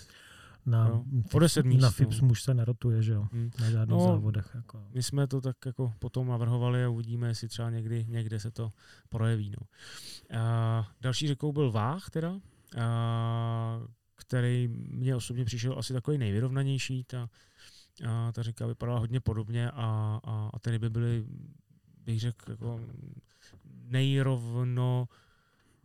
na, jo, o 10 míst. Na FIPS muž se nerotuje, že jo, hmm. na žádných no, závodech. Jako. My jsme to tak jako potom navrhovali a uvidíme, jestli třeba někdy, někde se to projeví. No. A další řekou byl Váh teda, a, který mě osobně přišel asi takový nejvyrovnanější. Ta, a, ta řeka vypadala hodně podobně a, a, a tedy by byly, bych řekl, jako nejrovno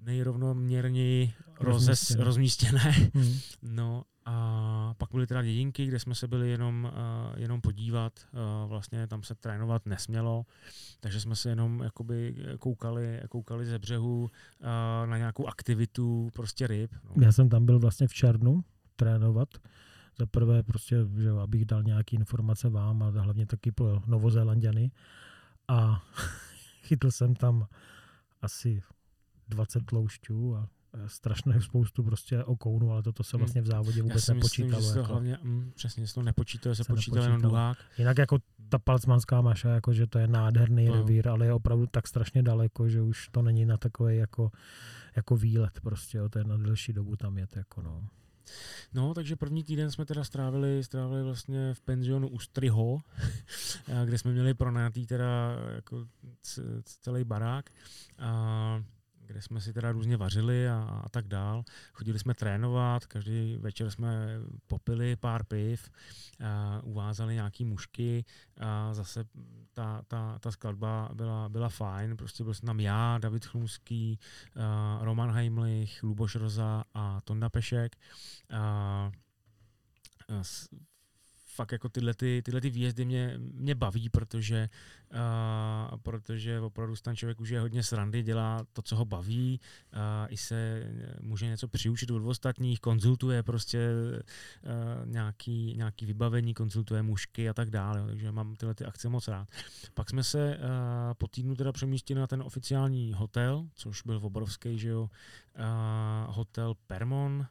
nejrovnoměrněji rozmístěné. rozmístěné. Hmm. No a pak byly teda dědinky, kde jsme se byli jenom, uh, jenom podívat, uh, vlastně tam se trénovat nesmělo, takže jsme se jenom jakoby koukali, koukali ze břehu uh, na nějakou aktivitu prostě ryb. No. Já jsem tam byl vlastně v černu trénovat, za prvé prostě, že abych dal nějaké informace vám a hlavně taky pro Novozélandiany. a *laughs* chytl jsem tam asi 20 tloušťů a strašnou spoustu prostě okounů, ale toto se hmm. vlastně v závodě vůbec Já nepočítalo. Myslím, že jako. hlavně, mm, přesně se to nepočítalo, se, se počítal jenom duhák. Jinak jako ta palcmanská maša, jako že to je nádherný no. revír, ale je opravdu tak strašně daleko, že už to není na takový jako, jako výlet prostě, jo, to je na delší dobu tam jet, jako no. No, takže první týden jsme teda strávili, strávili vlastně v penzionu u Stryho, *laughs* kde jsme měli pronátý teda jako celý barák. A kde jsme si teda různě vařili a, a tak dál. Chodili jsme trénovat, každý večer jsme popili pár piv, a uvázali nějaký mušky a zase ta, ta, ta skladba byla, byla fajn, prostě byl jsem tam já, David Chlumský, Roman Heimlich, Luboš Roza a Tonda Pešek. A, a fakt jako tyhle, ty, tyhle ty výjezdy mě, mě baví, protože, uh, protože opravdu ten člověk už je hodně srandy, dělá to, co ho baví, uh, i se může něco přiučit od ostatních, konzultuje prostě uh, nějaký, nějaký vybavení, konzultuje mušky a tak dále, takže mám tyhle ty akce moc rád. Pak jsme se uh, po týdnu teda přemístili na ten oficiální hotel, což byl obrovský, že jo, uh, hotel Permon,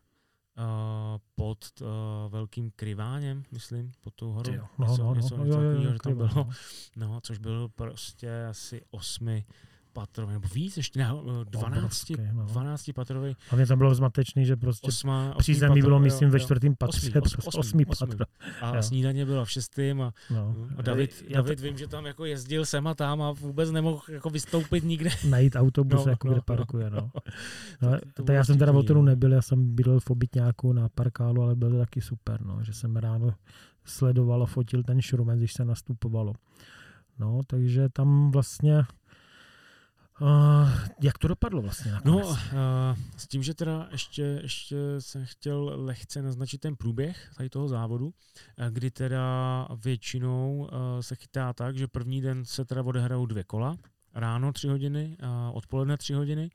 uh, pod uh, velkým kryváněm, myslím, pod tou horou. Jo, no, něco, no, něco, no, něco jo, jo, jo, že tam bylo. No. no, což byl prostě asi osmi patrový, nebo víc, ještě ne, 12, 12 patrový. Hlavně tam bylo zmatečný, že prostě osma, přízemí bylo, myslím, ve čtvrtém patře, osmý, osmý, osmý, osmý patro. A jo. snídaně byla v šestém a, no. a David, Já David vím, že tam jako jezdil sem a tam a vůbec nemohl jako vystoupit nikde. Najít autobus, no, jako no, kde parkuje, no. *laughs* no. no to, to já jsem teda v hotelu nebyl, já jsem bydlel v obytňáku na parkálu, ale bylo to taky super, no, že jsem ráno sledoval a fotil ten šrumen, když se nastupovalo. No, takže tam vlastně Uh, jak to dopadlo vlastně nakonec? No, uh, s tím, že teda ještě, ještě jsem chtěl lehce naznačit ten průběh tady toho závodu, kdy teda většinou uh, se chytá tak, že první den se teda odehrajou dvě kola, ráno tři hodiny, a odpoledne tři hodiny,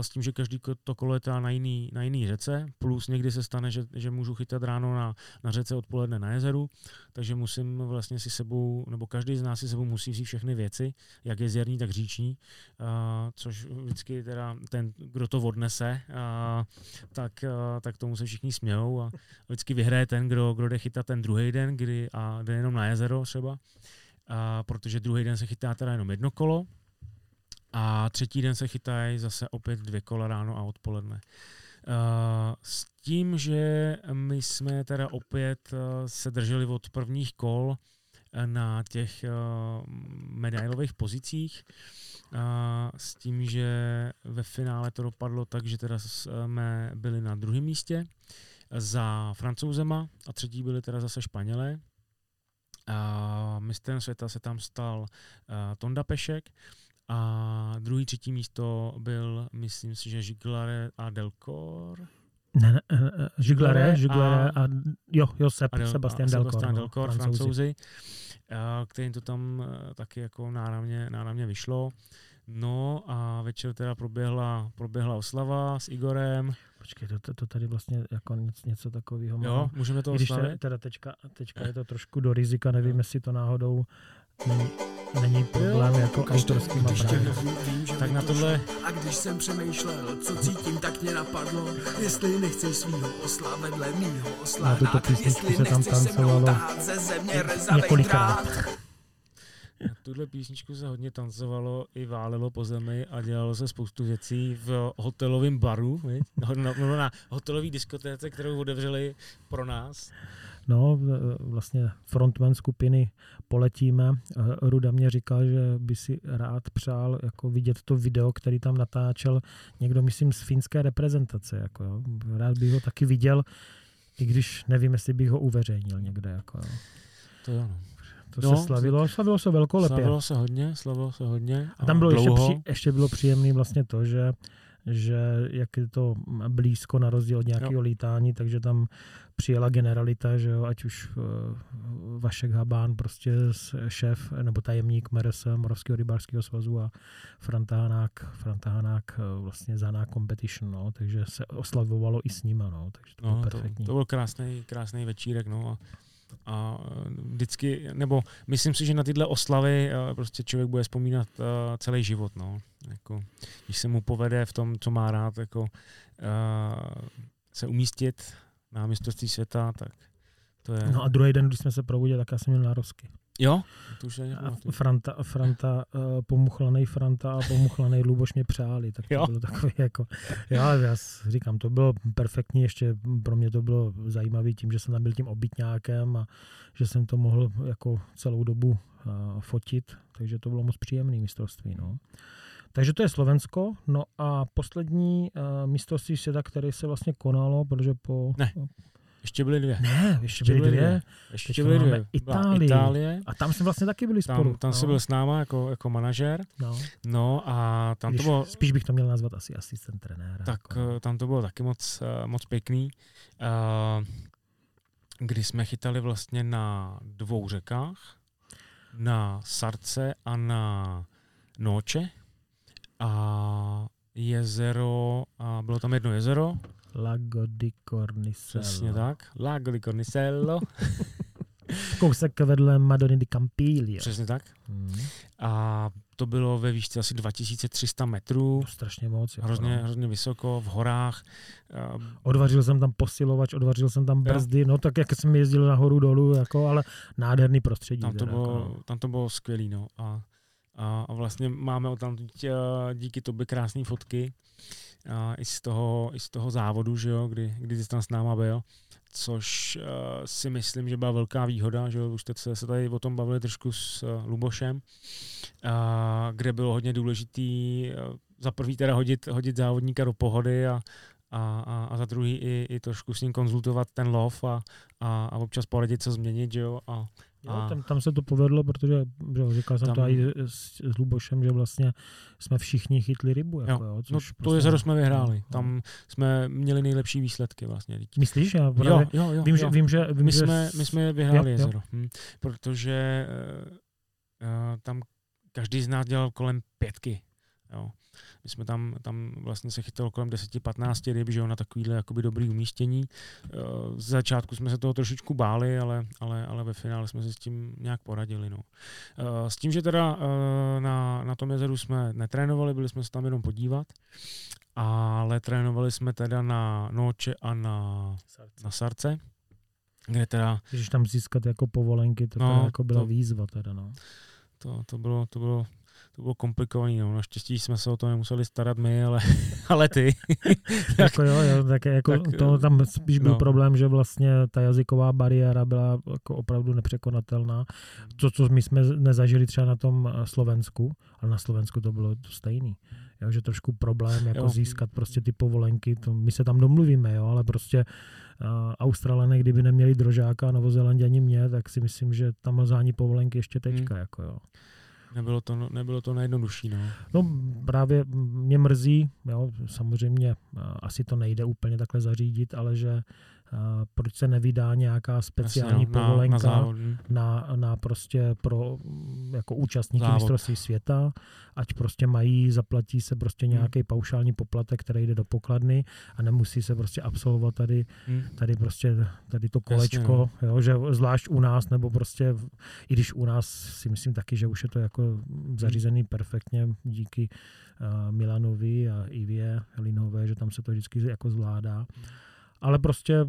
s tím, že každý to kolo je na jiný, na jiný řece, plus někdy se stane, že, že můžu chytat ráno na, na řece, odpoledne na jezeru, takže musím vlastně si sebou, nebo každý z nás si sebou musí vzít všechny věci, jak jezerní, tak říční, což vždycky teda ten, kdo to odnese, tak, tak tomu se všichni smějou a vždycky vyhraje ten, kdo, kdo jde chytat ten druhý den, kdy a jde jenom na jezero třeba, a protože druhý den se chytá teda jenom jedno kolo, a třetí den se chytají zase opět dvě kola ráno a odpoledne. Uh, s tím, že my jsme teda opět uh, se drželi od prvních kol na těch medailových pozicích, s tím, že ve finále to dopadlo tak, že teda jsme byli na druhém místě za francouzema a třetí byli teda zase Španělé. Mistrem světa se tam stal Tonda Pešek, a druhý, třetí místo byl, myslím si, že Žiglare a Delcor. Ne, ne, Žiglare, Žiglare a, a jo, jo, Seb, a Del, Sebastian Delcor. Sebastian no, Delcor, francouzi, francouzi kterým to tam taky jako náramně, náramně vyšlo. No a večer teda proběhla, proběhla oslava s Igorem. Počkej, to, to tady vlastně jako něco, něco takového má. Jo, můžeme to. Když teda tečka, tečka je to trošku do rizika, nevím, jestli to náhodou není, není problém jo, jako autorskýma právě. Tak na tohle... A když jsem přemýšlel, co cítím, tak mě napadlo, jestli nechci svýho osla vedle mýho osla Na tuto písničku se tam tancovalo několikrát. Na tuhle písničku se hodně tancovalo i válelo po zemi a dělalo se spoustu věcí v hotelovém baru, *laughs* no, no, no, na hotelové diskotéce, kterou otevřeli pro nás. No, vlastně frontman skupiny Poletíme. Ruda mě říkal, že by si rád přál jako vidět to video, který tam natáčel někdo, myslím, z finské reprezentace. Jako, jo. Rád bych ho taky viděl, i když nevím, jestli bych ho uveřejnil někde. Jako, jo. To jo. To no, se slavilo, slavilo se velkolepě. Slavilo se hodně, slavilo se hodně. A tam bylo ještě, při, ještě bylo příjemné vlastně to, že že jak je to blízko na rozdíl od nějakého jo. lítání, takže tam přijela generalita, že jo, ať už uh, Vašek Habán, prostě šéf nebo tajemník MRS, Moravského rybářského svazu a Franta Hanák, Franta Hanák uh, vlastně za competition, no, takže se oslavovalo i s nima, no, takže to no, bylo perfektní. To, to byl krásný, krásný večírek, no a a vždycky, nebo myslím si, že na tyhle oslavy uh, prostě člověk bude vzpomínat uh, celý život, no. Jako, když se mu povede v tom, co má rád, jako uh, se umístit na mistrovství světa, tak to je... No a druhý den, když jsme se probudili, tak já jsem měl nározky. Jo? To už a Franta, Franta uh, pomuchlaný Franta a pomuchlaný Luboš mě přáli, tak to jo? bylo takový jako, já, já říkám, to bylo perfektní, ještě pro mě to bylo zajímavé tím, že jsem tam byl tím obytňákem a že jsem to mohl jako celou dobu uh, fotit, takže to bylo moc příjemné mistrovství, no. Takže to je Slovensko. No a poslední uh, mistrovství světa, které se vlastně konalo, protože po... Ne. Ještě byly dvě. Ne, ještě, ještě byly dvě. dvě. Ještě Teďka byly dvě. Itálii. Itálie. A tam jsme vlastně taky byli spolu. Tam, tam no. jsi byl s náma jako, jako manažer. No. no a tam Když, to bylo... Spíš bych to měl nazvat asi asistent trenéra. Tak jako. No. Eh, tam to bylo taky moc, uh, moc pěkný. Uh, kdy jsme chytali vlastně na dvou řekách. Na Sarce a na Noče a jezero, a bylo tam jedno jezero. Lago di Cornicello. Přesně tak, Lago di Cornicello. *laughs* Kousek vedle Madony di Campiglio. Přesně tak. Hmm. A to bylo ve výšce asi 2300 metrů. To strašně moc. Jako hrozně, no. hrozně vysoko, v horách. Odvařil jsem tam posilovač, odvařil jsem tam brzdy, jo. no tak jak jsem jezdil nahoru dolů, jako, ale nádherný prostředí. Tam to, teda, bylo, jako, no. tam to bylo skvělý, no. A a, a vlastně máme tam díky tobě krásné fotky a i, z toho, i z toho závodu, že jo, kdy, kdy jsi tam s náma byl, což uh, si myslím, že byla velká výhoda, že jo, už teď se, se tady o tom bavili trošku s uh, Lubošem, uh, kde bylo hodně důležitý uh, za prvý teda hodit, hodit závodníka do pohody a, a, a, a za druhý i, i trošku s ním konzultovat ten lov a, a, a občas poradit, co změnit, že jo, a, Jo, tam, tam se to povedlo, protože že, říkal jsem tam, to i s, s Lubošem, že vlastně jsme všichni chytli rybu. Jako, jo, jo, což no, prostě, to jezero jsme vyhráli. No, tam jsme měli nejlepší výsledky vlastně. Myslíš? Já právě, jo, jo, jo, vím, jo. Že, vím, že, vím, my, že jsme, my jsme vyhráli jo, jezero, jo. Hm, protože uh, tam každý z nás dělal kolem pětky. Jo. My jsme tam, tam vlastně se chytalo kolem 10-15 ryb, že jo, na takovýhle jakoby dobrý umístění. Eh, z začátku jsme se toho trošičku báli, ale, ale, ale ve finále jsme se s tím nějak poradili. No. Eh, s tím, že teda eh, na, na tom jezeru jsme netrénovali, byli jsme se tam jenom podívat, ale trénovali jsme teda na Noče a na, na Sarce kde teda... Když tam získat jako povolenky, to no, jako byla to, výzva teda, no. To, to, bylo, to bylo to bylo komplikované. No. Naštěstí jsme se o to nemuseli starat my, ale, *laughs* ale ty. *laughs* jako jo, jo, tak jako tak, to tam spíš byl no. problém, že vlastně ta jazyková bariéra byla jako opravdu nepřekonatelná. To, co my jsme nezažili třeba na tom eh, Slovensku, ale na Slovensku to bylo to stejný. Jo, že trošku problém jako jo. získat prostě ty povolenky, to my se tam domluvíme, jo, ale prostě uh, Australané, kdyby neměli drožáka a Novozelanděni mě, tak si myslím, že tam zání povolenky ještě tečka, hmm. jako jo. Nebylo to, nebylo to nejjednodušší. No. no právě mě mrzí, jo, samozřejmě asi to nejde úplně takhle zařídit, ale že proč se nevydá nějaká speciální Jasně, povolenka na, na, na, na prostě pro jako účastníky Závod. mistrovství světa, ať prostě mají, zaplatí se prostě hmm. nějaký hmm. paušální poplatek, který jde do pokladny a nemusí se prostě absolvovat tady, hmm. tady prostě tady to kolečko, Jasně, no. jo, že zvlášť u nás, nebo prostě i když u nás si myslím taky, že už je to jako zařízený perfektně díky uh, Milanovi a Ivě Helinové, že tam se to vždycky jako zvládá. Hmm ale prostě,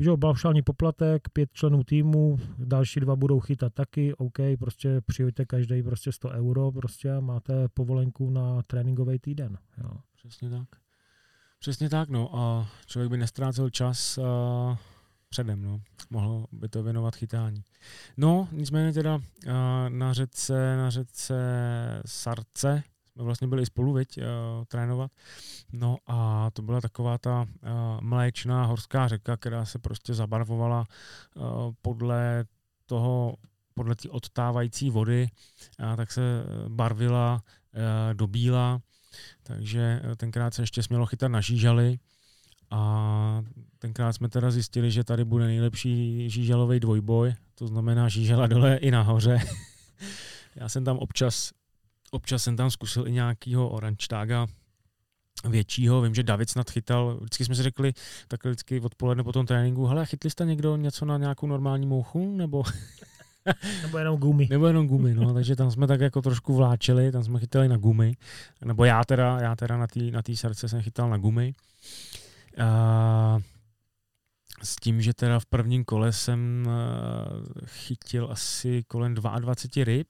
že jo, paušální poplatek, pět členů týmu, další dva budou chytat taky, OK, prostě přijďte každý prostě 100 euro prostě a máte povolenku na tréninkový týden. Jo. Přesně tak. Přesně tak, no a člověk by nestrácel čas uh, předem, no. Mohl by to věnovat chytání. No, nicméně teda uh, na řece, na řece Sarce, jsme vlastně byli spolu, viď, uh, trénovat. No a to byla taková ta uh, mléčná horská řeka, která se prostě zabarvovala uh, podle toho, podle té odtávající vody, a tak se barvila uh, do bíla, takže tenkrát se ještě smělo chytat na žížaly. A tenkrát jsme teda zjistili, že tady bude nejlepší žížalový dvojboj, to znamená žížela dole i nahoře. *laughs* Já jsem tam občas občas jsem tam zkusil i nějakýho orančtága většího. Vím, že David snad chytal, vždycky jsme si řekli, tak vždycky odpoledne po tom tréninku, hele, chytli jste někdo něco na nějakou normální mouchu, nebo *laughs* Nebo jenom gumy. Nebo jenom gumy, no, *laughs* takže tam jsme tak jako trošku vláčeli, tam jsme chytali na gumy, nebo já teda, já teda na té na tý srdce jsem chytal na gumy. A s tím, že teda v prvním kole jsem eh, chytil asi kolem 22 ryb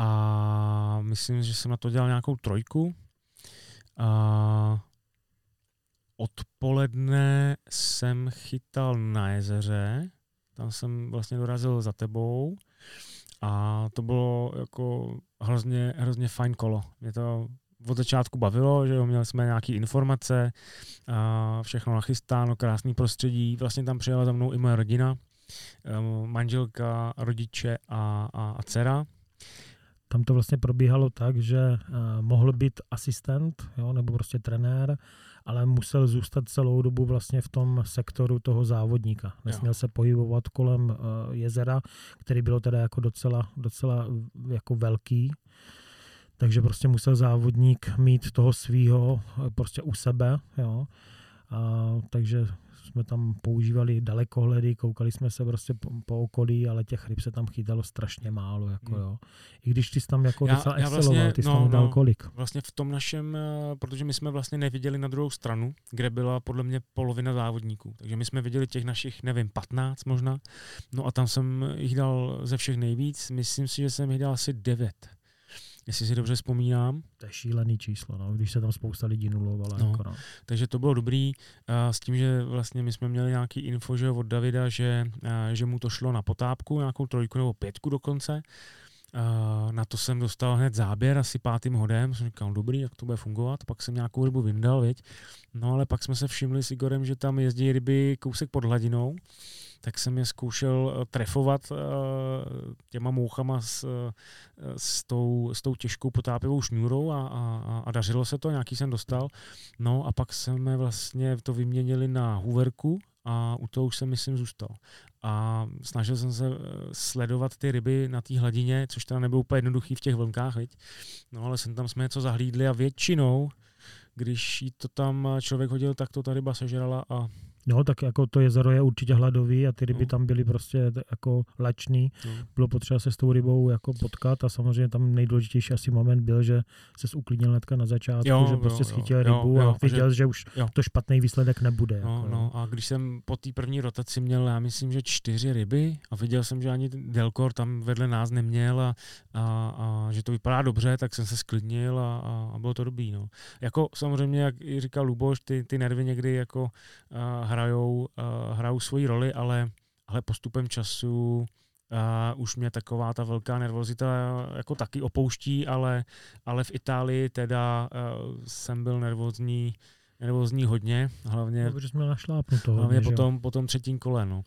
a myslím, že jsem na to dělal nějakou trojku. A odpoledne jsem chytal na jezeře, tam jsem vlastně dorazil za tebou a to bylo jako hrozně, hrozně fajn kolo. Mě to od začátku bavilo, že jo, měli jsme nějaké informace, a všechno nachystáno, krásný prostředí. Vlastně tam přijela za mnou i moje rodina, manželka, rodiče a, a, a dcera. Tam to vlastně probíhalo tak, že uh, mohl být asistent, jo, nebo prostě trenér, ale musel zůstat celou dobu vlastně v tom sektoru toho závodníka. Nesměl jo. se pohybovat kolem uh, jezera, který bylo teda jako docela, docela jako velký. Takže prostě musel závodník mít toho svýho prostě u sebe, jo. A, takže jsme tam používali dalekohledy, koukali jsme se prostě po, po okolí, ale těch ryb se tam chytalo strašně málo. Jako, hmm. jo. I když ty jsi tam jako já, docela já vlastně, ty jsi no, tam dal no, kolik? Vlastně v tom našem, eh, protože my jsme vlastně neviděli na druhou stranu, kde byla podle mě polovina závodníků. Takže my jsme viděli těch našich, nevím, 15 možná. No a tam jsem jich dal ze všech nejvíc. Myslím si, že jsem jich dal asi 9 jestli si dobře vzpomínám. To je šílený číslo, no, když se tam spousta lidí nulovala. No, jako no. Takže to bylo dobrý a s tím, že vlastně my jsme měli nějaký info že od Davida, že, a, že mu to šlo na potápku, nějakou trojku nebo pětku dokonce. Na to jsem dostal hned záběr asi pátým hodem, jsem říkal, dobrý, jak to bude fungovat, pak jsem nějakou rybu vyndal, věď. No ale pak jsme se všimli s Igorem, že tam jezdí ryby kousek pod hladinou tak jsem je zkoušel eh, trefovat eh, těma mouchama s, eh, s, tou, s tou těžkou potápivou šňůrou a, a, a dařilo se to, nějaký jsem dostal. No a pak jsme vlastně to vyměnili na hůverku a u toho už jsem, myslím, zůstal. A snažil jsem se sledovat ty ryby na té hladině, což teda nebylo úplně jednoduchý v těch vlnkách, viď? no ale jsem tam jsme něco zahlídli a většinou, když jí to tam člověk hodil, tak to ta ryba sežrala a No, tak jako to jezero je určitě hladový a ty ryby no. tam byly prostě jako lačný. No. Bylo potřeba se s tou rybou jako potkat a samozřejmě tam nejdůležitější asi moment byl, že se uklidnil netka na začátku, jo, že prostě jo, schytil jo, rybu jo, a viděl, že, že už jo. to špatný výsledek nebude. No, jako, no, a když jsem po té první rotaci měl, já myslím, že čtyři ryby a viděl jsem, že ani Delkor tam vedle nás neměl a, a, a že to vypadá dobře, tak jsem se sklidnil a, a, a bylo to dobrý. No. Jako samozřejmě, jak říkal Luboš, ty, ty nervy někdy jako a, hrajou, uh, hrajou svoji roli, ale, ale postupem času uh, už mě taková ta velká nervozita jako taky opouští, ale, ale v Itálii teda uh, jsem byl nervózní nervózní hodně, hlavně, no, jsme našlápnuto. Hlavně hodně, potom, potom třetím kole. No.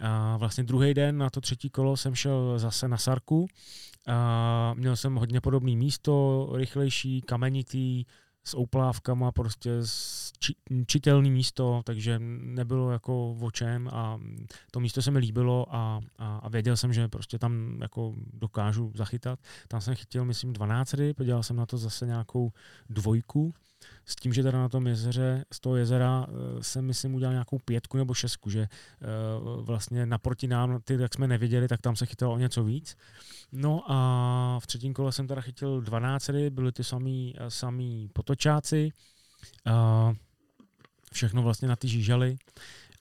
A vlastně druhý den na to třetí kolo jsem šel zase na Sarku. A měl jsem hodně podobné místo, rychlejší, kamenitý, s ouplávkama, prostě či, čitelný místo, takže nebylo jako o čem a to místo se mi líbilo a, a, a věděl jsem, že prostě tam jako dokážu zachytat. Tam jsem chytil, myslím, 12 ryb, dělal jsem na to zase nějakou dvojku, s tím, že teda na tom jezeře, z toho jezera eh, jsem, myslím, udělal nějakou pětku nebo šestku, že uh, vlastně naproti nám, ty, jak jsme neviděli, tak tam se chytalo o něco víc. No a v třetím kole jsem teda chytil 12 ryb, byly ty samý, samý potočáci. Všechno vlastně na ty žížaly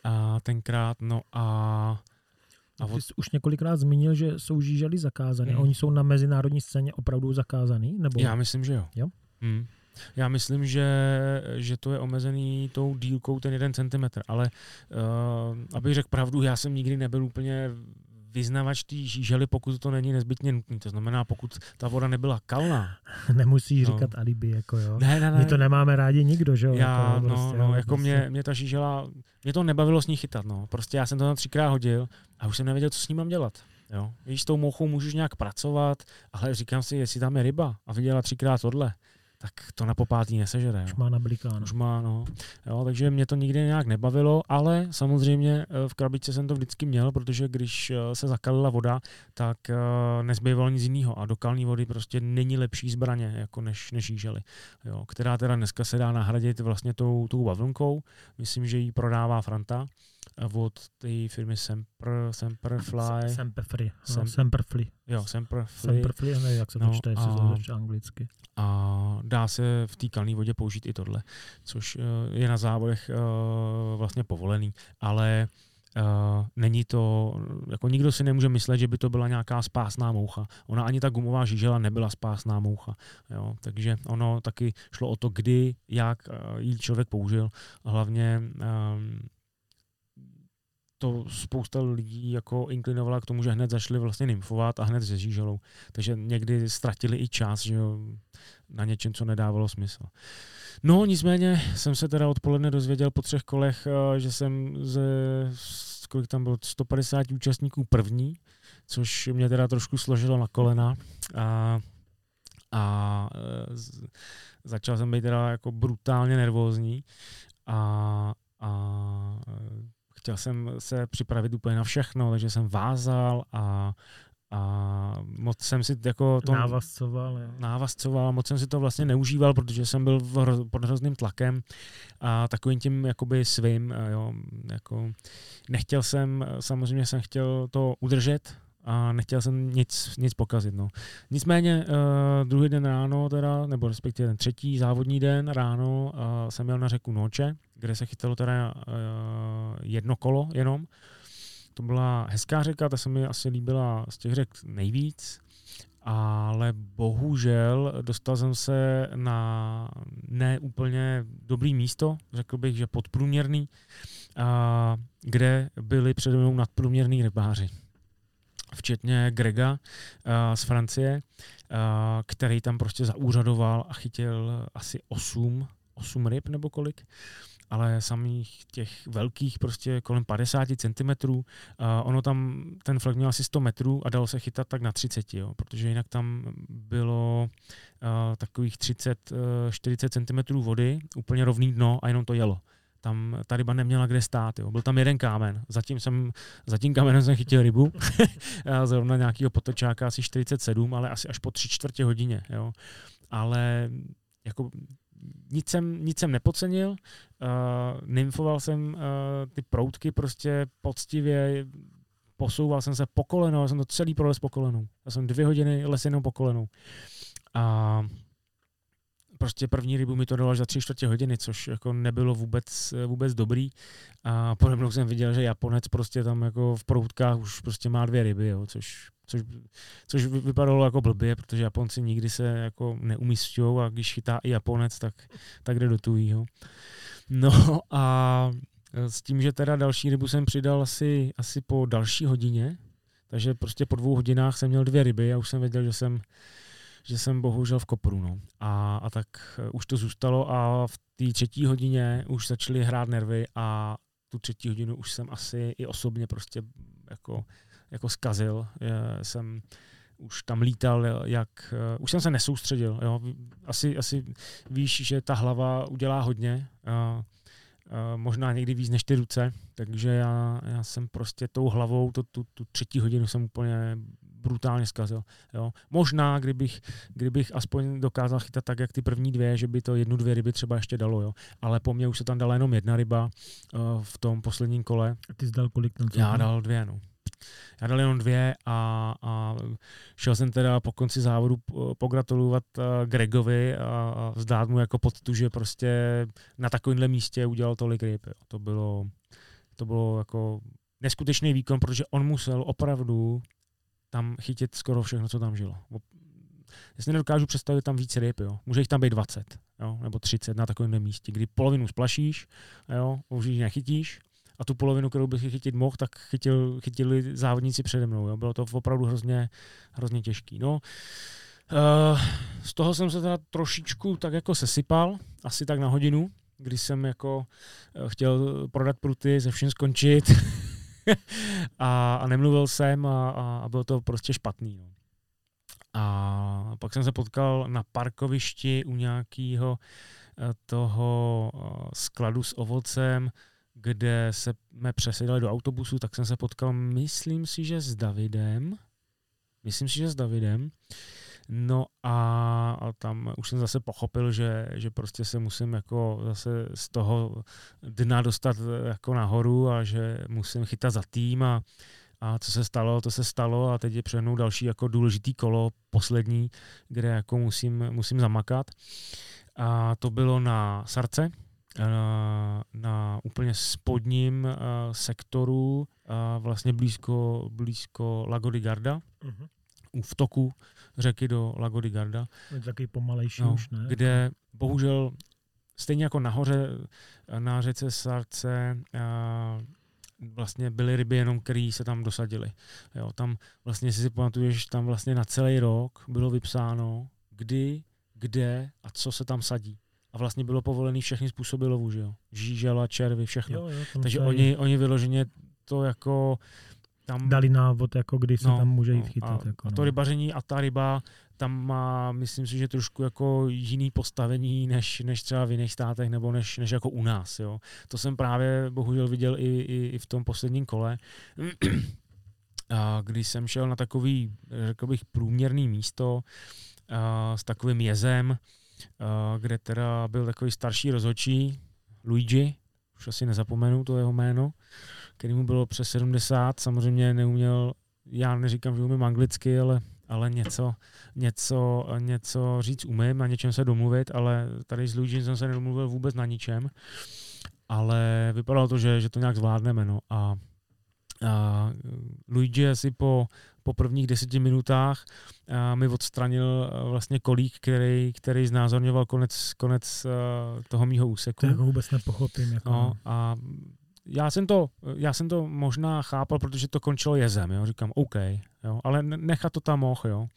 a tenkrát, no a a od... Ty jsi už několikrát zmínil, že jsou žížaly zakázané. Hmm. Oni jsou na mezinárodní scéně opravdu zakázaný? Nebo... Já myslím, že jo. jo? Hmm. Já myslím, že, že to je omezený tou dílkou ten jeden centimetr, ale uh, abych řekl pravdu, já jsem nikdy nebyl úplně vyznavač té žížely, pokud to není nezbytně nutné. To znamená, pokud ta voda nebyla kalná. *laughs* Nemusíš no. říkat alibi, jako jo. Ne, ne, ne. My to nemáme rádi nikdo, že jo. Já, jako, no, prostě, no, jako prostě. mě, mě ta žížela, mě to nebavilo s ní chytat, no. Prostě já jsem to tam třikrát hodil a už jsem nevěděl, co s ním mám dělat. Jo. Víš, s tou mouchou můžeš nějak pracovat, ale říkám si, jestli tam je ryba a viděla třikrát tohle, tak to na popátý nesežere. Už má nablikáno. Už má, no. Jo, takže mě to nikdy nějak nebavilo, ale samozřejmě eh, v krabičce jsem to vždycky měl, protože když eh, se zakalila voda, tak eh, nezbývalo nic jiného a do kalní vody prostě není lepší zbraně, jako než, než jížely, jo, která teda dneska se dá nahradit vlastně tou, tou bavlnkou. Myslím, že ji prodává Franta od té firmy Semper, Semperfly. Semperfree. No, Sem- Semperfree. Jo, Semperfly. Semperfree, nevím, jak se to No čte, jestli to anglicky. A dá se v té kalné vodě použít i tohle, což eh, je na závodech eh, vlastně povolený, ale Uh, není to, jako nikdo si nemůže myslet, že by to byla nějaká spásná moucha. Ona ani ta gumová žížela nebyla spásná moucha. Jo? Takže ono taky šlo o to, kdy, jak uh, ji člověk použil. Hlavně um, to spousta lidí jako inklinovala k tomu, že hned zašli vlastně nymfovat a hned se žíželou. Takže někdy ztratili i čas, že jo, na něčem, co nedávalo smysl. No, nicméně jsem se teda odpoledne dozvěděl po třech kolech, eh, že jsem ze, kolik tam bylo, 150 účastníků první, což mě teda trošku složilo na kolena. A, a eh, začal jsem být teda jako brutálně nervózní a, a chtěl jsem se připravit úplně na všechno, takže jsem vázal a, a moc jsem si jako to Návazcoval, jo. návazcoval, moc jsem si to vlastně neužíval, protože jsem byl v hro, pod hrozným tlakem a takovým tím jakoby svým, jo, jako nechtěl jsem, samozřejmě jsem chtěl to udržet a nechtěl jsem nic, nic pokazit. No. Nicméně uh, druhý den ráno, teda, nebo respektive ten třetí závodní den ráno uh, jsem jel na řeku Noče, kde se chytalo teda uh, jedno kolo jenom. To byla hezká řeka, ta se mi asi líbila z těch řek nejvíc ale bohužel dostal jsem se na ne úplně dobrý místo, řekl bych, že podprůměrný, a, kde byli přede mnou nadprůměrný rybáři. Včetně Grega a, z Francie, a, který tam prostě zaúřadoval a chytil asi 8, 8 ryb nebo kolik ale samých těch velkých prostě kolem 50 cm. Uh, ono tam, ten flek měl asi 100 metrů a dalo se chytat tak na 30, jo, protože jinak tam bylo uh, takových 30, uh, 40 cm vody, úplně rovný dno a jenom to jelo. Tam ta ryba neměla kde stát. Jo. Byl tam jeden kámen. Zatím jsem, za tím kamenem jsem chytil rybu. *laughs* Zrovna nějakého potočáka asi 47, ale asi až po tři čtvrtě hodině. Jo. Ale jako nic jsem, nic jsem nepocenil, uh, nymfoval jsem uh, ty proutky prostě poctivě, posouval jsem se po koleno, já jsem to celý prolez po kolenu. Já jsem dvě hodiny les jenom po kolenu. A prostě první rybu mi to dalo až za tři čtvrtě hodiny, což jako nebylo vůbec, vůbec dobrý. A pode mnou jsem viděl, že Japonec prostě tam jako v proutkách už prostě má dvě ryby, jo, což což, což vy- vypadalo jako blbě, protože Japonci nikdy se jako neumístějí a když chytá i Japonec, tak, tak jde do tujího. No a s tím, že teda další rybu jsem přidal asi, asi po další hodině, takže prostě po dvou hodinách jsem měl dvě ryby a už jsem věděl, že jsem, že jsem bohužel v kopru. No. A, a tak eh, už to zůstalo a v té třetí hodině už začaly hrát nervy a tu třetí hodinu už jsem asi i osobně prostě jako jako zkazil. Je, jsem už tam lítal, jak, uh, už jsem se nesoustředil. Jo. Asi, asi víš, že ta hlava udělá hodně, uh, uh, možná někdy víc než ty ruce, takže já, já jsem prostě tou hlavou, to, tu, tu třetí hodinu jsem úplně brutálně zkazil. Jo. Možná, kdybych, kdybych aspoň dokázal chytat tak, jak ty první dvě, že by to jednu, dvě ryby třeba ještě dalo. Jo. Ale po mně už se tam dala jenom jedna ryba uh, v tom posledním kole. A ty jsi dal kolik ten Já dal dvě, no. Já dal jenom dvě a, a šel jsem teda po konci závodu p- pogratulovat uh, Gregovi a, a vzdát mu jako poctu, že prostě na takovémhle místě udělal tolik ryb. Jo. To bylo, to bylo jako neskutečný výkon, protože on musel opravdu tam chytit skoro všechno, co tam žilo. Já si nedokážu představit tam víc ryb, jo. Může jich tam být 20, jo, nebo 30 na takovémhle místě, kdy polovinu splašíš, jo, už ji nechytíš, a tu polovinu, kterou bych chytit mohl, tak chytil, chytili závodníci přede mnou. Jo. Bylo to opravdu hrozně, hrozně těžký. No, uh, z toho jsem se teda trošičku tak jako sesypal, asi tak na hodinu, kdy jsem jako eh, chtěl prodat pruty, ze všem skončit *laughs* *laughs* a, a nemluvil jsem a, a, a bylo to prostě špatný. No. A pak jsem se potkal na parkovišti u nějakého toho eh, skladu s ovocem, kde se jsme přesedali do autobusu, tak jsem se potkal, myslím si, že s Davidem, myslím si, že s Davidem, No a, tam už jsem zase pochopil, že, že prostě se musím jako zase z toho dna dostat jako nahoru a že musím chytat za tým a, a co se stalo, to se stalo a teď je přehnou další jako důležitý kolo, poslední, kde jako musím, musím zamakat. A to bylo na Sarce, na, na úplně spodním uh, sektoru, uh, vlastně blízko, blízko Lago di Garda, uh-huh. u vtoku řeky do Lago di Garda. Je taky pomalejší no, už, ne? Kde bohužel stejně jako nahoře na řece Sarce uh, vlastně byly ryby jenom, které se tam dosadily. Jo, tam vlastně, si pamatuješ, tam vlastně na celý rok bylo vypsáno, kdy, kde a co se tam sadí. A vlastně bylo povolený všechny způsoby lovu, že jo? Žížela, červy, všechno. Jo, jo, Takže oni, oni vyloženě to jako tam... Dali návod, jako kdy se no, tam může jít no, chytat. A, jako, a to no. rybaření a ta ryba tam má, myslím si, že trošku jako jiný postavení než, než třeba v jiných státech nebo než, než jako u nás. Jo. To jsem právě bohužel viděl i, i, i v tom posledním kole, *clears throat* a když jsem šel na takový, řekl bych, průměrný místo a, s takovým jezem, a, kde teda byl takový starší rozhodčí, Luigi, už asi nezapomenu to jeho jméno, který mu bylo přes 70, samozřejmě neuměl, já neříkám, že umím anglicky, ale ale něco, něco, něco říct umím, na něčem se domluvit, ale tady s Luigi jsem se nedomluvil vůbec na ničem, ale vypadalo to, že, že to nějak zvládneme. No. A, a Luigi asi po, po prvních deseti minutách a mi odstranil vlastně kolík, který, který znázorňoval konec, konec toho mýho úseku. To jako vůbec nepochopím. Jako... No, a já jsem, to, já jsem to možná chápal, protože to končilo jezem, jo? říkám OK, jo? ale nechat to tam mohl, jo.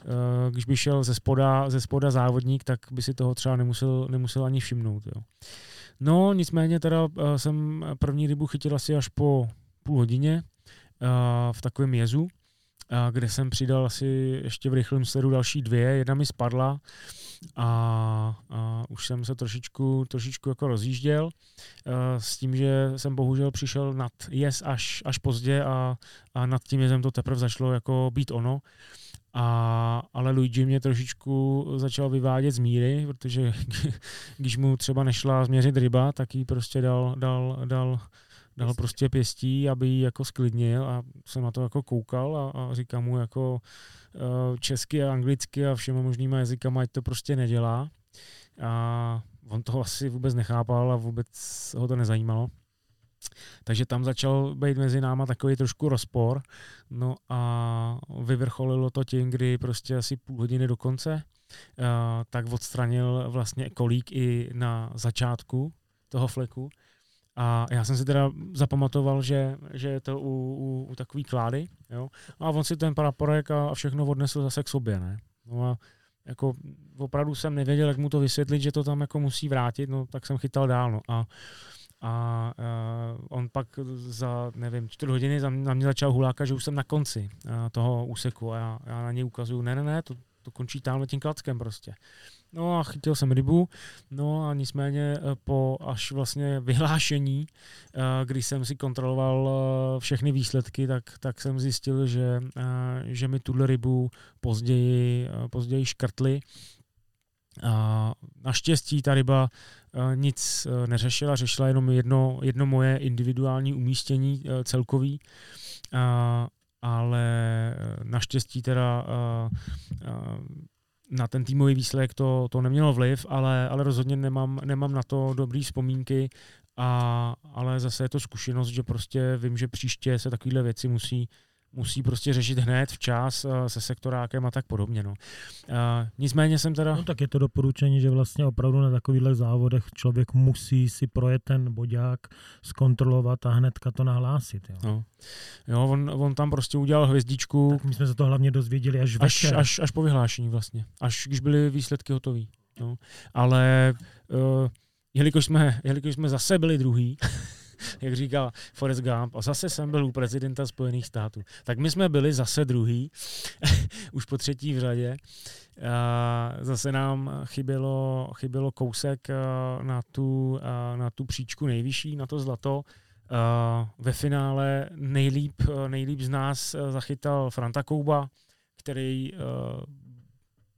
Eh, když by šel ze spoda, ze spoda závodník, tak by si toho třeba nemusel, nemusel ani všimnout. Jo. No, nicméně teda eh, jsem první rybu chytil asi až po půl hodině eh, v takovém jezu, kde jsem přidal asi ještě v rychlém sledu další dvě, jedna mi spadla a, a už jsem se trošičku, trošičku jako rozjížděl s tím, že jsem bohužel přišel nad jez až, až pozdě a, a nad tím jezem to teprve začalo jako být ono. A, ale Luigi mě trošičku začal vyvádět z míry, protože *laughs* když mu třeba nešla změřit ryba, tak ji prostě dal, dal, dal, dal prostě pěstí, aby ji jako sklidnil a jsem na to jako koukal a, a říkám mu jako uh, česky a anglicky a všema možnýma jazykama, ať to prostě nedělá. A on toho asi vůbec nechápal a vůbec ho to nezajímalo. Takže tam začal být mezi náma takový trošku rozpor. No a vyvrcholilo to tím, kdy prostě asi půl hodiny do konce, uh, tak odstranil vlastně kolík i na začátku toho fleku. A já jsem si teda zapamatoval, že, že je to u, u, u takový klády, jo. A on si ten praporek a, a všechno odnesl zase k sobě, ne. No a jako opravdu jsem nevěděl, jak mu to vysvětlit, že to tam jako musí vrátit, no tak jsem chytal dál, no. A a uh, on pak za, nevím, čtyři hodiny na mě začal hulákat, že už jsem na konci uh, toho úseku a já, já na něj ukazuju, ne, ne, ne, to, to končí tamhle tím klackem prostě. No a chytil jsem rybu, no a nicméně po až vlastně vyhlášení, když jsem si kontroloval všechny výsledky, tak, tak jsem zjistil, že, že mi tuhle rybu později, později škrtli. A naštěstí ta ryba nic neřešila, řešila jenom jedno, jedno moje individuální umístění celkový, ale naštěstí teda na ten týmový výsledek to, to nemělo vliv, ale, ale rozhodně nemám, nemám na to dobrý vzpomínky, a, ale zase je to zkušenost, že prostě vím, že příště se takovéhle věci musí, musí prostě řešit hned včas eh, se sektorákem a tak podobně. No. A nicméně jsem teda... No tak je to doporučení, že vlastně opravdu na takovýchhle závodech člověk musí si projet ten bodák, zkontrolovat a hnedka to nahlásit. Jo, no. jo on, on, tam prostě udělal hvězdičku. Tak my jsme se to hlavně dozvěděli až až, až, až po vyhlášení vlastně, až když byly výsledky hotové. No. Ale uh, jelikož, jsme, jelikož jsme zase byli druhý, *laughs* jak říkal Forrest Gump, a zase jsem byl u prezidenta Spojených států. Tak my jsme byli zase druhý, *laughs* už po třetí v řadě. A zase nám chybělo, chybělo kousek na tu, na tu příčku nejvyšší, na to zlato. Ve finále nejlíp, nejlíp z nás zachytal Franta Kouba, který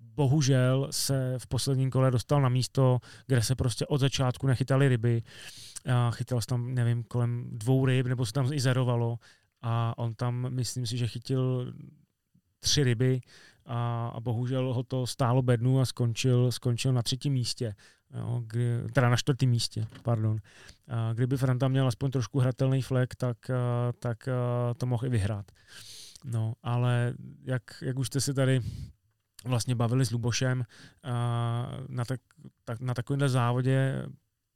bohužel se v posledním kole dostal na místo, kde se prostě od začátku nechytali ryby. A chytal se tam, nevím, kolem dvou ryb, nebo se tam i zerovalo. A on tam, myslím si, že chytil tři ryby a, a bohužel ho to stálo bednu a skončil, skončil na třetím místě. Jo, kdy, teda na čtvrtém místě, pardon. A kdyby Franta měl aspoň trošku hratelný flek, tak, a, tak a, to mohl i vyhrát. No, ale jak, jak už jste si tady vlastně bavili s Lubošem, a na, tak, tak, na takovémhle závodě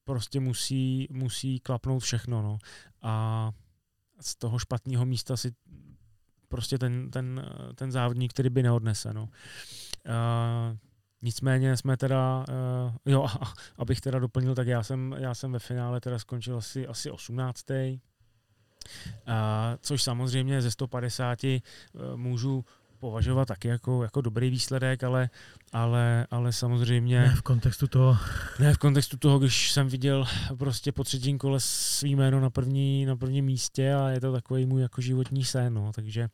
prostě musí, musí klapnout všechno. No. A z toho špatného místa si prostě ten, ten, ten závodník, který by neodnese. No. Uh, nicméně jsme teda, uh, jo, abych teda doplnil, tak já jsem, já jsem ve finále teda skončil asi, asi 18. Uh, což samozřejmě ze 150 uh, můžu považovat taky jako, jako dobrý výsledek, ale, ale, ale samozřejmě... Ne v kontextu toho. Ne v kontextu toho, když jsem viděl prostě po třetím kole svý jméno na první, na prvním místě a je to takový můj jako životní sen, no. takže,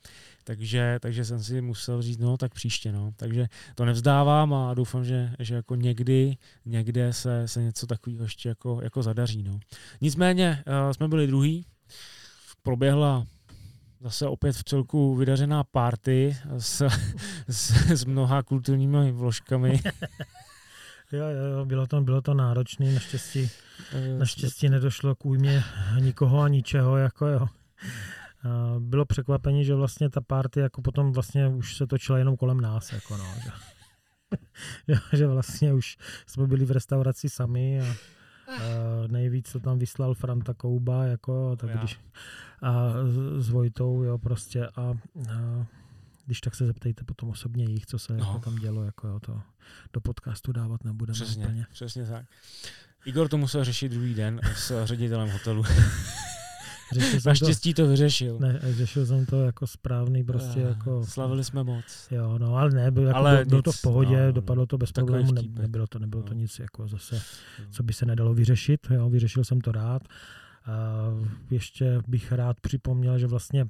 takže, takže jsem si musel říct, no tak příště, no. takže to nevzdávám a doufám, že, že jako někdy, někde se, se něco takového ještě jako, jako zadaří. No. Nicméně uh, jsme byli druhý, proběhla zase opět v celku vydařená party s, s, s mnoha kulturními vložkami. *laughs* jo, jo, bylo to, bylo to náročné, naštěstí, eh, naštěstí nedošlo k újmě nikoho a ničeho, jako jo. Bylo překvapení, že vlastně ta party jako potom vlastně už se točila jenom kolem nás, jako no, že, jo, *laughs* že vlastně už jsme byli v restauraci sami a nejvíc to tam vyslal Franta Kouba, jako, tak když, a s Vojtou, jo, prostě a, a když tak se zeptejte potom osobně jich, co se no. jako tam dělo, jako jo, to do podcastu dávat nebudeme přesně, úplně. Přesně tak. Igor to musel řešit druhý den s ředitelem hotelu. *laughs* Naštěstí to, to vyřešil. Ne, řešil jsem to jako správný, prostě uh, jako... Slavili jsme moc. Jo, no, ale ne, byl, jako ale bylo, nic, to v pohodě, no, dopadlo to bez problémů, ne, nebylo to, nebylo no. to nic jako zase, co by se nedalo vyřešit, jo, vyřešil jsem to rád. Ještě bych rád připomněl, že vlastně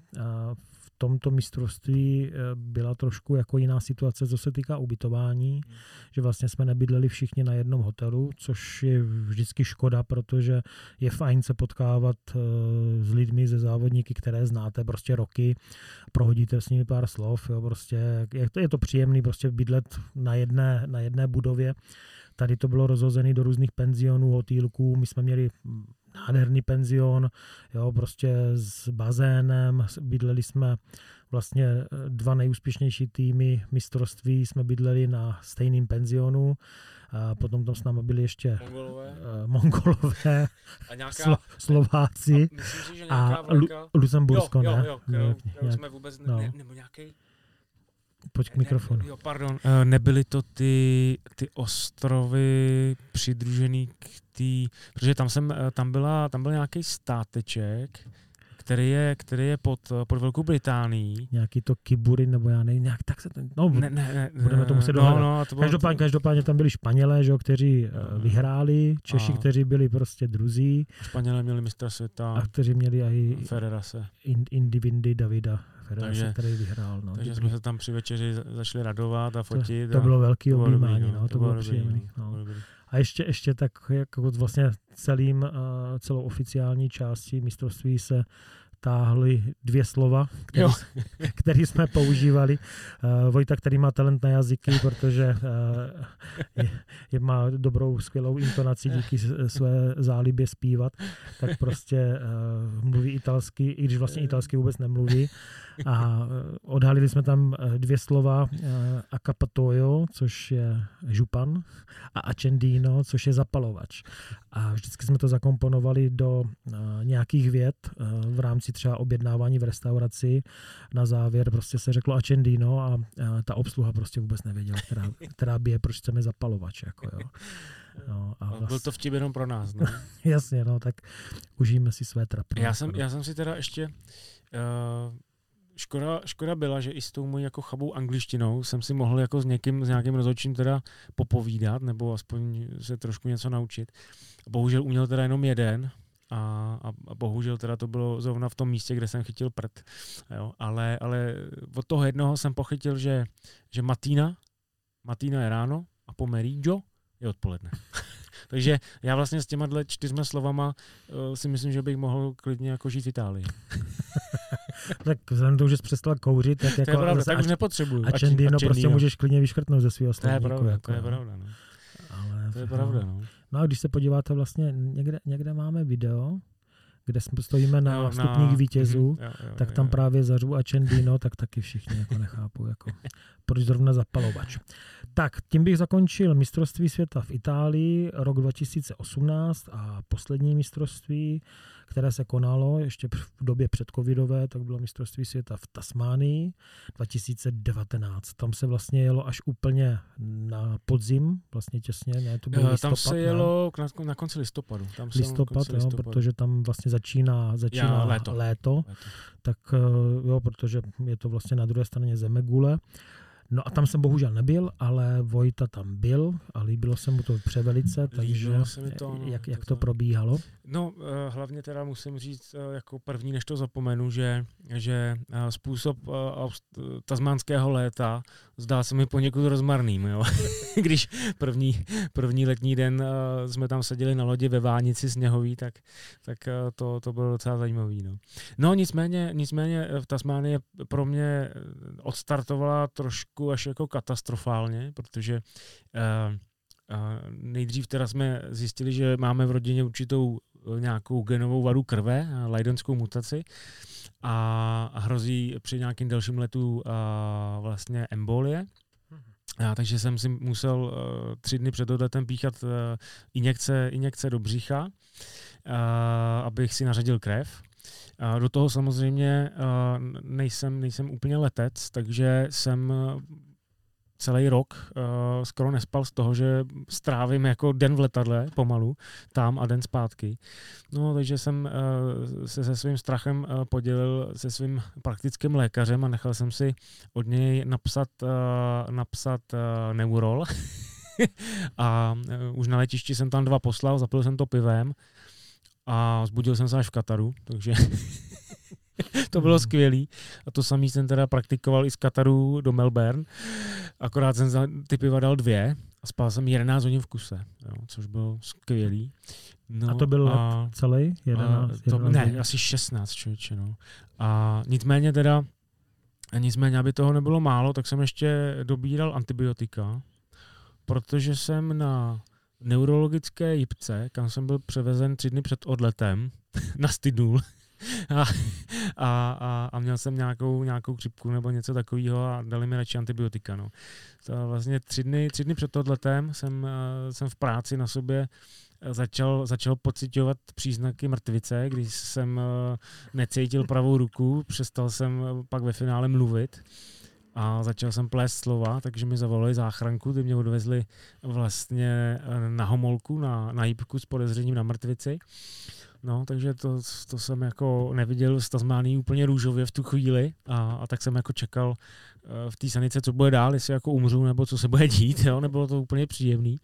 v tomto mistrovství e, byla trošku jako jiná situace, co se týká ubytování, hmm. že vlastně jsme nebydleli všichni na jednom hotelu, což je vždycky škoda, protože je fajn se potkávat e, s lidmi, ze závodníky, které znáte prostě roky, prohodíte s nimi pár slov, jo, prostě je to, je to příjemný prostě bydlet na jedné, na jedné budově. Tady to bylo rozhozené do různých penzionů, hotýlků, my jsme měli nádherný penzion, jo, prostě s bazénem, bydleli jsme vlastně eh, dva nejúspěšnější týmy mistrovství jsme bydleli na stejným penzionu. A potom tam s námi byli ještě Mongolové, uh, Mongolové a nějaká, Slo, Slováci a, myslím si, že a Lu, Lucembursko, jo, jo, ne? Jo, jo, kterou, jsme vůbec, no. ne, nebo nějaký Pojď k mikrofonu. Ne, jo, pardon. Eh, nebyly to ty, ty ostrovy přidružený k tý, protože tam jsem, eh, tam byla, tam byl nějaký státeček, který je, který je pod, pod Velkou Británií. Nějaký to kibury, nebo já nevím, nějak tak se to, no, ne, ne, ne, budeme to muset no, no, to bylo, každopádně, každopádně tam byli Španělé, že, kteří no. vyhráli, Češi, a. kteří byli prostě druzí. Španělé měli mistra světa. A kteří měli i Ferrerase. Indivindy Davida takže, který vyhrál. No, takže jsme se tam při večeři začali radovat a fotit. To, to bylo velký objímání, no, to, to bylo, bylo příjemné. No. A ještě, ještě tak jako vlastně celým, uh, celou oficiální částí mistrovství se táhly dvě slova, které, které jsme používali. *laughs* Uh, Vojta, který má talent na jazyky, protože uh, je, je, má dobrou, skvělou intonaci díky své zálibě zpívat, tak prostě uh, mluví italsky, i když vlastně italsky vůbec nemluví. A odhalili jsme tam dvě slova uh, acapatoio, což je župan, a accendino, což je zapalovač. A vždycky jsme to zakomponovali do nějakých věd v rámci třeba objednávání v restauraci. Na závěr prostě se řeklo accendino a ta obsluha prostě vůbec nevěděla, která, která je, proč chceme zapalovač. Jako, jo. No, a vlastně... Byl to vtip jenom pro nás. No. *laughs* Jasně, no, tak užijeme si své trapy. Já jsem, já jsem si teda ještě uh, škoda, škoda byla, že i s tou mojí jako chabou angličtinou jsem si mohl jako s někým, s nějakým rozhodčím teda popovídat, nebo aspoň se trošku něco naučit. Bohužel uměl teda jenom jeden, a, a, a bohužel teda to bylo zrovna v tom místě, kde jsem chytil prd. Jo, ale, ale od toho jednoho jsem pochytil, že, že Matína, Matina je ráno a pomeriggio je odpoledne. *laughs* Takže já vlastně s těma čtyřma slovama uh, si myslím, že bych mohl klidně jako žít v Itálii. *laughs* tak vzhledem k tomu, že jsi přestal kouřit, tak To jako... je pravda, zase tak už a, nepotřebuju. a čendino prostě čendino. můžeš klidně vyškrtnout ze svého To je pravda, jako, to je pravda. No. Ale, To je pravda, no. No a když se podíváte vlastně, někde, někde máme video, kde jsme stojíme na Jo, stupních vítězů, mhm, jo, jo, tak jo, tam jo. právě zařu a Čendino, tak taky všichni jako nechápu, jako, proč zrovna zapalovač. Tak, tím bych zakončil mistrovství světa v Itálii rok 2018 a poslední mistrovství, které se konalo ještě v době předcovidové, tak bylo mistrovství světa v Tasmánii 2019. Tam se vlastně jelo až úplně na podzim, vlastně těsně, ne, to bylo Eh, listopad, Tam se ne? jelo na, na konci listopadu. Tam listopad, konci jo, listopadu. protože tam vlastně začíná, začíná léto. léto, Léto. tak eh, jo, protože je to vlastně na druhé straně Zemegule. No a tam jsem bohužel nebyl, ale Vojta tam byl a líbilo se mu to převelice, takže Líbilo se mi to, no, jak, jak to to to- probíhalo? No, eh, hlavně teda musím říct eh, jako první, než to zapomenu, že, že eh, způsob tasmánského léta zdá se mi poněkud rozmarným, jo. *laughs* Když první, první letní den jsme tam seděli na lodi ve Vánici sněhový, tak, tak to, to bylo docela zajímavý, no. No nicméně, nicméně v Tasmánii pro mě odstartovala trošku až jako katastrofálně, protože eh, a nejdřív teda jsme zjistili, že máme v rodině určitou eh, nějakou genovou vadu krve, Leidenskou mutaci a hrozí při nějakým delším letu vlastně embolie. A, takže jsem si musel uh, tři dny před odletem píchat uh, injekce, injekce do břicha, uh, abych si nařadil krev. Do toho samozřejmě nejsem, nejsem úplně letec, takže jsem uh, celý rok uh, skoro nespal z toho, že strávím jako den v letadle pomalu, tam a den zpátky. No, takže jsem uh, se se svým strachem podělil se svým praktickým lékařem a nechal jsem si od něj napsat, napsat neurol. *laughs* a už na letišti jsem tam dva poslal, zapil jsem to pivem a zbudil jsem se až v Kataru, takže *laughs* to bylo skvělý. A to samý jsem teda praktikoval i z Kataru do Melbourne. Akorát jsem za ty piva dal dvě a spal jsem 11 hodin v kuse, jo, což bylo skvělý. No, A to byl a, Celý? 11, a to, 11 ne, hodin? asi 16 člověče, no. A nicméně teda, nicméně, aby toho nebylo málo, tak jsem ještě dobíral antibiotika, protože jsem na neurologické jipce, kam jsem byl převezen tři dny před odletem *laughs* na Stydnul, *laughs* a, a, a, a, měl jsem nějakou, nějakou chřipku nebo něco takového a dali mi radši antibiotika. No. To vlastně tři dny, tři dny před odletem jsem, eh, jsem v práci na sobě eh, začal, začal pocitovat příznaky mrtvice, když jsem eh, necítil pravou ruku, přestal jsem pak ve finále mluvit a začal jsem plést slova, takže mi zavolali záchranku, ty mě odvezli vlastně eh, na homolku, na, na jípku s podezřením na mrtvici. No, takže to, to jsem jako neviděl z Tasmánii úplně růžově v tu chvíli a, a tak jsem jako čekal eh, v té sanice, co bude dál, jestli jako umřu nebo co se bude dít, *laughs* jo, nebylo to úplně příjemný.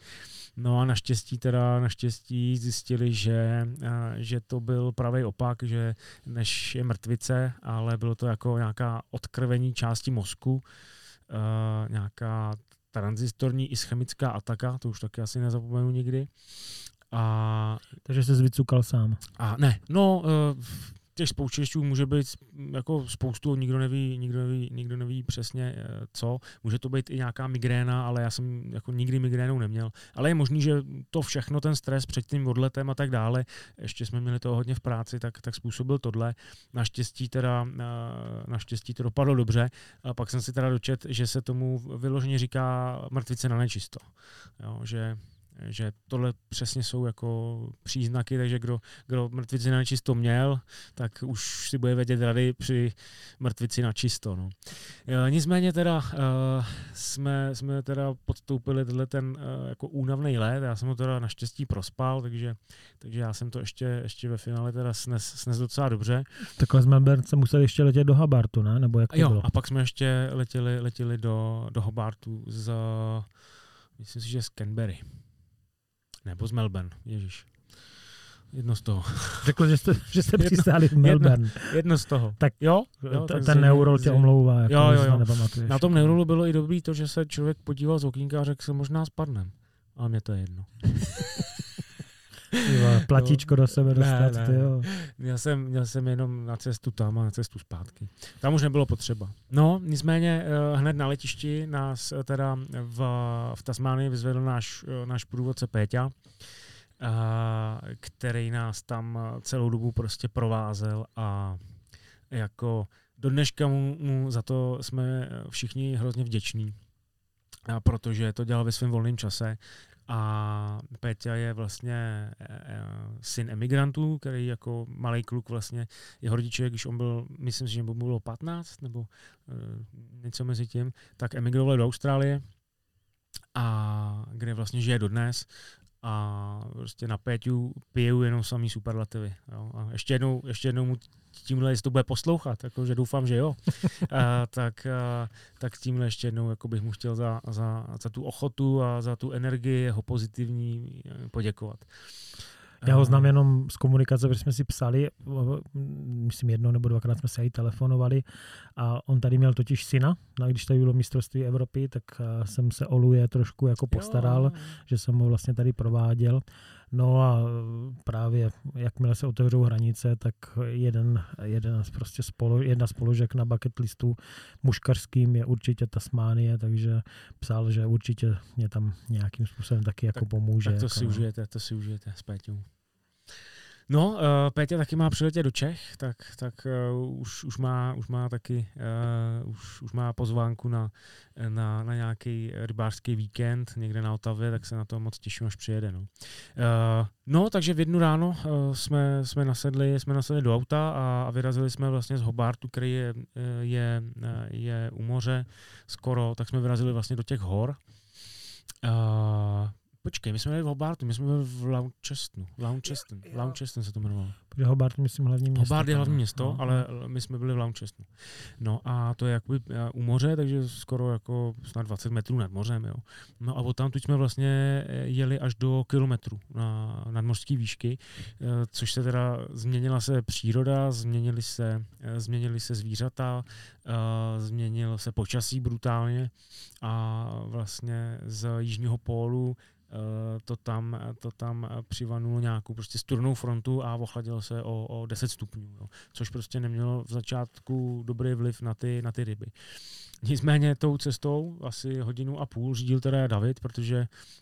No a naštěstí teda, naštěstí zjistili, že, eh, že to byl pravý opak, že než je mrtvice, ale bylo to jako nějaká odkrvení části mozku, eh, nějaká tranzistorní ischemická ataka, to už taky asi nezapomenu nikdy. A Takže se vycukal sám. a ne, no, eh, těch spouštěčů může být jako spoustu, nikdo neví, nikdo neví, nikdo neví přesně eh, co. Může to být i nějaká migréna, ale já jsem jako nikdy migrénu neměl. Ale je možný, že to všechno, ten stres před tím odletem a tak dále, ještě jsme měli toho hodně v práci, tak, tak způsobil tohle. Naštěstí teda, eh, naštěstí to dopadlo dobře. A pak jsem si teda dočet, že se tomu vyloženě říká mrtvice na nečisto. Jo, že že tohle přesně jsou jako příznaky, takže kdo, kdo mrtvici na čisto měl, tak už si bude vědět rady při mrtvici na čisto. No. E, nicméně teda uh, jsme, jsme teda podstoupili tenhle ten uh, jako únavný let, já jsem ho teda naštěstí prospal, takže, takže já jsem to ještě, ještě ve finále teda snes, snes docela dobře. Takhle Melbourne se museli ještě letět do Habartu, ne? Nebo jak to jo, bylo? a pak jsme ještě letěli, letěli do, do Hobartu z, myslím si, že z Canberry. Nebo z Melbourne, ježiš. Jedno z toho. *laughs* Řekl, že jste, že jste přistáli v Melbourne. Jedno, jedno z toho. Tak jo, jo tak ten neurol tě omlouvá. Jako jo, jo, jo. Na tom neurolu bylo i dobrý to, že se člověk podíval z okýnka a řekl se možná spadnem. Ale mě to je jedno. *laughs* Tyva, platíčko do sebe dostat, ne, ty jo. Měl jsem, měl jsem jenom na cestu tam a na cestu zpátky. Tam už nebylo potřeba. No, nicméně eh, hned na letišti nás eh, teda v, v Tasmánii vyzvedl náš, eh, náš průvodce Péťa, který nás tam celou dobu prostě provázel a jako do dneška mu, mu za to jsme všichni hrozně vděční, protože to dělal ve svém volném čase a Péťa je vlastně e, e, syn emigrantů, který jako malý kluk vlastně, jeho rodiče, když on byl, myslím si, že mu bylo 15 nebo e, něco mezi tím, tak emigrovali do Austrálie a kde vlastně žije dodnes a prostě na Péťu pijou jenom samý superlativy. Jo. A ještě jednou, ještě jednou mu tímhle, jestli to bude poslouchat, jako, že doufám, že jo, a, tak, a, tak tímhle ještě jednou jako bych mu chtěl za, za, za tu ochotu a za tu energii jeho pozitivní poděkovat. Já ho znám jenom z komunikace, protože jsme si psali, myslím jednou nebo dvakrát jsme se i telefonovali a on tady měl totiž syna, no, když tady bylo mistrovství Evropy, tak eh, jsem se o Luje trošku jako postaral, jo. že jsem ho vlastně tady prováděl. No a právě jakmile se otevřou hranice, tak jeden, jeden prostě spolu, jedna z položek na bucket listu muškařským je určitě Tasmánie, takže psal, že určitě mě tam nějakým způsobem taky jako tak, pomůže. Tak to jako si no. užijete, to si užijete s Péťou. No, uh, Pétě taky má přiletět do Čech, tak, tak uh, už, už, má, už má taky uh, už, už má pozvánku na, na, na nějaký rybářský víkend někde na Otavě, tak se na to moc těším, až přijede. No, uh, no takže v jednu ráno uh, jsme, jsme, nasedli, jsme nasedli do auta a, a vyrazili jsme vlastně z Hobartu, který je, je, je u moře skoro, tak jsme vyrazili vlastně do těch hor. Uh, Počkej, my jsme byli v Hobartu, my jsme byli v Launcestonu. Launceston, Launceston se to jmenovalo. Protože Hobart myslím hlavní město. Hobart je hlavní město, no. ale my jsme byli v Launcestonu. No a to je jakoby eh, u moře, takže skoro jako snad 20 metrů nad mořem. Jo. No a od tam jsme vlastně eh, jeli až do kilometru na nadmořské výšky, eh, což se teda změnila se příroda, změnily se, změnily se zvířata, změnilo se počasí brutálně a vlastně z jižního pólu to tam, to tam přivanulo nějakou prostě studenou frontu a ochladilo se o, o 10 stupňů, jo. což prostě nemělo v začátku dobrý vliv na ty, na ty ryby. Nicméně tou cestou asi hodinu a půl řídil teda David, protože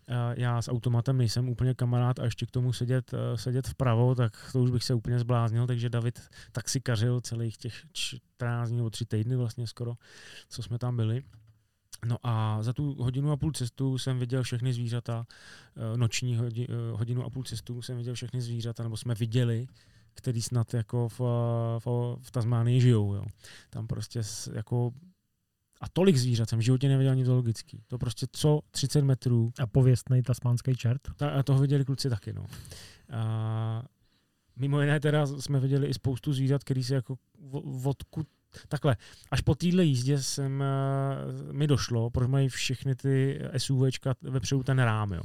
eh, já s automatem nejsem úplně kamarád a ještě k tomu sedět, eh, sedět vpravo, tak to už bych se úplně zbláznil, takže David taxikařil celých těch 14 dní nebo 3 týdny vlastně skoro, co jsme tam byli. No a za tu hodinu a půl cestu jsem viděl všechny zvířata, eh, noční eh, hodinu a půl cestu jsem viděl všechny zvířata, nebo jsme viděli, který snad jako v, v, v Tasmánii žijou. Jo. Tam prostě jako a tolik zvířat jsem v životě neviděl ani zoologický. To prostě co 30 metrů. A pověstný tasmánský čert? Ta, a toho viděli kluci taky, no. A, mimo jiné teda jsme viděli i spoustu zvířat, který se jako vodku Takhle, až po téhle jízdě jsem, uh, mi došlo, proč mají všechny ty SUVčka vepředu ten rám, jo.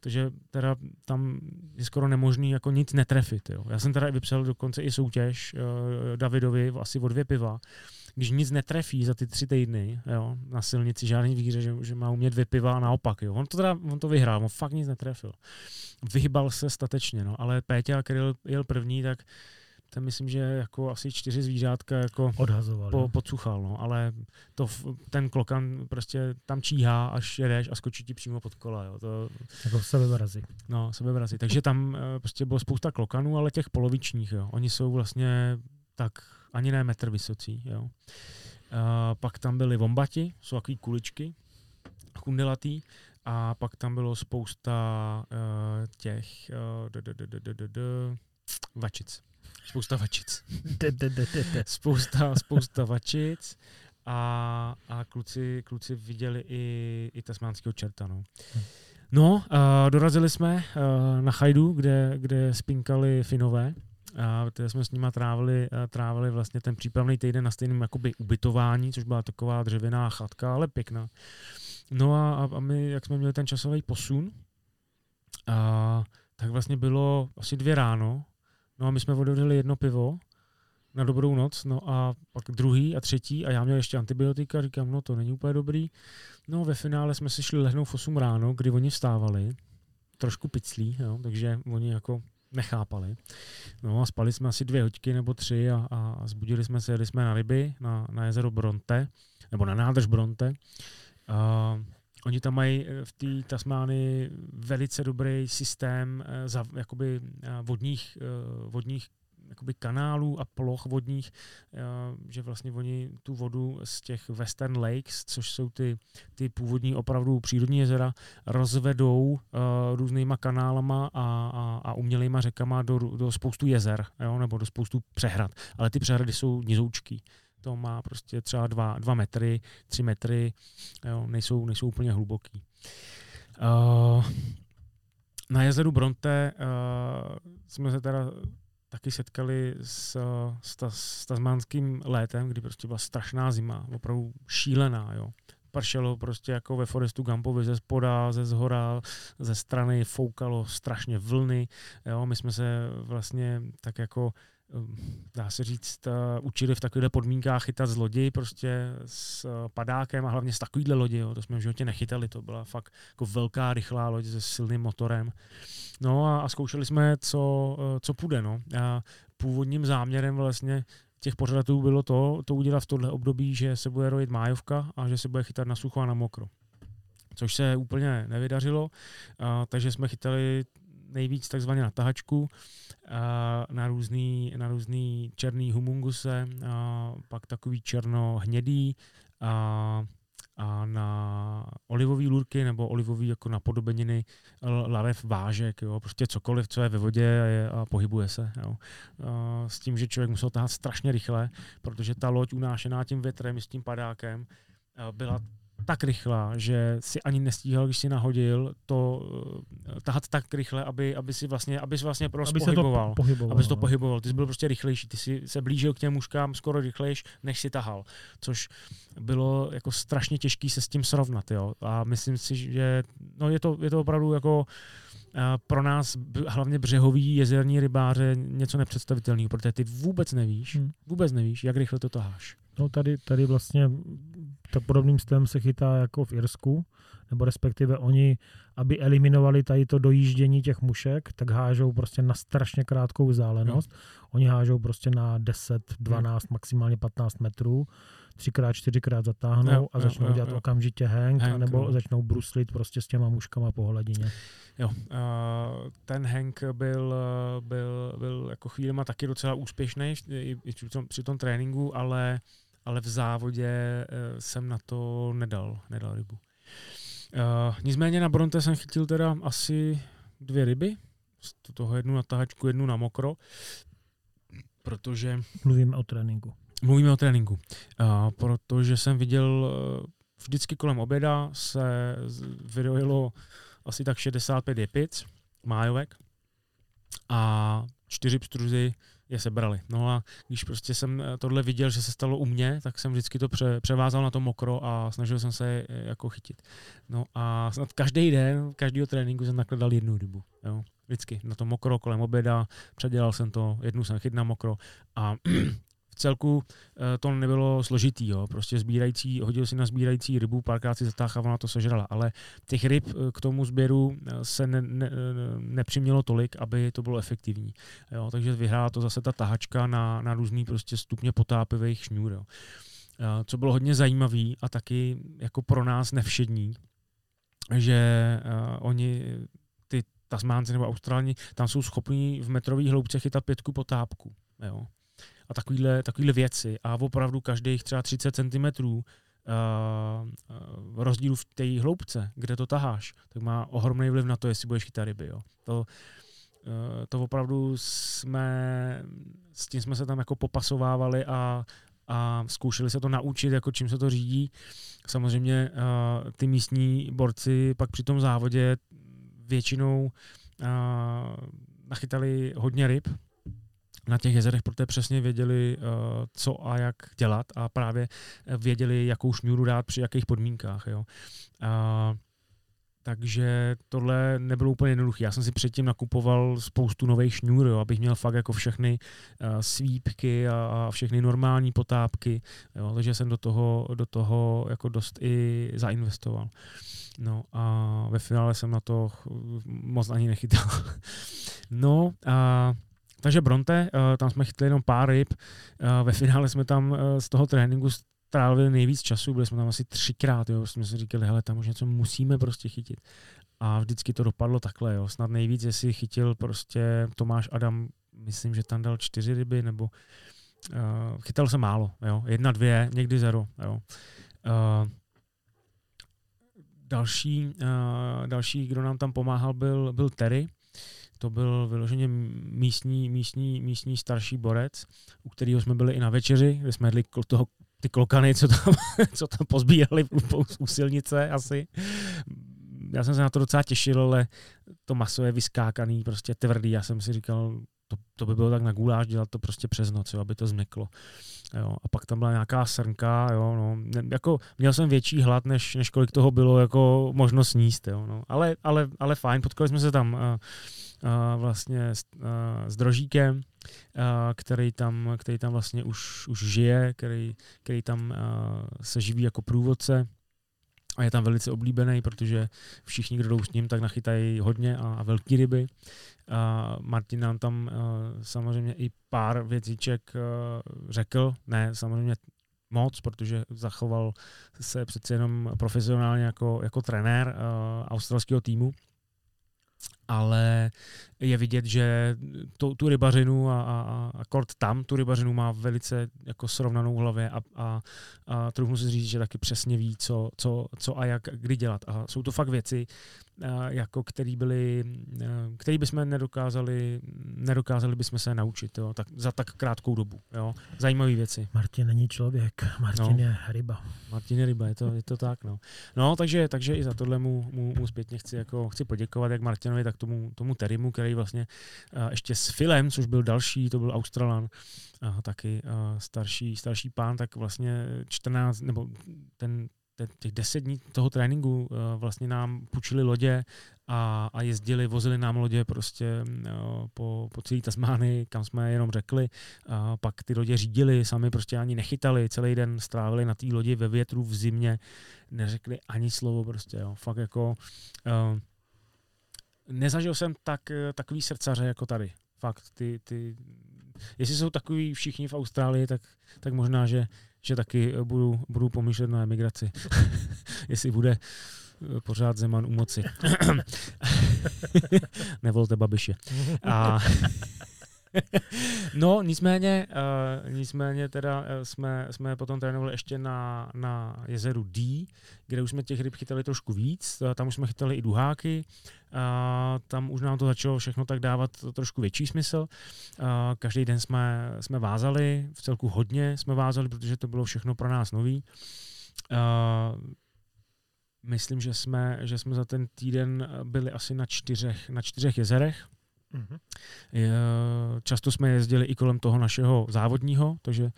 Takže teda tam je skoro nemožný jako nic netrefit, jo. Já jsem teda vypsal dokonce i soutěž uh, Davidovi asi o dvě piva, když nic netrefí za ty tři týdny jo, na silnici, žádný výhře, že, že má umět dvě piva a naopak. Jo. On to teda on to vyhrál, on fakt nic netrefil. Vyhybal se statečně, no, ale Péťa, který jel, jel první, tak ten myslím, že jako asi čtyři zvířátka jako Odhazoval, po, pocuchal, no, ale to, ten klokan prostě tam číhá, až jedeš a skočí ti přímo pod kola. Jo. To, jako sebevrazy. No, sebevrazy. Takže tam eh, prostě bylo spousta klokanů, ale těch polovičních. Jo. Oni jsou vlastně tak ani ne metr vysocí. Jo. A pak tam byly vombati, jsou takový kuličky, chundelatý, a pak tam bylo spousta uh, těch uh, vačic. Spousta vačic. spousta, spousta vačic a, a kluci, kluci viděli i, i tasmánského čerta. No. No, uh, dorazili jsme uh, na Chajdu, kde, kde spinkali Finové. A uh, jsme s nimi trávili, uh, trávili vlastně ten přípravný týden na stejném jakoby ubytování, což byla taková dřevěná chatka, ale pěkná. No a, a my, jak jsme měli ten časový posun, a tak vlastně bylo asi dvě ráno, no a my jsme otevřeli jedno pivo na dobrou noc, no a pak druhý a třetí a já měl ještě antibiotika, říkám, no to není úplně dobrý. No ve finále jsme si šli lehnout v 8 ráno, kdy oni vstávali, trošku piclí, jo, takže oni jako nechápali. No a spali jsme asi dvě hoďky nebo tři a, a zbudili jsme se, jeli jsme na ryby, na, na jezero Bronte, nebo na nádrž Bronte. A Oni tam mají v té Tasmány velice dobrý systém za, jakoby, vodních, vodních jakoby kanálů a ploch vodních, eh, že vlastně oni tu vodu z těch Western Lakes, což jsou ty, ty původní opravdu přírodní jezera, rozvedou různýma kanálama a, a, a umělýma řekama do, do spoustu jezer, jo, nebo do spoustu přehrad. Ale ty přehrady jsou nizoučký to má prostě třeba dva, dva metry, tři metry, jo, nejsou, nejsou úplně hluboký. Uh, na jezeru Bronte uh, jsme se teda taky setkali s, s, ta, s tasmánským létem, kdy prostě byla strašná zima, opravdu šílená, jo. Pršelo prostě jako ve Forestu Gampovi ze spoda, ze zhora, ze strany foukalo strašně vlny, jo. My jsme se vlastně tak jako dá se říct, učili v takovýchhle podmínkách chytat z lodi, prostě s padákem a hlavně z takovýhle lodi, jo. to jsme v životě nechytali, to byla fakt jako velká, rychlá loď se silným motorem. No a, a zkoušeli jsme, co, co půjde. No. A původním záměrem vlastně těch pořadatelů bylo to, to udělat v tohle období, že se bude rojit májovka a že se bude chytat na sucho a na mokro. Což se úplně nevydařilo, a, takže jsme chytali nejvíc takzvaně na tahačku, na různý, na různý černý humunguse, pak takový černo-hnědý, a a na olivové lůrky nebo olivový jako napodobeniny larev vážek, jo, prostě cokoliv, co je ve vodě a, je, a pohybuje se. Jo. S tím, že člověk musel tahat strašně rychle, protože ta loď unášená tím větrem, s tím padákem, byla tak rychlá, že si ani nestíhal, když si nahodil, to uh, tahat tak rychle, aby, aby si vlastně, aby si vlastně prostě aby pohyboval, se to pohyboval. Aby si to no. pohyboval. Ty jsi byl prostě rychlejší, ty jsi se blížil k těm mužkám skoro rychlejš, než si tahal. Což bylo jako strašně těžké se s tím srovnat. Jo. A myslím si, že no je, to, je to opravdu jako uh, pro nás, hlavně břehový jezerní rybáře, něco nepředstavitelného, protože ty vůbec nevíš, hmm. vůbec nevíš, jak rychle to taháš. No tady, tady vlastně to podobným stylem se chytá jako v Irsku, nebo respektive oni, aby eliminovali tady to dojíždění těch mušek, tak hážou prostě na strašně krátkou vzdálenost. No. Oni hážou prostě na 10, 12, no. maximálně 15 metrů, třikrát, čtyřikrát zatáhnou jo, a začnou jo, dělat jo. okamžitě hang, hang anebo jo. začnou bruslit prostě s těma muškama po hladině. Jo, uh, ten hang byl, byl, byl jako chvílema taky docela úspěšný i, i při, tom, při tom tréninku, ale ale v závodě uh, jsem na to nedal, nedal rybu. Uh, nicméně na Bronte jsem chytil teda asi dvě ryby, z toho jednu na tahačku, jednu na mokro, protože... Mluvíme o tréninku. Mluvíme o tréninku, uh, protože jsem viděl uh, vždycky kolem oběda se vyrojilo asi tak 65 jepic, májovek a čtyři pstruzy je sebrali. No a když prostě jsem eh, tohle viděl, že se stalo u mě, tak jsem vždycky to pře, převázal na to mokro a snažil jsem se eh, jako chytit. No a snad každý den, každýho tréninku jsem nakladal jednu rybu. Jo. Vždycky na to mokro kolem oběda, předělal jsem to, jednu jsem chyt na mokro a celku eh, to nebylo složitý, jo. prostě sbírající, hodil si na sbírající rybu, párkrát si zatáchával na to sežrala, ale těch ryb eh, k tomu sběru eh, se ne, ne, nepřimělo tolik, aby to bylo efektivní. Jo. Takže vyhrála to zase ta tahačka na, na různý prostě stupně potápivých šňůr. Jo. Co bylo hodně zajímavý a taky jako pro nás nevšední, že uh, oni ty Tasmánci nebo Australani tam jsou schopní v metrový hloubce chytat pětku potápku. Jo a takovýhle, takovýhle věci a opravdu každých třeba 30 cm uh, rozdíl v té hloubce, kde to taháš, tak má ohromný vliv na to, jestli budeš chytat ryby. Jo. To, uh, to opravdu jsme, s tím jsme se tam jako popasovávali a, a zkoušeli se to naučit, jako čím se to řídí. Samozřejmě uh, ty místní borci pak při tom závodě většinou uh, nachytali hodně ryb, na těch jezerech, protože přesně věděli, uh, co a jak dělat a právě věděli, jakou šňůru dát při jakých podmínkách. Jo. Uh, takže tohle nebylo úplně jednoduché. Já jsem si předtím nakupoval spoustu nových šňůr, jo, abych měl fakt jako všechny uh, svípky a, a všechny normální potápky, jo, takže jsem do toho, do toho jako dost i zainvestoval. No a ve finále jsem na to moc ani nechytal. *laughs* no a takže Bronte, uh, tam jsme chytli jenom pár ryb, uh, ve finále jsme tam uh, z toho tréninku strávili nejvíc času, byli jsme tam asi třikrát, jo, jsme si říkali, hele, tam už něco musíme prostě chytit. A vždycky to dopadlo takhle, jo. Snad nejvíc, jestli chytil prostě Tomáš Adam, myslím, že tam dal čtyři ryby, nebo uh, chytal se málo, jo. Jedna, dvě, někdy zero, jo. Uh, další, uh, další, kdo nám tam pomáhal, byl, byl Terry, to byl vyloženě místní, místní, místní starší borec, u kterého jsme byli i na večeři, kde jsme jedli toho ty klokany, co tam, *laughs* co tam pozbírali u, silnice asi. Já jsem se na to docela těšil, ale to maso je vyskákaný, prostě tvrdý. Já jsem si říkal, to, to by bylo tak na guláš dělat to prostě přes noc, jo, aby to zmeklo. Jo. A pak tam byla nějaká srnka, jo, no. jako, měl jsem větší hlad, než, než kolik toho bylo jako možno sníst. Jo, no. ale, ale, ale fajn, potkali jsme se tam uh, vlastně s, s Drožíkem, který tam, který tam vlastně už, už žije, který, který tam se živí jako průvodce. A je tam velice oblíbený, protože všichni, kdo jdou s ním, tak nachytají hodně a, a velký ryby. A Martin nám tam samozřejmě i pár věciček řekl, ne samozřejmě moc, protože zachoval se přece jenom profesionálně jako, jako trenér australského týmu ale je vidět, že tu, tu rybařinu a, a, a kort tam tu rybařinu má velice jako srovnanou v hlavě a, a, a trochu si říct, že taky přesně ví, co, co, co a jak kdy dělat. A jsou to fakt věci, jako který byly, který bychom nedokázali, nedokázali bychom se naučit jo, tak, za tak krátkou dobu. Jo. Zajímavé věci. Martin není člověk, Martin no. je ryba. Martin je ryba, je to, je to tak. No, no takže, takže i za tohle mu, mu, mu zpětně chci, jako, chci poděkovat jak Martinovi, tak tomu, tomu Terimu, který vlastně uh, ještě s Filem, což byl další, to byl Australan, uh, taky uh, starší, starší pán, tak vlastně 14, nebo ten těch deset dní toho tréninku vlastně nám půjčili lodě a, a jezdili, vozili nám lodě prostě po, po celé Tasmány, kam jsme jenom řekli. A pak ty lodě řídili, sami prostě ani nechytali, celý den strávili na té lodi ve větru v zimě, neřekli ani slovo prostě, jo. Fakt jako uh, nezažil jsem tak, takový srdcaře jako tady. Fakt, ty, ty, jestli jsou takový všichni v Austrálii, tak, tak možná, že že taky eh, budu, budu pomýšlet na emigraci, *laughs* jestli bude eh, pořád Zeman u moci. *laughs* *laughs* Nevolte Babiše. A *laughs* no, nicméně, uh, nicméně teda uh, jsme, jsme potom trénovali ještě na, na jezeru D, kde už jsme těch ryb chytali trošku víc, uh, tam už jsme chytali i duháky, uh, tam už nám to začalo všechno tak dávat trošku větší smysl. Uh, každý den jsme, jsme vázali, v celku hodně jsme vázali, protože to bylo všechno pro nás nový. Uh, myslím, že jsme, že jsme za ten týden byli asi na čtyřech, na čtyřech jezerech, Mm-hmm. Často jsme jezdili i kolem toho našeho závodního, takže,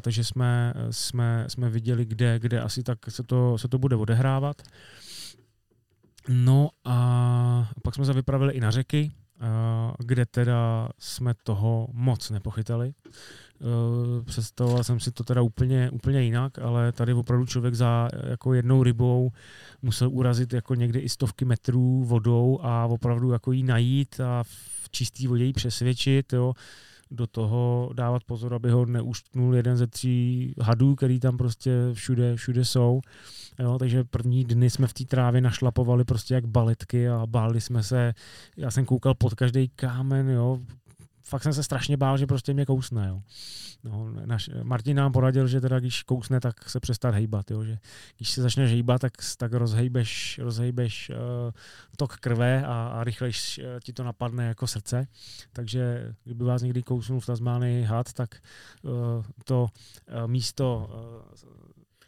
takže jsme, jsme, jsme viděli, kde, kde asi tak se to, se to bude odehrávat. No a pak jsme se vypravili i na řeky, kde teda jsme toho moc nepochytali. Představoval jsem si to teda úplně, úplně jinak, ale tady opravdu člověk za jako jednou rybou musel urazit jako někdy i stovky metrů vodou a opravdu jako jí najít a v čistý vodě jí přesvědčit, jo do toho dávat pozor, aby ho neuštknul jeden ze tří hadů, který tam prostě všude, všude jsou. Jo, takže první dny jsme v té trávě našlapovali prostě jak baletky a báli jsme se. Já jsem koukal pod každý kámen, jo, fakt jsem se strašně bál, že prostě mě kousne. Jo. No, naš, Martin nám poradil, že teda když kousne, tak se přestat hejbat. Jo, že když se začneš hejbat, tak, tak rozhejbeš, rozhejbeš uh, tok krve a, a rychlejš uh, ti to napadne jako srdce. Takže kdyby vás někdy kousnul v Tasmánii had, tak uh, to uh, místo uh,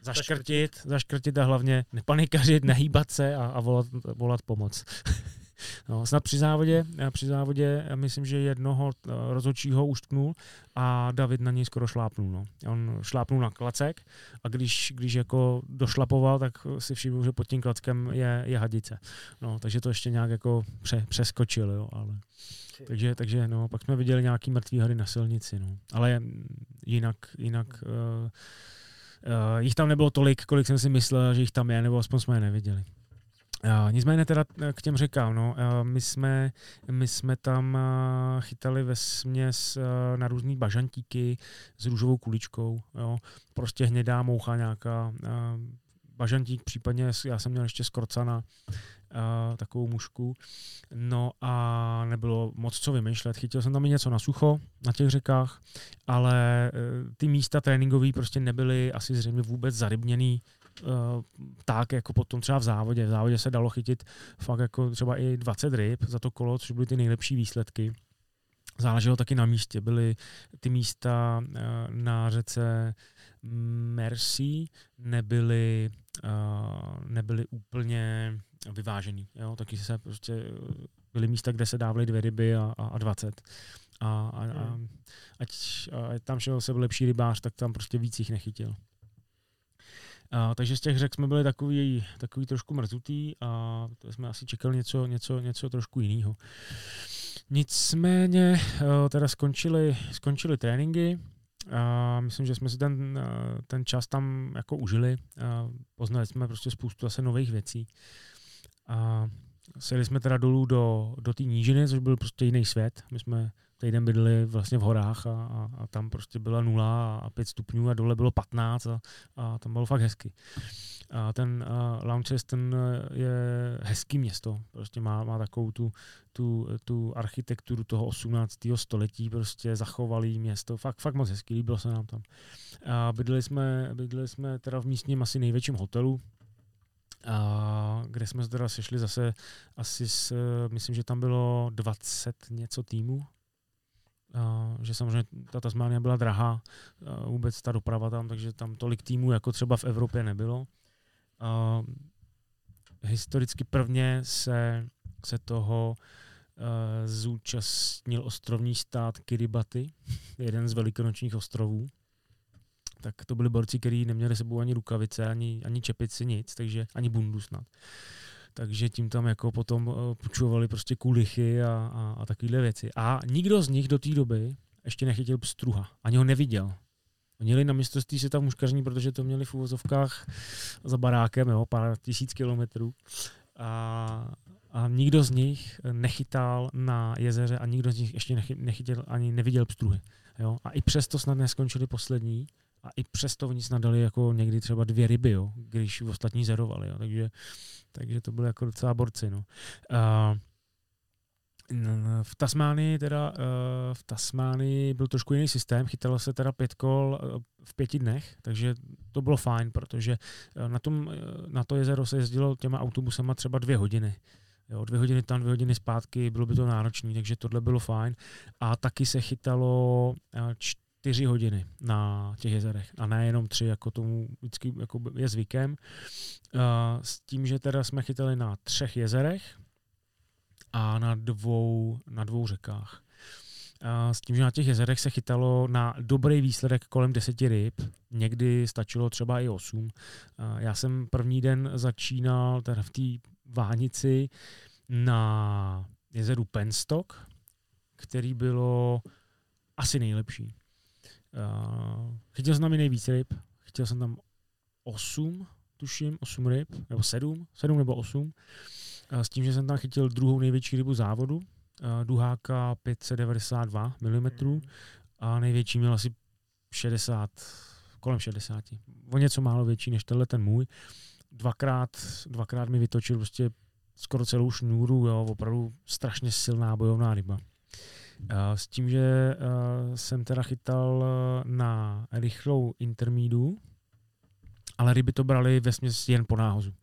zaškrtit, zaškrtit a hlavně nepanikařit, nehýbat se a, a volat, volat pomoc. *laughs* No, snad při závodě, eh, při závodě eh, myslím, že jednoho eh, rozhodčího uštknul a David na něj skoro šlápnul. No. On šlápnul na klacek a když, když jako došlapoval, tak si všiml, že pod tím klackem je, je hadice. No, takže to ještě nějak jako pře, přeskočil, jo, ale... Takže, takže no, pak jsme viděli nějaký mrtvý hady na silnici. No. Ale jinak, jinak uh, uh, jich tam nebylo tolik, kolik jsem si myslel, že jich tam je, nebo aspoň jsme je neviděli. Uh, nicméně teda k těm řekám, no, uh, my, jsme, my jsme tam chytali ve směs na různý bažantíky s růžovou kuličkou, jo, prostě hnědá moucha nějaká, bažantík, případně já jsem měl ještě skrocana, takovou mušku. No a nebylo moc co vymýšlet. Chytil jsem tam i něco na sucho na těch řekách, ale ty místa tréninkové prostě nebyly asi zřejmě vůbec zarybněný tak, jako potom třeba v závodě. V závodě se dalo chytit fakt jako třeba i 20 ryb za to kolo, což byly ty nejlepší výsledky. Záleželo taky na místě. Byly ty místa uh, na řece Mercy nebyly, uh, nebyly úplně vyvážený. Jo? Taky se prostě byly místa, kde se dávaly dvě ryby a, a, a 20. A, a, a hmm. ať, a tam šel se lepší rybář, tak tam prostě víc jich nechytil. A, takže z těch řek jsme byli takový, takový trošku mrzutý a to jsme asi čekali něco, něco, něco trošku jiného. Nicméně teda skončili, skončili tréninky, a myslím, že jsme si ten, ten čas tam jako užili. A poznali jsme prostě spoustu zase nových věcí. A sjeli jsme teda dolů do, do té nížiny, což byl prostě jiný svět. My jsme týden bydleli vlastně v horách a, a, a tam prostě byla nula a pět stupňů a dole bylo 15 a, a tam bylo fakt hezky. A ten uh, Launches, ten je hezký město, prostě má, má takovou tu, tu, tu architekturu toho 18. století, prostě zachovalý město, fakt, fakt moc hezký, líbilo se nám tam. A bydleli jsme, bydleli jsme teda v místním asi největším hotelu, a kde jsme teda sešli zase asi s, myslím, že tam bylo 20 něco týmů, že samozřejmě ta Tasmania byla drahá, vůbec ta doprava tam, takže tam tolik týmů jako třeba v Evropě nebylo. A, historicky prvně se, se toho uh, zúčastnil ostrovní stát Kiribati, *laughs* jeden z velikonočních ostrovů tak to byli borci, kteří neměli sebou ani rukavice, ani, ani čepici, nic, takže ani bundu snad. Takže tím tam jako potom eh, půjčovali prostě kulichy a, a, a takovéhle věci. A nikdo z nich do té doby ještě nechytil pstruha. Ani ho neviděl. Oni jeli na mistrovství světa v muškařní, protože to měli v úvozovkách za barákem, jo, pár tisíc kilometrů. A, a nikdo z nich nechytal na jezeře a nikdo z nich ještě nechytil ani neviděl pstruhy. Jo? A i přesto snad neskončili poslední, a i přesto oni snad dali jako někdy třeba dvě ryby, jo, když ostatní zerovali. Jo. Takže, takže to byly jako docela borci. No. Uh, v Tasmánii teda, v Tasmánii byl trošku jiný systém, chytalo se teda pět kol v pěti dnech, takže to bylo fajn, protože na, tom, na to jezero se jezdilo těma autobusama třeba dvě hodiny. Jo, dvě hodiny tam, dvě hodiny zpátky, bylo by to náročné, takže tohle bylo fajn. A taky se chytalo hodiny na těch jezerech a ne jenom tři, jako tomu vždycky jako je zvykem. S tím, že teda jsme chytali na třech jezerech a na dvou, na dvou řekách. S tím, že na těch jezerech se chytalo na dobrý výsledek kolem deseti ryb, někdy stačilo třeba i osm. Já jsem první den začínal teda v té vánici na jezeru Penstock, který bylo asi nejlepší. Uh, chytil jsem tam i nejvíc ryb. Chytil jsem tam 8, tuším, 8 ryb, nebo 7, 7 nebo 8. Uh, s tím, že jsem tam chytil druhou největší rybu závodu, uh, duháka 592 mm a největší měl asi 60, kolem 60. O něco málo větší než tenhle ten můj. Dvakrát, dvakrát mi vytočil prostě skoro celou šnůru, jo, opravdu strašně silná bojovná ryba. S tím, že jsem teda chytal na rychlou intermídu, ale ryby to brali ve směs jen po náhozu.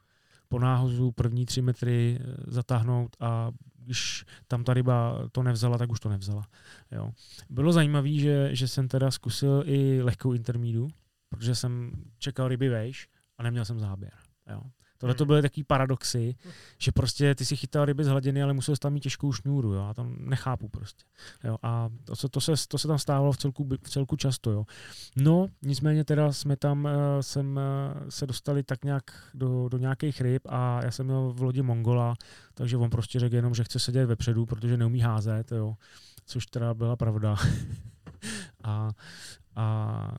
Po náhozu první tři metry e, zatáhnout a když tam ta ryba to nevzala, tak už to nevzala. Jo. Bylo zajímavé, že, že jsem teda zkusil i lehkou intermídu, protože jsem čekal ryby vejš a neměl jsem záběr. Jo Tohle to Hmm. byly takový paradoxy, že prostě ty si chytal ryby z hladiny, ale musel jsi tam mít těžkou šňůru, jo, a tam nechápu prostě. Jo, a to se, to, se, to se tam stávalo v celku, v celku často, jo. No, nicméně teda jsme tam, eh, jsem eh, se dostali tak nějak do, do nějakých ryb a já jsem měl v lodi Mongola, takže on prostě řekl jenom, že chce sedět vepředu, protože neumí házet, jo, což teda byla pravda. *laughs* a, a, a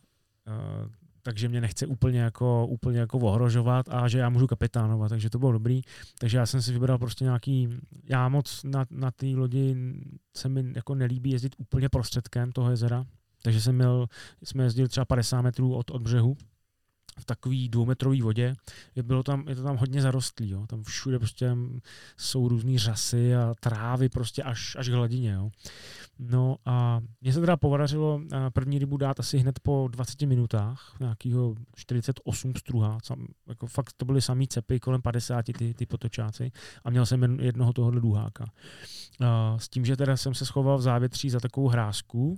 takže mě nechce úplně jako, úplně jako ohrožovat a že já můžu kapitánovat, takže to bylo dobrý. Takže já jsem si vybral prostě nějaký, já moc na, na té lodi se mi jako nelíbí jezdit úplně prostředkem toho jezera, takže jsem měl, jsme jezdili třeba 50 metrů od, od břehu v takový dvoumetrový vodě. Je, bylo tam, je to tam hodně zarostlý, jo. tam všude prostě jsou různé řasy a trávy prostě až, až k hladině. Jo. No a mně se teda podařilo eh, první rybu dát asi hned po 20 minutách, nějakýho 48 struha, sam, jako fakt to byly samý cepy, kolem 50 ty, ty potočáci a měl jsem jednoho tohohle duháka. A s tím, že teda jsem se schoval v závětří za takovou hrázku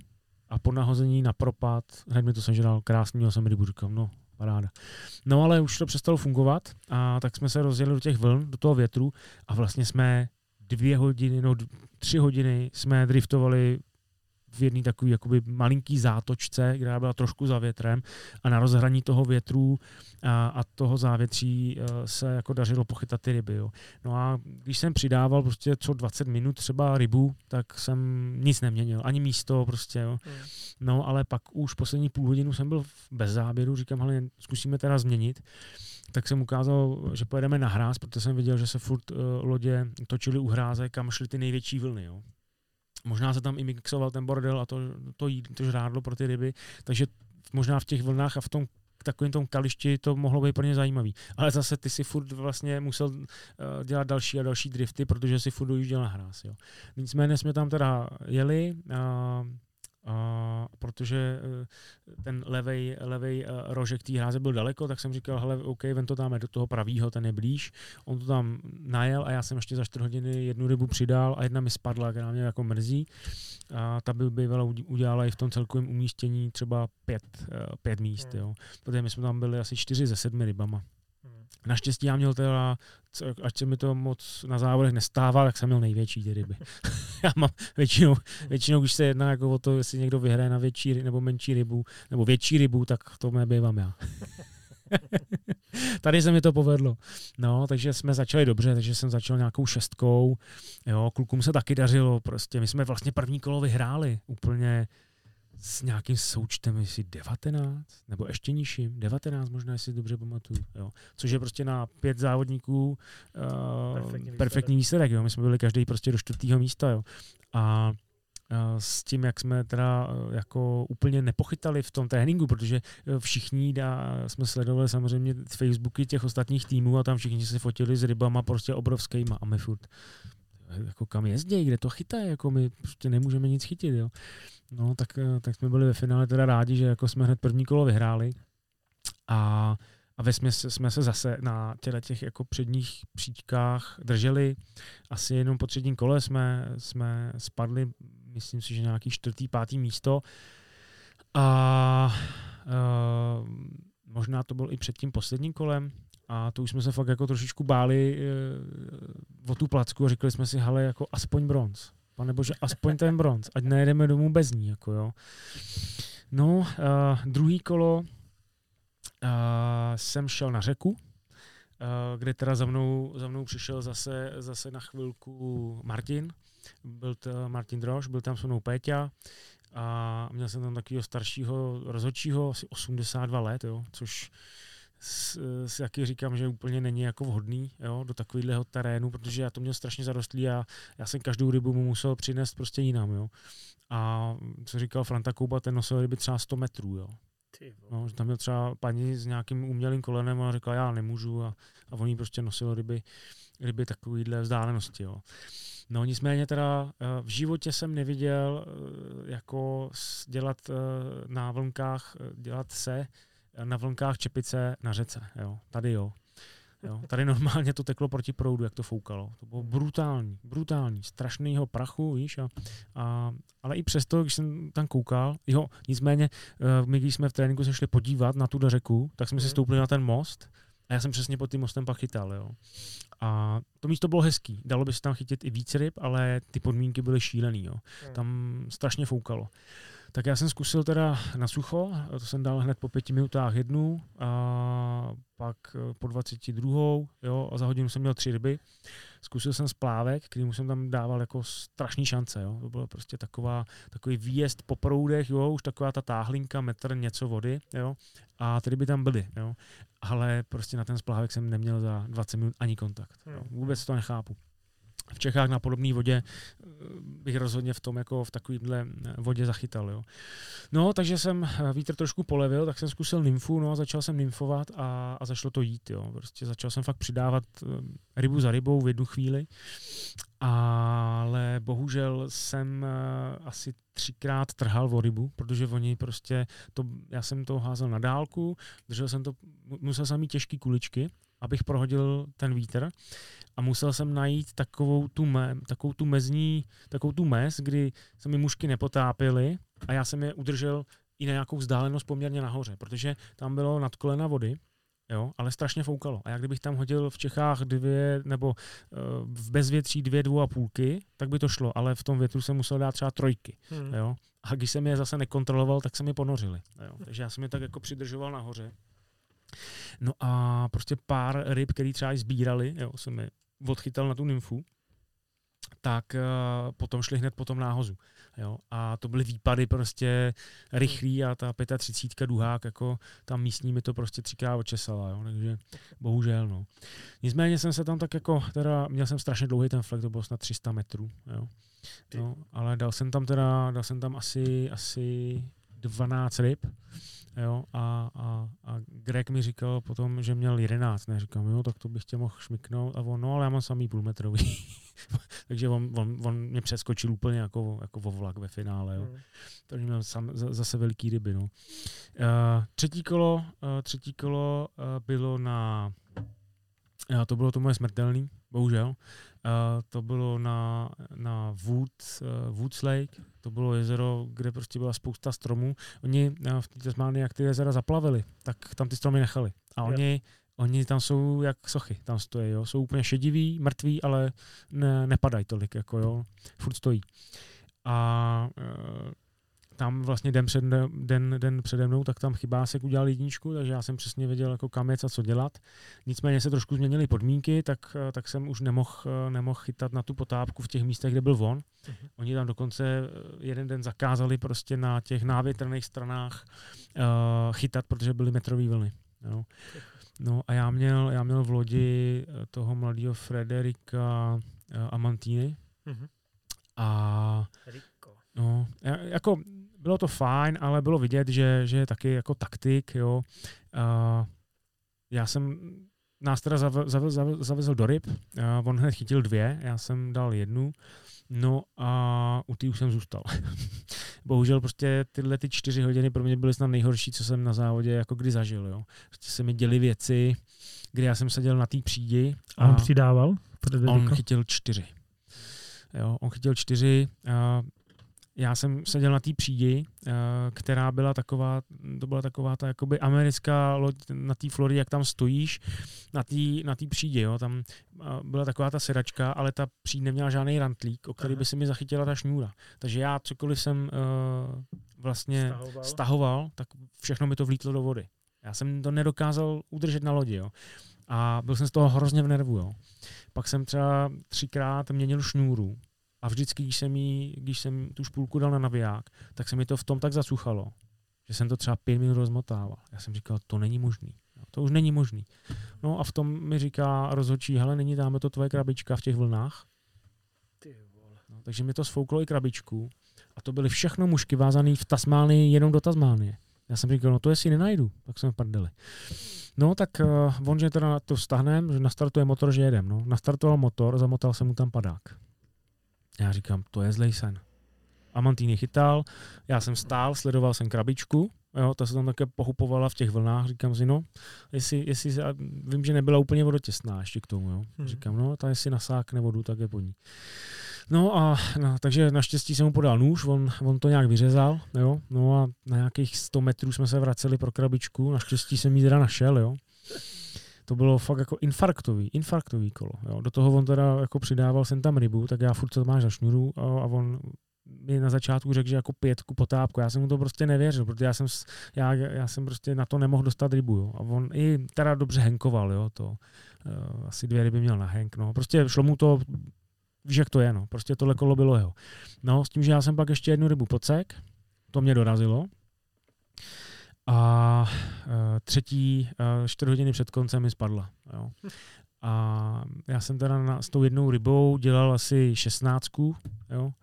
a po nahození na propad, hned mi to sežral krásný, měl jsem rybu, říkám, no paráda. No ale už to přestalo fungovat a tak jsme se rozjeli do těch vln, do toho větru a vlastně jsme dvě hodiny, no tři hodiny jsme driftovali v jedné takové jakoby malinký zátočce, která byla trošku za větrem a na rozhraní toho větru a, a toho závětří uh, se jako dařilo pochytat ty ryby. Jo. No a když jsem přidával prostě co 20 minut třeba rybu, tak jsem nic neměnil, ani místo prostě. Jo. No ale pak už poslední půl hodinu jsem byl bez záběru, říkám, hele, zkusíme teda změnit tak jsem ukázal, že pojedeme na hráz, protože jsem viděl, že se furt uh, lodě točily u hráze, kam šly ty největší vlny. Jo. Možná se tam i mixoval ten bordel a to, to, jí, to žrádlo pro ty ryby, takže možná v těch vlnách a v tom takovým tom kališti to mohlo být pro ně zajímavý. Ale zase ty si furt vlastně musel uh, dělat další a další drifty, protože si furt dojížděl na hráz. Jo. Nicméně jsme tam teda jeli, uh, a protože eh, ten levej, levej eh, rožek té hráze byl daleko, tak jsem říkal, hele, OK, ven to dáme do toho pravýho, ten je blíž. On to tam najel a já jsem ještě za 4 hodiny jednu rybu přidal a jedna mi spadla, která mě jako mrzí. A ta by bývala udělala i v tom celkovém umístění třeba pět, eh, pět míst, jo. Protože my jsme tam byli asi čtyři ze sedmi rybama. Naštěstí já měl teda, ať se mi to moc na závodech nestává, tak jsem měl největší ty ryby. *laughs* já mám většinou, většinou, když se jedná jako o to, jestli někdo vyhraje na větší nebo menší rybu, nebo větší rybu, tak to nebývám já. *laughs* Tady se mi to povedlo. No, takže jsme začali dobře, takže jsem začal nějakou šestkou. Jo, klukům se taky dařilo, prostě my jsme vlastně první kolo vyhráli úplně s nějakým součtem, jestli 19, nebo ještě nižším, 19 možná, jestli dobře pamatuju. Jo. Což je prostě na pět závodníků uh, perfektní, perfektní výsledek. Jo. My jsme byli každý prostě do čtvrtého místa. Jo. A s tím, jak jsme teda jako úplně nepochytali v tom tréninku, protože všichni dá, jsme sledovali samozřejmě Facebooky těch ostatních týmů a tam všichni se fotili s rybama prostě obrovskýma a my furt jako kam jezdí, kde to chytají, jako my prostě nemůžeme nic chytit, jo. No, tak, tak jsme byli ve finále teda rádi, že jako jsme hned první kolo vyhráli a, a ve směs jsme se zase na těle těch jako předních příčkách drželi. Asi jenom po třetím kole jsme, jsme spadli, myslím si, že nějaký čtvrtý, pátý místo. A uh, možná to byl i před tím posledním kolem, a to už jsme se fakt jako trošičku báli uh, o tu placku a říkali jsme si, hele, jako aspoň bronz. Pane bože, aspoň ten bronz, ať nejedeme domů bez ní, jako jo. No, uh, druhý kolo uh, jsem šel na řeku, uh, kde teda za mnou, za mnou přišel zase, zase na chvilku Martin, byl to Martin Drož, byl tam se mnou Péťa a měl jsem tam takového staršího rozhodčího, asi 82 let, jo, což si taky říkám, že úplně není jako vhodný jo, do takového terénu, protože já to měl strašně zarostlý a já jsem každou rybu mu musel přinést prostě jinam. Jo. A co říkal Franta Kouba, ten nosil ryby třeba 100 metrů. Jo. No, že tam byl třeba paní s nějakým umělým kolenem a řekla, já nemůžu a, a oni prostě nosil ryby, ryby takovýhle vzdálenosti. Jo. No nicméně teda v životě jsem neviděl jako dělat na vlnkách, dělat se na vlnkách čepice na řece. Jo. Tady jo. jo. Tady normálně to teklo proti proudu, jak to foukalo. To bylo brutální, brutální, strašného prachu, víš. A, a, ale i přesto, když jsem tam koukal, jo, nicméně, my když jsme v tréninku se šli podívat na tu řeku, tak jsme si stoupili na ten most A já jsem přesně pod tím mostem pak chytal, jo. A to místo bylo hezký. Dalo by se tam chytit i víc ryb, ale ty podmínky byly šílený, jo. Tam strašně foukalo. Tak já jsem zkusil teda na sucho, to jsem dal hned po pěti minutách jednu, a pak po 22. Jo, a za hodinu jsem měl tři ryby. Zkusil jsem splávek, kterým jsem tam dával jako strašný šance. Jo. To bylo prostě taková, takový výjezd po proudech, jo, už taková ta táhlinka, metr něco vody. Jo. A ty ryby tam byly. Jo. Ale prostě na ten splávek jsem neměl za 20 minut ani kontakt. Jo. Vůbec to nechápu v Čechách na podobné vodě eh, bych rozhodně v tom jako v takovémhle eh, vodě zachytal. Jo. No, takže jsem eh, vítr trošku polevil, tak jsem zkusil nymfu, no a začal jsem nymfovat a, a začalo to jít. Jo. Prostě začal jsem fakt přidávat rybu za rybou v jednu chvíli, ale bohužel jsem asi třikrát trhal o rybu, protože oni prostě, to, já jsem to házel na dálku, držel jsem to, musel jsem mít těžké kuličky, abych prohodil ten vítr a musel jsem najít takovou tu, me, takovou tu mezní, takovou tu mez, kdy se mi mušky nepotápily a já jsem je udržel i na nějakou vzdálenost poměrně nahoře, protože tam bylo nad kolena vody, jo, ale strašně foukalo. A jak kdybych tam hodil v Čechách dvě, nebo uh, v bezvětří dvě, dvou a půlky, tak by to šlo, ale v tom větru jsem musel dát třeba trojky, hmm. jo. A když jsem je zase nekontroloval, tak se mi ponořili. Jo. Takže já jsem je tak jako přidržoval nahoře. No a prostě pár ryb, který třeba i sbírali, jo, jsem je odchytal na tu nymfu, tak uh, potom šli hned po tom náhozu. Jo? A to byly výpady prostě rychlý a ta 35 duhák, jako tam místní mi to prostě třikrát očesala, jo? takže bohužel. No. Nicméně jsem se tam tak jako, teda měl jsem strašně dlouhý ten flek, to bylo snad 300 metrů, jo? No, ale dal jsem tam teda, dal jsem tam asi, asi 12 ryb, Jo, a, a, a Greg mi říkal potom, že měl 11, ne, říkám, jo, tak to bych tě mohl šmiknout a on, no ale já mám samý půlmetrový. *laughs* Takže on, on, on, mě přeskočil úplně jako, jako vo vlak ve finále, jo. Mm. Takže měl sam, zase veliký ryby, no. Uh, třetí kolo, uh, třetí kolo uh, bylo na, uh, to bylo to moje smrtelný, bohužel. Uh, to bylo na, na Wood, uh, Woods Lake, to bylo jezero, kde prostě byla spousta stromů. Oni uh, v Tasmánii, jak ty jezera zaplavili, tak tam ty stromy nechali. A oni, oni tam jsou jak sochy, tam stojí, jo. Jsou úplně šediví, mrtví, ale ne, nepadají tolik, jako jo. Furt stojí. A uh, tam vlastně den, před, den, den přede mnou, tak tam chybásek udělal jedničku, takže já jsem přesně věděl, jako kam je a co dělat. Nicméně se trošku změnily podmínky, tak, tak jsem už nemohl nemohl chytat na tu potápku v těch místech, kde byl on. Uh-huh. Oni tam dokonce eh, jeden den zakázali prostě na těch návětrných stranách uh, chytat, protože byly metrové vlny. Jo. No a já měl, já měl v lodi eh, toho mladého Frederika uh, Amantini. Uh-huh. A No, jako bylo to fajn, ale bylo vidět, že, že je taky jako taktik, jo. Uh, já jsem nás teda zavezl, zavezl, zavezl do ryb, uh, on hned chytil dvě, já jsem dal jednu, no a u té už jsem zůstal. *laughs* Bohužel prostě tyhle ty čtyři hodiny pro mě byly snad nejhorší, co jsem na závodě jako kdy zažil, jo. Prostě se mi děly věci, kdy já jsem seděl na té přídi. A on přidával? On chytil čtyři. Jo, on chytil čtyři, uh, já jsem seděl na té přídi, eh, která byla taková, to byla taková ta jakoby americká loď na té Floridě, jak tam stojíš, na té na tý přídi, jo, tam eh, byla taková ta sedačka, ale ta příď neměla žádný rantlík, o který by si mi zachytila ta šňůra. Takže já cokoliv jsem uh, vlastně stahoval. stahoval, tak všechno mi to vlítlo do vody. Já jsem to nedokázal udržet na lodi, jo. A byl jsem z toho hrozně v nervu, jo. Pak jsem třeba třikrát měnil šňůru, a vždycky, když jsem, jí, když jsem tu špůlku dal na naviják, tak se mi to v tom tak zasuchalo, že jsem to třeba pět minut rozmotával. Já jsem říkal, to není možný. To už není možný. No a v tom mi říká rozhodčí, hele, není tam to tvoje krabička v těch vlnách? Ty vole. No, takže mi to sfouklo i krabičku a to byly všechno mušky vázané v Tasmánii jenom do Tasmánie. Já jsem říkal, no to jestli nenajdu, tak jsme prdeli. No tak uh, on, že teda na to vstahnem, že nastartuje motor, že jedem. No. Nastartoval motor, zamotal jsem mu tam padák. Já říkám, to je zlej sen. Amantýny chytal, já jsem stál, sledoval jsem krabičku, jo, ta se tam také pochupovala v těch vlnách, říkám si, no, jestli, jestli vím, že nebyla úplně vodotěsná ještě k tomu, jo. Hmm. Říkám, no, ta jestli nasákne vodu, tak je po ní. No a no, takže naštěstí jsem mu podal nůž, on, on to nějak vyřezal, jo, no a na nějakých 100 metrů jsme se vraceli pro krabičku, naštěstí jsem ji teda našel, jo. To bylo fakt jako infarktový, infarktový kolo. Jo. Do toho on teda jako přidával jsem tam rybu, tak já furt to máš za šňuru a, a on mi na začátku řekl, že jako pětku potápku. Já jsem mu to prostě nevěřil, protože já jsem, já, já jsem prostě na to nemohl dostat rybu. Jo. A on i teda dobře henkoval, jo, to. Uh, asi dvě ryby měl na henk, no. Prostě šlo mu to, víš, jak to je, no. Prostě tohle kolo bylo jeho. No, s tím, že já jsem pak ještě jednu rybu podsek, to mě dorazilo. A uh, třetí, uh, čtyři hodiny před koncem mi spadla. Jo. A já jsem teda na, s tou jednou rybou dělal asi šestnáctku, jo.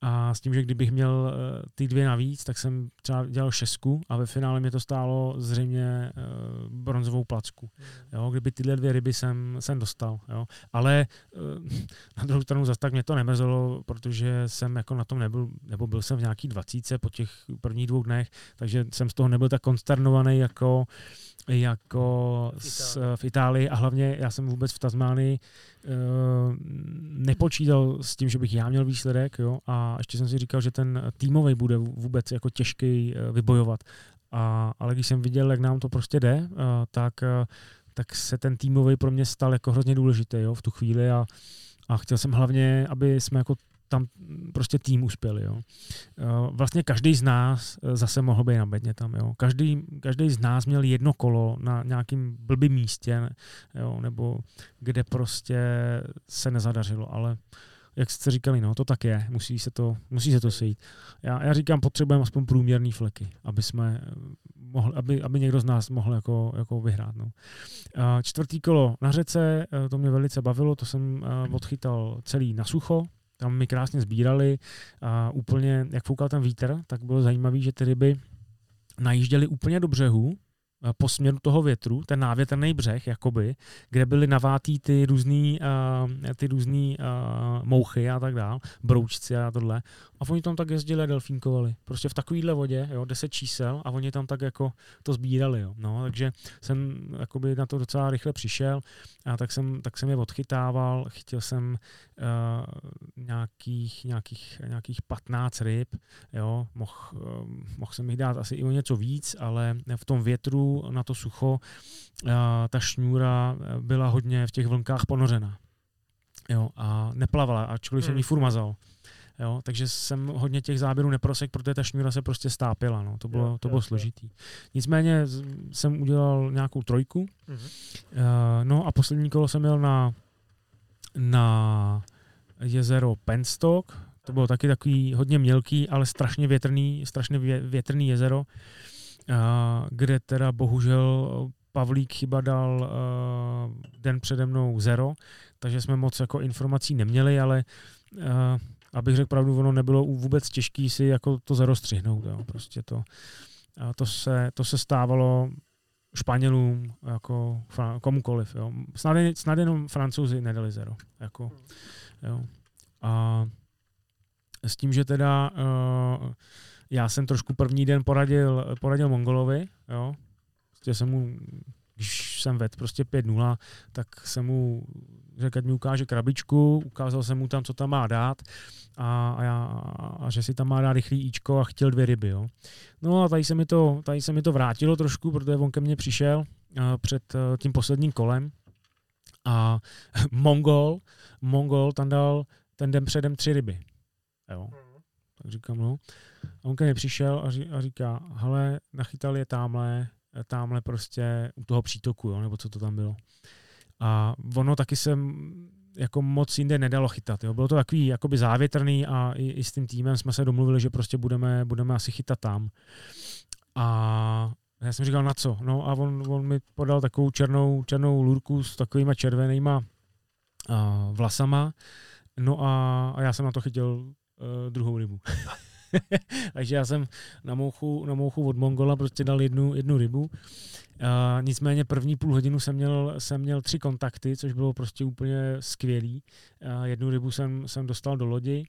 A s tím, že kdybych měl uh, ty dvě navíc, tak jsem třeba dělal šestku a ve finále mě to stálo zřejmě uh, bronzovou placku. Jo, kdyby tyhle dvě ryby jsem, jsem dostal. Jo. Ale uh, na druhou stranu zase tak mě to nemrzelo, protože jsem jako na tom nebyl, nebo byl jsem v nějaký dvacíce po těch prvních dvou dnech, takže jsem z toho nebyl tak konsternovaný jako jako v Itálii. v Itálii a hlavně já jsem vůbec v Tasmánii uh, nepočítal s tím, že bych já měl výsledek jo, a ještě jsem si říkal, že ten týmový bude vůbec jako těžký uh, vybojovat. A, ale když jsem viděl, jak nám to prostě jde, uh, tak, tak se ten týmový pro mě stal jako hrozně důležitý jo, v tu chvíli a, a chtěl jsem hlavně, aby jsme jako tam prostě tým uspěl. Jo. Eh, vlastně každý z nás eh, zase mohl být na bedně tam. Jo. Každý, každý z nás měl jedno kolo na nějakým blbým místě, jo, nebo kde prostě se nezadařilo, ale jak jste říkali, no, to tak je, musí se to, musí se to sejít. Já, já říkám, potřebujeme aspoň průměrný fleky, aby jsme eh, mohli, aby, aby někdo z nás mohl jako, jako vyhrát. No. Čtvrtý kolo na řece, to mě velice bavilo, to jsem odchytal celý na sucho, tam mi krásně sbírali a úplně, jak foukal ten vítr, tak bylo zajímavé, že ty ryby najížděly úplně do břehu, Eh, po směru toho větru, ten návětrný břeh, jakoby, kde byly navátý ty různý, uh, ty různý uh, mouchy a tak dál, broučci a tohle. A oni tam tak jezdili a delfínkovali. Prostě v takovýhle vodě, jo, deset čísel a oni tam tak jako to sbírali. Jo. No, takže jsem jakoby na to docela rychle přišel a tak jsem, tak jsem je odchytával, chytil jsem uh, nějakých, nějakých, nějakých 15 ryb, jo, mohl uh, mohl jsem jich dát asi i o něco víc, ale v tom větru na to sucho ta šňůra eh, byla hodně v těch vlnkách ponořena. Jo, a neplavala, ačkoliv jsem ji hmm. furt mazal. Jo, takže jsem hodně těch záběrů neprosek, protože ta šňůra se prostě stápila. No. To bylo, to bylo složitý. Nicméně jsem udělal nějakou trojku. Uh, no a poslední kolo jsem měl na, na jezero Penstock. To bylo taky takový hodně mělký, ale strašně větrný, strašně větrný jezero kde teda bohužel Pavlík chyba dal den přede mnou zero, takže jsme moc jako informací neměli, ale abych řekl pravdu, ono nebylo vůbec těžké si jako to zero střihnout. Jo. Prostě to, to, se, to se stávalo Španělům, jako komukoliv. Jo. Snad, snad jenom francouzi nedali zero. Jako, jo. A s tím, že teda uh, já jsem trošku první den poradil, poradil Mongolovi, jo. Prostě jsem mu, když jsem ved prostě 5-0, tak jsem mu řekl, ať mi ukáže krabičku, ukázal jsem mu tam, co tam má dát a, a, já, a že si tam má dát rychlý íčko a chtěl dvě ryby. Jo. No a tady se, mi to, tady se mi to vrátilo trošku, protože on ke mně přišel uh, před uh, tím posledním kolem a *laughs* Mongol, Mongol tam dal ten den předem tři ryby. Jo. Tak říkám, no. A on ke mně přišel a, ří, a říká, hele, nachytal je tamhle, tamhle prostě u toho přítoku, jo, nebo co to tam bylo. A ono taky jsem jako moc jinde nedalo chytat. Jo. Bylo to takový jakoby závětrný a i, i s tím týmem jsme se domluvili, že prostě budeme, budeme asi chytat tam. A já jsem říkal, na co? No a on, on mi podal takovou černou, černou lurku s takovýma červenýma uh, vlasama. No a, a já jsem na to chytil uh, druhou rybu. *laughs* Takže já jsem na mouchu, na mouchu od Mongola prostě dal jednu, jednu rybu. Uh, nicméně první půl hodinu jsem měl, jsem měl tři kontakty, což bylo prostě úplně skvělý. Uh, jednu rybu jsem, jsem dostal do lodi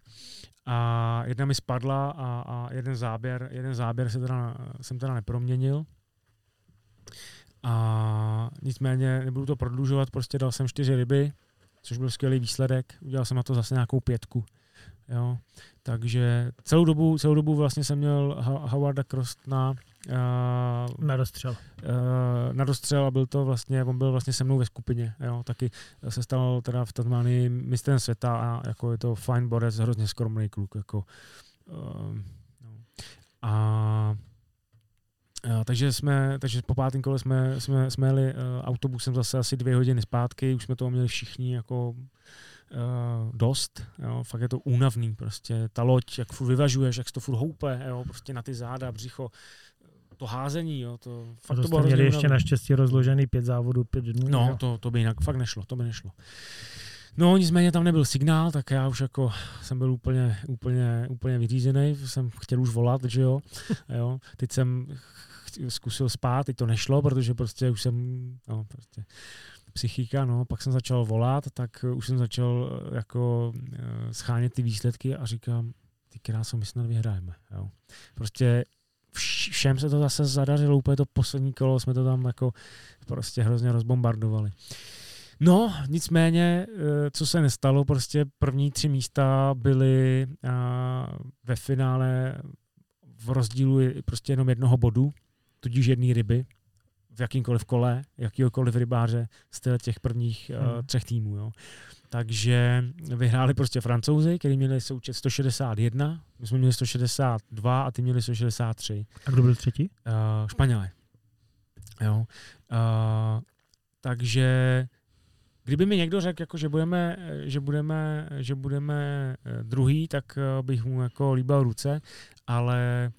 a jedna mi spadla a, a jeden záběr, jeden záběr se teda, jsem teda neproměnil. A nicméně nebudu to prodlužovat, prostě dal jsem čtyři ryby, což byl skvělý výsledek. Udělal jsem na to zase nějakou pětku. Jo. Takže celou dobu, celou dobu vlastně jsem měl Howarda Crostna Uh, na dostřel. Uh, na dostřel a byl to vlastně, on byl vlastně se mnou ve skupině, jo, taky se stal teda v Tasmánii mistrem světa a jako je to fine borec, hrozně skromný kluk, jako uh, no. a Uh, takže jsme, takže po pátém kole jsme, jsme, jsme jeli uh, autobusem zase asi dvě hodiny zpátky, už jsme toho měli všichni jako uh, dost, jo, fakt je to únavný, prostě ta loď, jak furt vyvažuješ, jak to furt houpe, jo, prostě na ty záda, břicho, to házení, jo, to fakt to, to bylo měli ještě naštěstí rozložený pět závodů, pět dnů. No, to, to by jinak fakt nešlo, to by nešlo. No, nicméně tam nebyl signál, tak já už jako jsem byl úplně, úplně, úplně vyřízený, jsem chtěl už volat, že jo. *laughs* jo. Teď jsem zkusil spát, teď to nešlo, protože prostě už jsem, no, prostě psychika, no, pak jsem začal volat, tak už jsem začal eh, jako eh, schánět ty výsledky a říkám, ty kráso, my snad vyhrajeme, jo. Prostě všem se to zase zadařilo, úplně to poslední kolo jsme to tam jako prostě hrozně rozbombardovali. No, nicméně, eh, co se nestalo, prostě první tři místa byly ve finále v rozdílu prostě jenom jednoho bodu, tudíž jedné ryby, v jakýmkoliv kole, jakýkoliv rybáře z těch prvních hmm. uh, třech týmů. Jo. Takže vyhráli prostě francouzi, kteří měli součet 161, my jsme měli 162 a ty měli 163. A kdo byl třetí? Uh, Španělé. Jo. Uh, takže kdyby mi někdo řekl, jako, že, budeme, že, budeme, že budeme druhý, tak bych mu jako líbal ruce, ale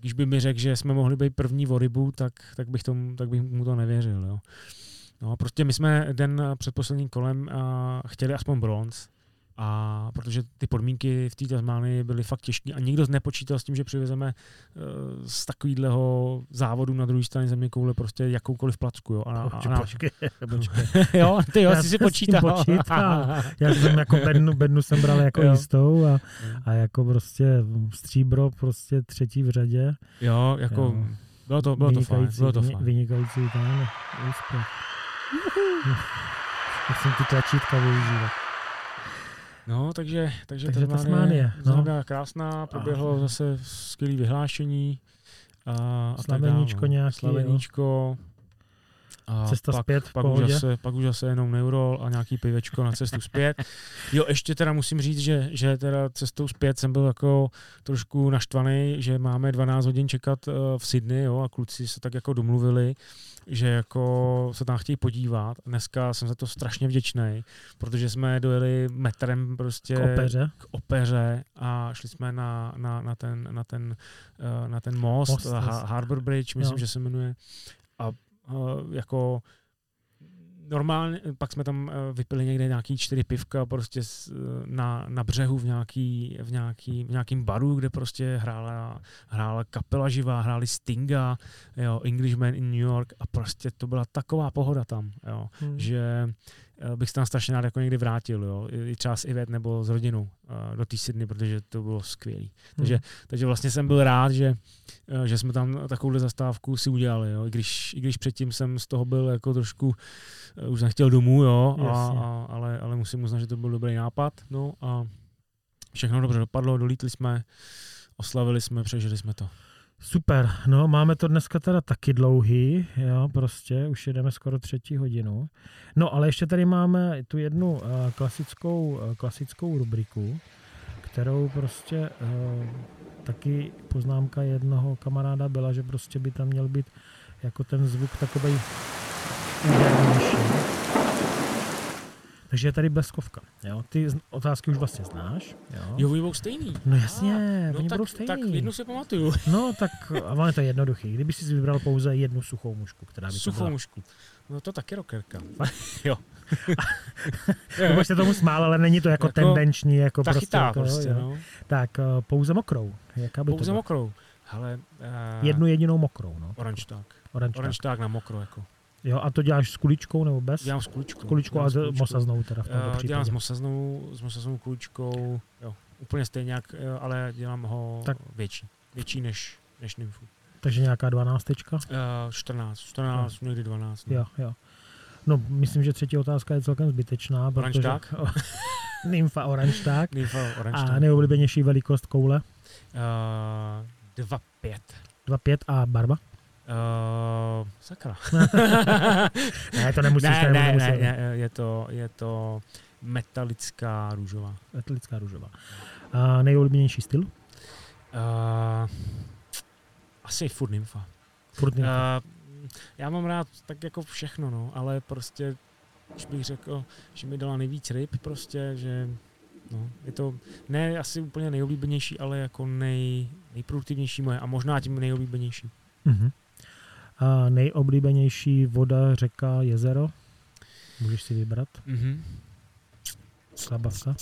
když by mi řekl, že jsme mohli být první o rybu, tak, tak, bych, tomu, tak bych mu to nevěřil. Jo. No, prostě my jsme den před posledním kolem uh, chtěli aspoň bronz, a protože ty podmínky v té Tasmánii byly fakt těžké a nikdo nepočítal s tím, že přivezeme uh, z takového závodu na druhé straně země koule prostě jakoukoliv placku. Jo. A, a, a, počkej, počkej. *laughs* jo, ty jo, já jsi si počítal. počítal. já jsem *laughs* jako bednu, bednu jsem bral jako jo. jistou a, a jako prostě stříbro prostě třetí v řadě. Jo, jako jo. bylo to, bylo to fajn. Bylo to fajn. Vynikající tam úspěch. Musím ty tlačítka využívat. No, takže, takže, takže Tasmánie. No. krásná, proběhlo a, zase skvělé vyhlášení. A, a Slaveníčko tak nějaký. Slaveníčko. A Cesta pak, zpět pak, už zase, pak už zase jenom neurol a nějaký pivečko na cestu zpět. Jo, ještě teda musím říct, že, že teda cestou zpět jsem byl jako trošku naštvaný, že máme 12 hodin čekat uh, v Sydney jo, a kluci se tak jako domluvili, že jako se tam chtějí podívat. Dneska jsem za to strašně vděčný, protože jsme dojeli metrem prostě k opeře, k opeře a šli jsme na, na, na, ten, na, ten, uh, na ten most, most Harbor Bridge, myslím, jo. že se jmenuje. Uh, jako normálně, pak jsme tam eh, vypili někde nějaký čtyři pivka prostě eh, na, na břehu v, nějaký, v, nějaký, v nějakým baru, kde prostě hrála, hrála kapela živá, hráli Stinga, jo, Englishman in New York a prostě to byla taková pohoda tam, jo, hmm. že Eh, bych se tam strašně rád jako někdy vrátil, jo. I třeba s Ivet nebo s rodinou uh, do té Sydney, protože to bylo skvělé. Takže, hmm. takže vlastně jsem byl rád, že, uh, že jsme tam takovouhle zastávku si udělali, jo. I když, i když předtím jsem z toho byl jako trošku, už nechtěl domů, jo, a, a, ale, ale musím uznat, že to byl dobrý nápad, no a všechno dobře dopadlo, dolítli jsme, oslavili jsme, přežili jsme to. Super, no máme to dneska teda taky dlouhý, jo, prostě už jedeme skoro třetí hodinu. No ale ještě tady máme tu jednu uh, klasickou, uh, klasickou rubriku, kterou prostě uh, taky poznámka jednoho kamaráda byla, že prostě by tam měl být jako ten zvuk údernější. Takže je tady bleskovka. Jo? Ty otázky už vlastně znáš. Jo, jo budou stejný. No jasně, ah, no oni tak, budou stejný. Tak jednu si pamatuju. No tak, a ono je to jednoduchý. Kdyby si vybral pouze jednu suchou mušku, která by Suchou to byla. mušku. No to taky rockerka. *laughs* jo. *laughs* Nebo se tomu smál, ale není to jako, jako tendenční. Jako ta prostě, chytá jako, prostě, jo. no. Tak uh, pouze mokrou. Jaká by pouze to mokrou. Hele, uh, Jednu jedinou mokrou. No. Orange tak. Orange, Orange tak na mokro. Jako. Jo, a to děláš s kuličkou nebo bez? Dělám s kuličkou. S kuličkou a s mosaznou teda v tomto uh, Dělám s mosaznou, s mosaznou kuličkou, jo, úplně stejně, jak, ale dělám ho tak. větší. Větší než, než nymfu. Takže nějaká dvanáctečka? Uh, 14, 14, no. někdy 12. No. Jo, jo. No, myslím, že třetí otázka je celkem zbytečná. Orange protože... tak? *laughs* Nymfa orange tak. Nymfa orange A nejoblíbenější velikost koule? Uh, 2,5. 2,5 a barva? Uh, sakra. *laughs* ne, to nemusíš. ne, to ne, nemusíš. ne, ne, je to, je to metalická růžová. Atletická růžová. A nejoblíbenější styl? Uh, asi furt nymfa. Furt Uh, uh, já mám rád tak jako všechno, no, ale prostě, když bych řekl, že mi dala nejvíc ryb, prostě, že no, je to ne asi úplně nejoblíbenější, ale jako nej, nejproduktivnější moje a možná tím nejoblíbenější. uh-huh. A nejoblíbenější voda, řeka, jezero? Můžeš si vybrat. Mm-hmm. Klabavka.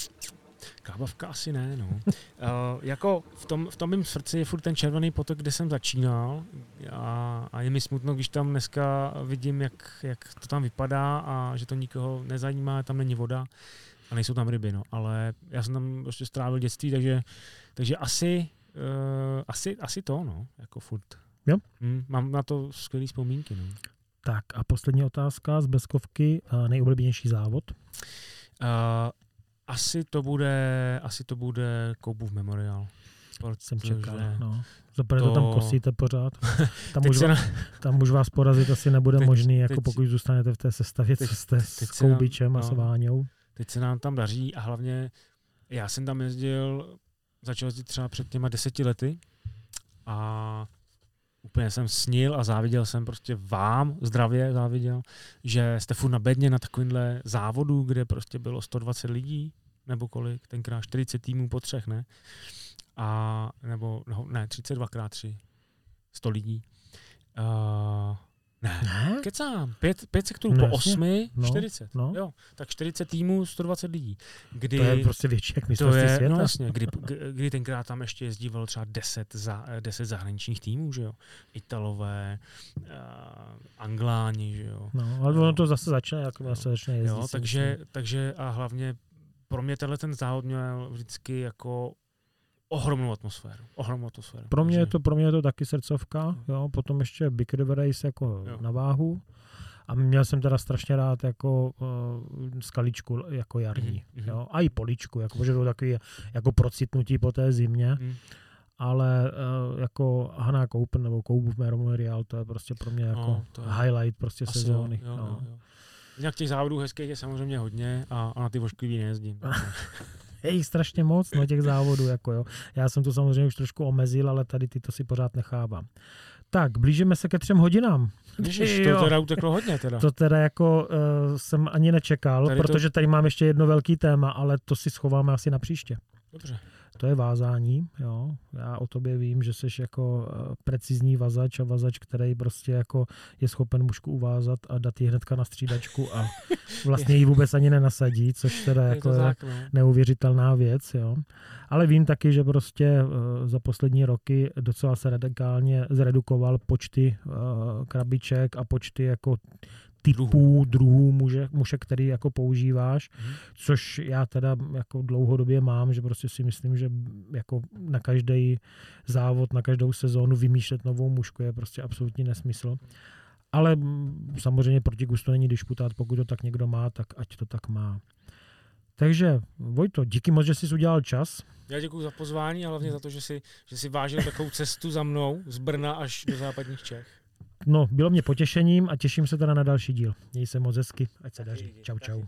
Kábavka asi ne, no. uh, *laughs* jako v tom, v tom mém srdci je furt ten červený potok, kde jsem začínal a, a je mi smutno, když tam dneska vidím, jak, jak to tam vypadá a že to nikoho nezajímá, tam není voda a nejsou tam ryby, no. Ale já jsem tam prostě strávil dětství, takže, takže asi, uh, asi, asi to, no, jako furt. Jo. Hmm, mám na to skvělé vzpomínky, no. Tak a poslední otázka z Beskovky. Nejoblíbenější závod? Uh, asi to bude, asi to bude Koubův memoriál. Jsem čekal. No. Zaprvé to... to- tam kosíte pořád. *laughs* Tam už, na, tam už vás porazit asi nebude teď- možný, jako teď- pokud zůstanete v té sestavě, co teď- jste teď s se nám- Koubičem a no. s Váňou. teď se nám tam daří a hlavně já jsem tam jezdil, začal jezdit třeba před těma deseti lety a úplně jsem snil a záviděl jsem prostě vám, zdravě záviděl, že jste furt na bedně na takovýmhle závodu, kde prostě bylo 120 lidí, nebo kolik, tenkrát 40 týmů po třech, ne? A, nebo, no, ne, 32 krát 3, 100 lidí. Uh, ne, Ne? kecám, pět, pět sektorů No po osmi, No, 40. no. Jo, tak 40 týmů, 120 lidí. Kdy, To je prostě větší jak to je, světa. no jasně, kdy, kdy- tenkrát tam ještě jezdívalo třeba 10, za, 10 zahraničních týmů, že jo. Italové, uh, Angláni, že jo. No, ale ono to zase začne, jak se začne jezdit. jo takže, takže a hlavně pro mě tenhle ten závod měl vždycky jako ohromnou atmosféru. Ohromnou atmosféru. Pro mě, je to, pro mě je to taky srdcovka, jo, potom ještě Big River Race jako Jo. na váhu. A měl jsem teda strašně rád jako uh, skaličku jako jarní. Mhm, mhm. Jo, a i poličku, jako, že to takový jako procitnutí po té zimě. Mm. ale uh, jako Hanák Open nebo Koubův Memorial, to je prostě pro mě jako No, to je- highlight prostě Asi sezóny. Jo, jo, no. jo, jo. Jinak těch závodů hezkých je samozřejmě hodně a, a na ty vošklivý nejezdím. *laughs* Je jich strašně moc, no těch závodů, jako jo. Já jsem to samozřejmě už trošku omezil, ale tady ty to si pořád nechávám. Tak, blížíme se ke třem hodinám. Ježiš, to teda uteklo hodně teda. To teda jako uh, jsem ani nečekal, Tady to- protože tady mám ještě jedno velký téma, ale to si schováme asi na příště. Dobře. To je vázání, jo. Já o tobě vím, že jsi jako eh, precizní vazač a vazač, který prostě jako je schopen mužku uvázat a dát ji hnedka na střídačku a *laughs* vlastně ji vůbec ani nenasadí, což teda Je jako je no. neuvěřitelná věc, jo. Ale vím taky, že prostě eh, za poslední roky docela se radikálně zredukoval počty eh, krabiček a počty jako typů, Druhů. muže, muže, který jako používáš, Mhm. což já teda jako dlouhodobě mám, že prostě si myslím, že jako na každý závod, na každou sezónu vymýšlet novou mužku je prostě absolutní nesmysl. Ale samozřejmě proti gustu není disputát, pokud to tak někdo má, tak ať to tak má. Takže Vojto, díky moc, že jsi udělal čas. Já děkuji za pozvání a hlavně za to, že si, že si vážil takovou cestu za mnou z Brna až do západních Čech. No, bylo mě potěšením a těším se teda na další díl. Měj se moc hezky, ať se daří. Čau, čau.